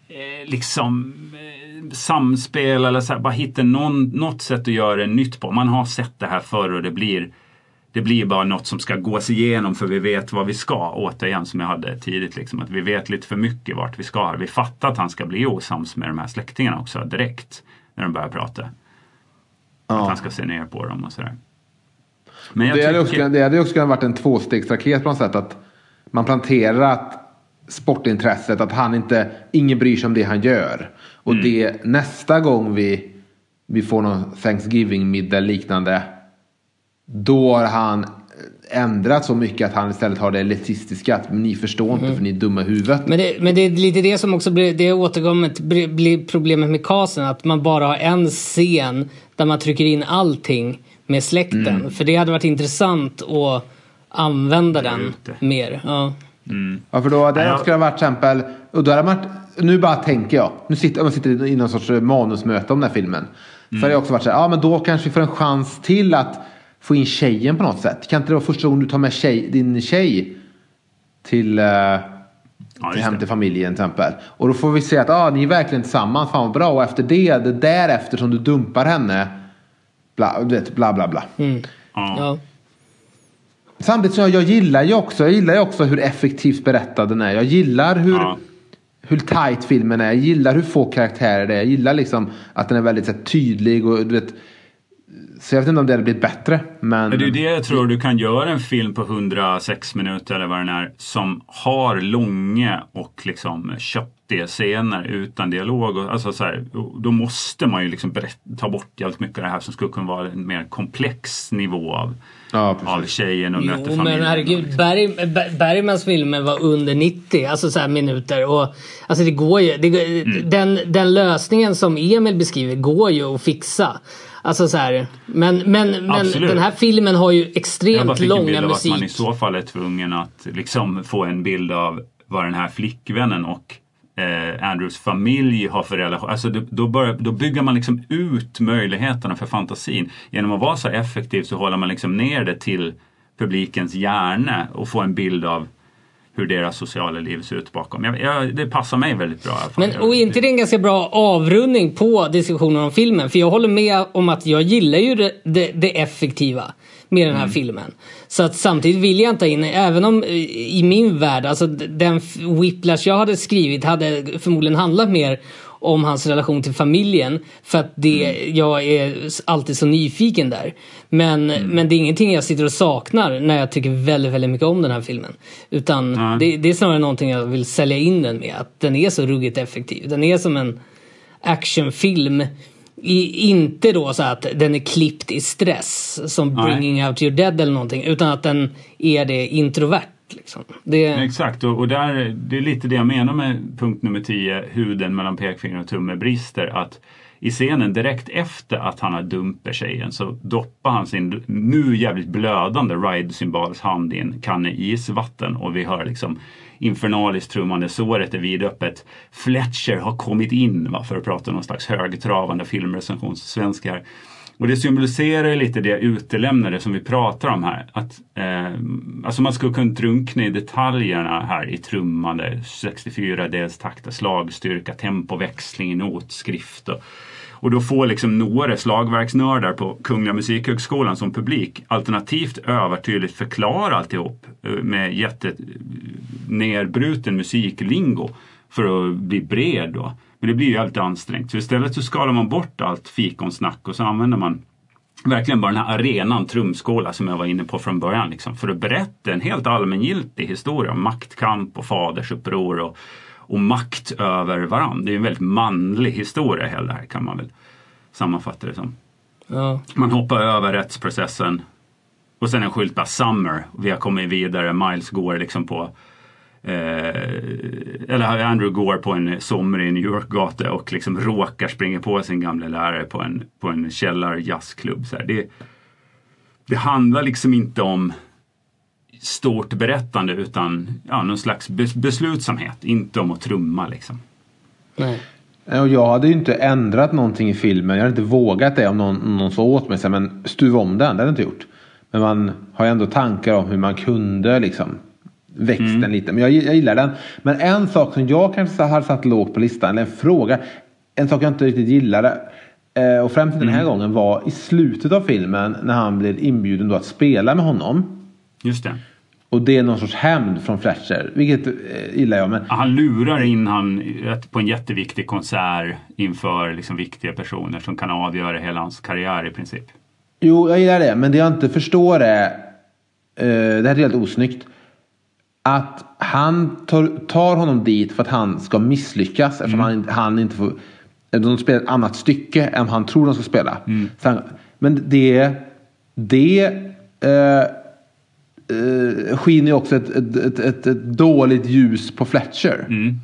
Eh, liksom eh, samspel eller så här, bara hitta någon, något sätt att göra det nytt på. Man har sett det här förr och det blir det blir bara något som ska gås igenom för vi vet vad vi ska. Återigen som jag hade tidigt, liksom, att vi vet lite för mycket vart vi ska. Vi fattar att han ska bli osams med de här släktingarna också direkt när de börjar prata. Ja. Att han ska se ner på dem och sådär. Men det, hade också, det hade också kunnat varit en tvåstegsraket på något sätt. Att man planterar att sportintresset, att han inte, ingen bryr sig om det han gör. Och mm. det nästa gång vi, vi får någon Thanksgiving-middag liknande då har han ändrat så mycket att han istället har det elitistiska. Att ni förstår inte mm. för ni är dumma i huvudet. Men det, men det är lite det som också blir, det återkommet blir problemet med casten. Att man bara har en scen där man trycker in allting med släkten. Mm. För det hade varit intressant att använda den mer. Ja. Mm. ja, för då det skulle ha varit till exempel, och då hade man, nu bara tänker jag, nu sitter man sitter i någon sorts manusmöte om den här filmen. Mm. Så hade det också varit så här, ja men då kanske vi får en chans till att få in tjejen på något sätt. Kan inte det vara första gången du tar med tjej, din tjej till, uh, ja, till hem till familjen till exempel. Och då får vi se att ah, ni är verkligen tillsammans, fan vad bra. Och efter det, det därefter som du dumpar henne, bla vet, bla bla bla. Mm. Ja. Samtidigt så jag, jag gillar ju också, jag gillar ju också hur effektivt berättad den är. Jag gillar hur, ja. hur tight filmen är. Jag gillar hur få karaktärer det är. Jag gillar liksom att den är väldigt så, tydlig och du vet så jag vet inte om det hade blivit bättre. Men... det är det jag tror du kan göra en film på 106 minuter eller vad den är. Som har långa och liksom köttiga scener utan dialog. Alltså så här, då måste man ju liksom ta bort jävligt mycket av det här som skulle kunna vara en mer komplex nivå av, ja, av tjejen och jo, möter familjen. men herregud, Berg, Bergmans filmer var under 90 alltså så minuter. Och, alltså det går ju, det, mm. den, den lösningen som Emil beskriver går ju att fixa. Alltså så här, men men, men den här filmen har ju extremt långa musik. Att man i så fall är tvungen att liksom få en bild av vad den här flickvännen och eh, Andrews familj har för relation. Alltså då, börjar, då bygger man liksom ut möjligheterna för fantasin. Genom att vara så effektiv så håller man liksom ner det till publikens hjärna och får en bild av hur deras sociala liv ser ut bakom. Jag, jag, det passar mig väldigt bra. Men, och inte det är en ganska bra avrundning på diskussionen om filmen? För jag håller med om att jag gillar ju det, det, det effektiva med den här mm. filmen. Så att samtidigt vill jag inte in, även om i min värld, alltså den Whiplash jag hade skrivit hade förmodligen handlat mer om hans relation till familjen. För att det, Mm. jag är alltid så nyfiken där. Men, Mm. men det är ingenting jag sitter och saknar när jag tycker väldigt, väldigt mycket om den här filmen. Utan Nej. det, det är snarare någonting jag vill sälja in den med. Att den är så ruggigt effektiv. Den är som en actionfilm. I, inte då så att den är klippt i stress som Nej. Bringing Out Your Dead eller någonting. Utan att den är det introvert. Liksom. Det, Exakt, och, och där, det är lite det jag menar med punkt nummer 10, huden mellan pekfinger och tumme brister. Att i scenen direkt efter att han har dumpat tjejen så doppar han sin nu jävligt blödande ride-symbols hand i en kanne isvatten och vi hör liksom infernaliskt trummande såret är vidöppet. Fletcher har kommit in va, för att prata någon slags högtravande filmrecensionssvenskar. svenskar. Och det symboliserar lite det utelämnade som vi pratar om här. Att, eh, alltså man skulle kunna drunkna i detaljerna här i trummande 64 dels takter, slagstyrka, tempoväxling, notskrift och, och då får liksom några slagverksnördar på Kungliga Musikhögskolan som publik alternativt övertydligt förklara alltihop eh, med jättenerbruten musiklingo för att bli bred då. Men det blir ju jävligt ansträngt. Så istället så skalar man bort allt fikonsnack och så använder man verkligen bara den här arenan trumskåla som jag var inne på från början. Liksom, för att berätta en helt allmängiltig historia om maktkamp och fadersuppror och, och makt över varandra. Det är en väldigt manlig historia hela det här kan man väl sammanfatta det som. ja. Man hoppar över rättsprocessen och sen en skylt bara Summer. Vi har kommit vidare. Miles går liksom på eller Andrew går på en somrig New York-gata och liksom råkar springa på sin gamla lärare på en, på en källarjazzklubb. Det, det handlar liksom inte om stort berättande utan ja, någon slags bes- beslutsamhet. Inte om att trumma liksom. Nej. Och jag hade ju inte ändrat någonting i filmen. Jag hade inte vågat det om någon, någon sa åt mig. Men stuva om den, det hade jag inte gjort. Men man har ju ändå tankar om hur man kunde liksom växt den lite. Men jag, jag gillar den. Men en sak som jag kanske hade satt lågt på listan, eller en fråga. En sak jag inte riktigt gillade. eh, Och främst den här gången var i slutet av filmen när han blir inbjuden då att spela med honom. Just det. Och det är någon sorts hämnd från Fletcher. Vilket eh, gillar jag. Men Han lurar in han på en jätteviktig konsert inför liksom viktiga personer som kan avgöra hela hans karriär i princip. Jo, jag gillar det. Men det jag inte förstår är. Eh, det här är helt osnyggt. Att han tar, tar honom dit för att han ska misslyckas. Eftersom han, inte- han inte får. De spelar ett annat stycke än han tror de ska spela. Så han, men det. Det. Eh, eh, skiner ju också ett, ett, ett, ett, ett dåligt ljus på Fletcher. Mm.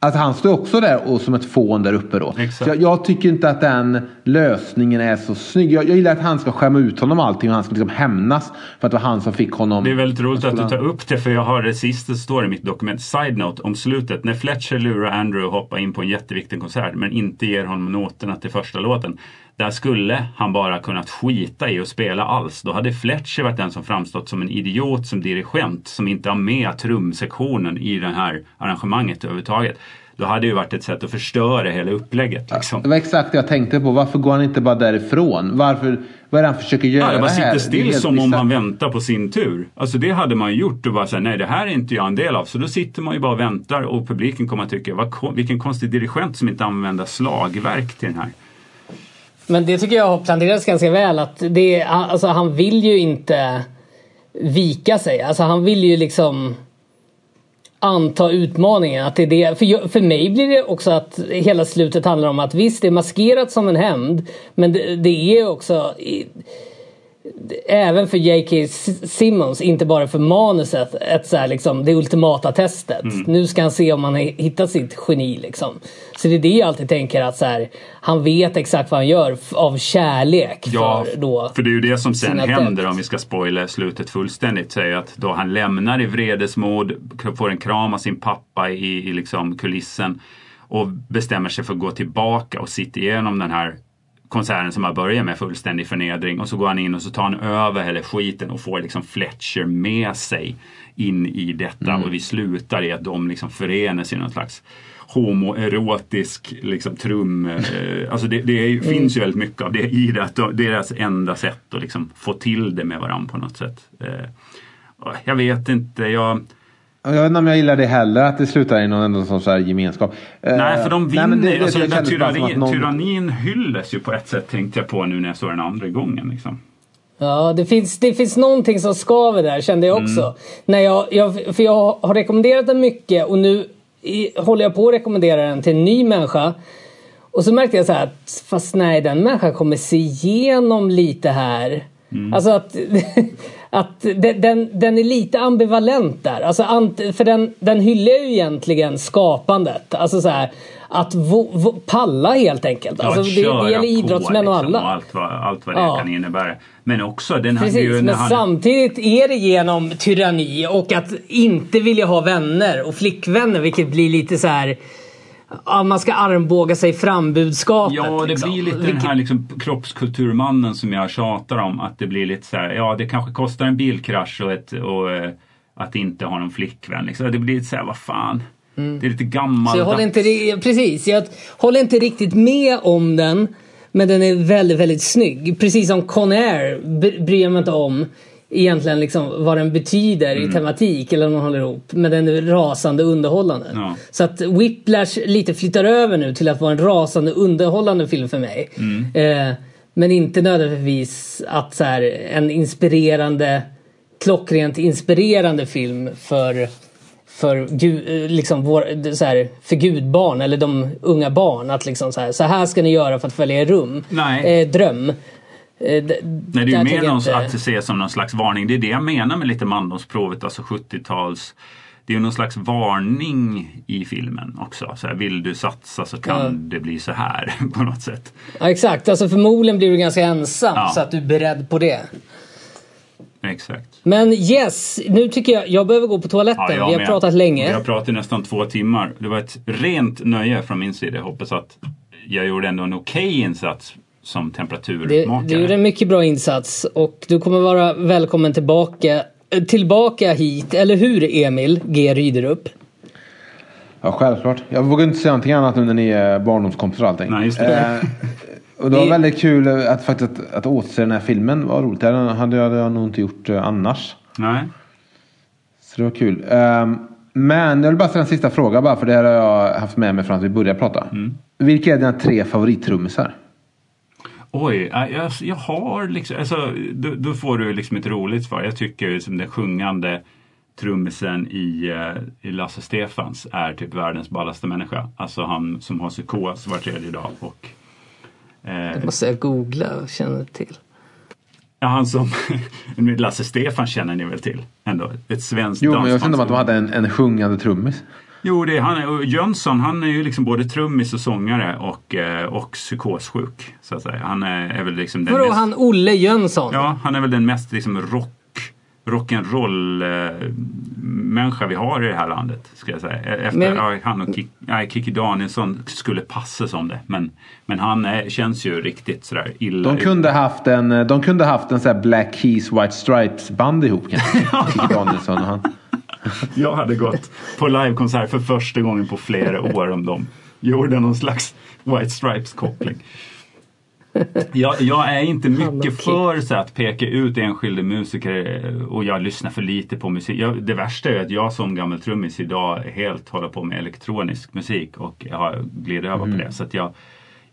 Att han står också där och som ett fån där uppe då. Jag, jag tycker inte att den lösningen är så snygg. Jag, jag gillar att han ska skämma ut honom allting och han ska liksom hämnas. För att det var han som fick honom. Det är väldigt roligt att du tar upp det för jag har det sista som står i mitt dokument, side note, om slutet. När Fletcher lurar Andrew att hoppa in på en jätteviktig konsert men inte ger honom noterna till första låten. Där skulle han bara kunnat skita i att spela alls. Då hade Fletcher varit den som framstått som en idiot som dirigent som inte har med trumsektionen i det här arrangemanget överhuvudtaget. Då hade det ju varit ett sätt att förstöra hela upplägget. Liksom. Det var exakt det jag tänkte på. Varför går han inte bara därifrån? Varför, vad är det han försöker göra Ja, det bara här? sitter Det är still som om han väntar på sin tur. Alltså det hade man gjort och bara säga nej det här är inte jag en del av. Så då sitter man ju bara och väntar och publiken kommer att tycka vad, vilken konstig dirigent som inte använder slagverk till den här. Men det tycker jag har planerats ganska väl. Att det, han- alltså, han vill ju inte vika sig. Alltså han vill ju liksom anta utmaningen. Att det är det. För, jag, för mig blir det också att hela slutet handlar om att visst, det är maskerat som en hämnd. Men det, det är också i, även för J.K. Simmons, inte bara för manuset, ett så här, liksom, det ultimata testet. Nu ska han se om han hittat sitt geni. Liksom. Så det är det jag alltid tänker att så här, han vet exakt vad han gör av kärlek Ja, för då. för det är ju det som sen händer om vi ska spoila slutet fullständigt. Är att då han lämnar i vredesmod, får en kram av sin pappa i, i liksom kulissen och bestämmer sig för att gå tillbaka och sitta igenom den här konserten som har börjat med fullständig förnedring och så går han in och så tar han över hela skiten och får liksom Fletcher med sig in i detta och vi slutar i att de liksom förenas i någon slags homoerotisk liksom, trum... Eh, alltså det, det är, ju- finns ju väldigt mycket av det i det. Att deras enda sätt att liksom få till det med varandra på något sätt. Eh, jag vet inte, jag... Jag vet inte om jag gillar det heller, att det slutar i någon ändå sån så här gemenskap. Nej, för de Eh, vinner. nej, det- det- alltså, det som tyrannin, någon- tyrannin hylles ju på ett sätt tänkte jag på nu när jag såg den andra gången. Liksom. Ja, det finns, det finns någonting som skaver där kände jag också. När jag, jag, för jag har rekommenderat den mycket och nu i, håller jag på att rekommendera den till en ny människa. Och så märkte jag så här att fast nej, den människan kommer se igenom lite här. Alltså att, [laughs] att den, den, är lite ambivalent där. Alltså, för den, den hyllar ju egentligen skapandet. Alltså så här, att vo, vo, palla helt enkelt. Alltså, det, det gäller på, idrottsmän och liksom, alla. allt vad, allt vad det Ja. kan innebära. Men också den Precis, ju... men han, samtidigt är det genom tyranni och att inte vilja ha vänner och flickvänner vilket blir lite så här. Ja, man ska armbåga sig fram budskapet. Ja, det liksom. blir lite den här liksom kroppskulturmannen som jag tjatar om. Att det blir lite så här, ja det kanske kostar en bilkrasch och, ett, och eh, att inte ha någon flickvän. Liksom. Det blir lite så här, vad fan. Det är lite gammalt. Mm. Så jag håller inte, precis, jag håller inte riktigt med om den. Men den är väldigt, väldigt snygg. Precis som Conair br- bryr jag mig inte om egentligen liksom vad den betyder Mm. i tematik eller om man håller ihop. Men den är rasande underhållande. Ja. Så att Whiplash lite flyttar över nu till att vara en rasande underhållande film för mig. Mm. Eh, men inte nödvändigtvis att så här, en inspirerande, klockrent inspirerande film för för, eh, liksom vår, så här, för gudbarn eller de unga barn. Att liksom så här, så här ska ni göra för att följa er rum. Eh, dröm. Eh, Nej, det är ju mer någon, inte- att se som någon slags varning. Det är det jag menar med lite mandomsprovet, alltså 70-tals. Det är ju någon slags varning i filmen också. Så här, vill du satsa så kan Ja. det bli så här [laughs] på något sätt. Ja, exakt, alltså förmodligen blir du ganska ensam Ja. så att du är beredd på det. Exakt. Men yes, nu tycker jag, jag behöver gå på toaletten. Ja, jag Vi har pratat länge. Vi har pratat i nästan två timmar. Det var ett rent nöje från min sida. Jag hoppas att jag gjorde ändå en okej insats som Det, temperaturmakare. du gjorde en mycket bra insats och du kommer vara välkommen tillbaka, eh, tillbaka hit, eller hur Emil G Ryderup? Ja, självklart. Jag vågar inte säga någonting annat nu när ni är barndomskompisar och allting. Nej, just det. Eh, och det var Det- väldigt kul att faktiskt att, att återse den här filmen. var roligt. Det hade jag, hade jag nog inte gjort eh, annars. Nej. Så det var kul. Ehm, men jag vill bara ställa en sista fråga bara för det här har jag haft med mig från att vi började prata. Mm. Vilka är dina tre favorittrummisar? Oj, jag, jag har liksom, alltså, då, då får du liksom ett roligt svar. Jag tycker ju som den sjungande trummisen i, eh, i Lasse Stefans är typ världens ballaste människa. Alltså han som har psykos var tredje dag och eh, Måste jag googla och känna till. ja, han som [laughs] Lasse Stefan känner ni väl till ändå? Ett svenskt Jo, men jag om att de hade en, en sjungande trummis. Jo, det är han. Jönsson han är ju liksom både trummis och sångare och, eh, och psykossjuk. Så att säga. Han är, är väl liksom den Vadå mest... han Olle Jönsson? Ja, han är väl den mest liksom rock, rock'n'roll eh, människa vi har i det här landet. Ska jag säga. E- Efter Men- han och Kik, nej, Kikki Danielsson skulle passa som det. Men, men han är, känns ju riktigt sådär illa. De kunde haft en, de kunde haft en sån här Black Keys White Stripes band ihop kanske. [laughs] Kikki Danielsson och han. [laughs] Jag hade gått på livekonsert för första gången på flera år om de gjorde någon slags White Stripes-koppling. Jag, jag är inte mycket för så att peka ut enskilda musiker eh, och jag lyssnar för lite på musik. Jag, det värsta är att jag som gammal trummis idag helt håller på med elektronisk musik och jag har glidit över på det. Så att jag,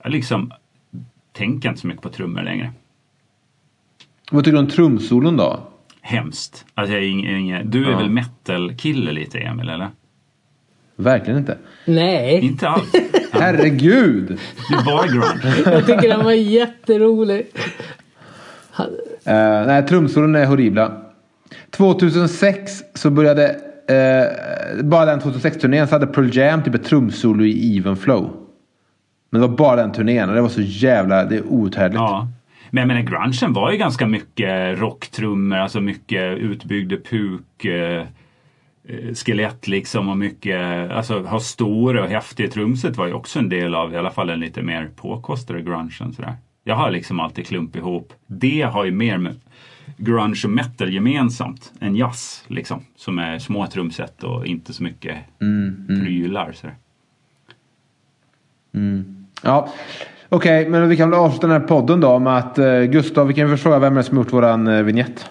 jag liksom tänker inte så mycket på trummor längre. Vad tycker du om trumsolon då? Hemskt. Alltså jag är ing, ing, du är Ja. väl metal-kille lite Emil, eller? Verkligen inte. Nej, Inte alls. [laughs] Herregud! Det är bara grunge. jag tycker den var jätterolig. Uh, nej, trumsolon är horribla. 2006 så började, eh, bara den 2006-turnén så hade Pearl Jam typ ett trumsolo i Even Flow. Men det var bara den turnén och det var så jävla, det är outhärdligt. Ja. Men jag menar, grungen var ju ganska mycket rocktrummor, alltså mycket utbyggda puk, eh, eh, skelett liksom och mycket, alltså ha stora och häftiga trumset var ju också en del av i alla fall den lite mer påkostade grungen. Sådär. Jag har liksom alltid klump ihop. Det har ju mer med grunge och metal gemensamt än jazz liksom. Som är små trumset och inte så mycket prylar. Sådär. Ja, Okej, men vi kan väl avsluta den här podden då med att eh, Gustav, vi kan väl fråga vem är det som gjort våran eh, vignett?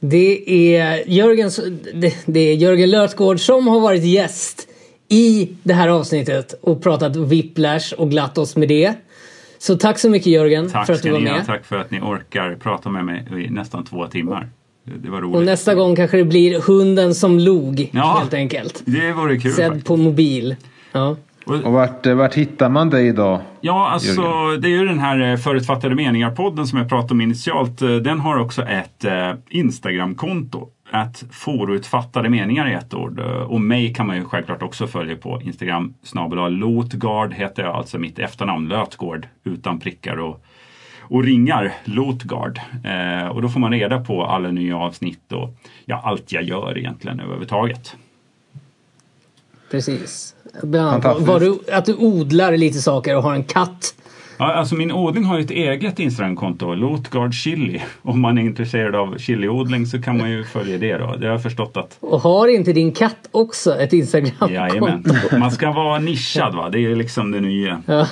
Det är, Jörgen, det, det är Jörgen Lötgård som har varit gäst i det här avsnittet och pratat whiplash och glatt oss med det. Så tack så mycket Jörgen Tack för att du var med. Tack för att ni orkar prata med mig i nästan två timmar. Det, det var roligt. Och nästa gång kanske det blir hunden som log Ja. helt enkelt. Det vore kul Sedd faktiskt. på mobil. Ja. Och vart, eh, vart hittar man dig idag? Ja, alltså Jörgen? det är ju den här eh, Förutfattade meningar-podden som jag pratade om initialt. Eh, Den har också ett Instagram-konto. Att förutfattade meningar i ett ord. Och mig kan man ju självklart också följa på Instagram. Snabel Lotgard heter jag, alltså mitt efternamn Lötgård utan prickar och, och ringar. Lotgard. Eh, och då får man reda på alla nya avsnitt och ja, allt jag gör egentligen överhuvudtaget. Precis. Bland annat var du, att du odlar lite saker och har en katt. Ja, alltså min odling har ju ett eget Instagramkonto, Lotgard Chili. Om man är intresserad av chiliodling så kan man ju följa det då. Det har jag förstått att, Och har inte din katt också ett Instagramkonto? jajamän. Man ska vara nischad va, det är liksom det nya. Ja.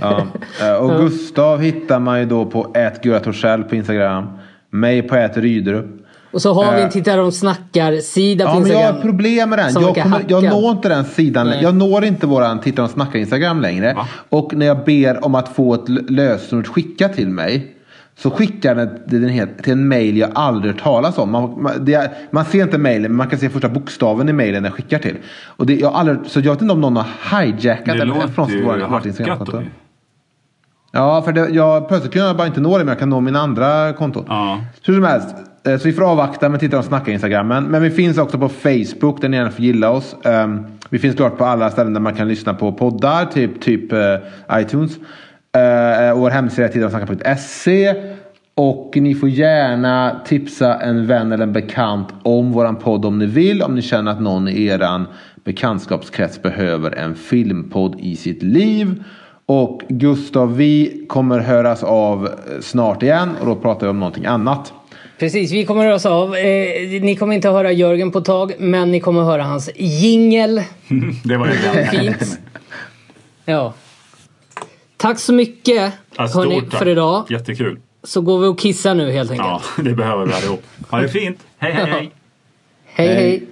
Ja. Eh, Och Gustav hittar man ju då på @guratorsell på Instagram. Mig på @rydrup. Och så har vi Eh. en Titta de snackar-sida på Ja, men jag Instagram. har problem med den. Jag, kommer, jag når inte den sidan. Nej. Jag når inte våran Titta och snacka Instagram längre. Va? Och när jag ber om att få ett lösenord skickat till mig. Så skickar den den till en mail jag aldrig hört talas om. Man, man, det är, man ser inte mailen men man kan se första bokstaven i mailen jag skickar till. Och det, jag aldrig, så jag vet inte om någon har hijackat Det eller låter från ju vårt- hackat Instagramkonto. Ja, för det, jag, plötsligt kan jag bara inte nå det men jag kan nå min andra konto. Ja. Hur som helst, eh, Eh, så vi får avvakta med titta och snacka Instagrammen. Men vi finns också på Facebook där ni gärna får gilla oss. Ehm, vi finns klart på alla ställen där man kan lyssna på poddar, typ, typ eh, iTunes. Och Vår hemsida är tittaochsnacka.se. Och ni får gärna tipsa en vän eller en bekant om våran podd om ni vill. Om ni känner att någon i eran bekantskapskrets behöver en filmpodd i sitt liv. Och Gustav, vi kommer höras av snart igen och då pratar vi om någonting annat. Precis, vi kommer höra oss av. Eh, ni kommer inte höra Jörgen på ett tag, men ni kommer höra hans jingel. [laughs] Det var ju Fint. [laughs] Ja. Tack så mycket Ja, hörni, stort tack. för idag. Jättekul. Så går vi och kissar nu helt enkelt. Ja, [laughs] det behöver vi allihop. Ha det fint. Hej, hej, hej. Hej Hej. hej.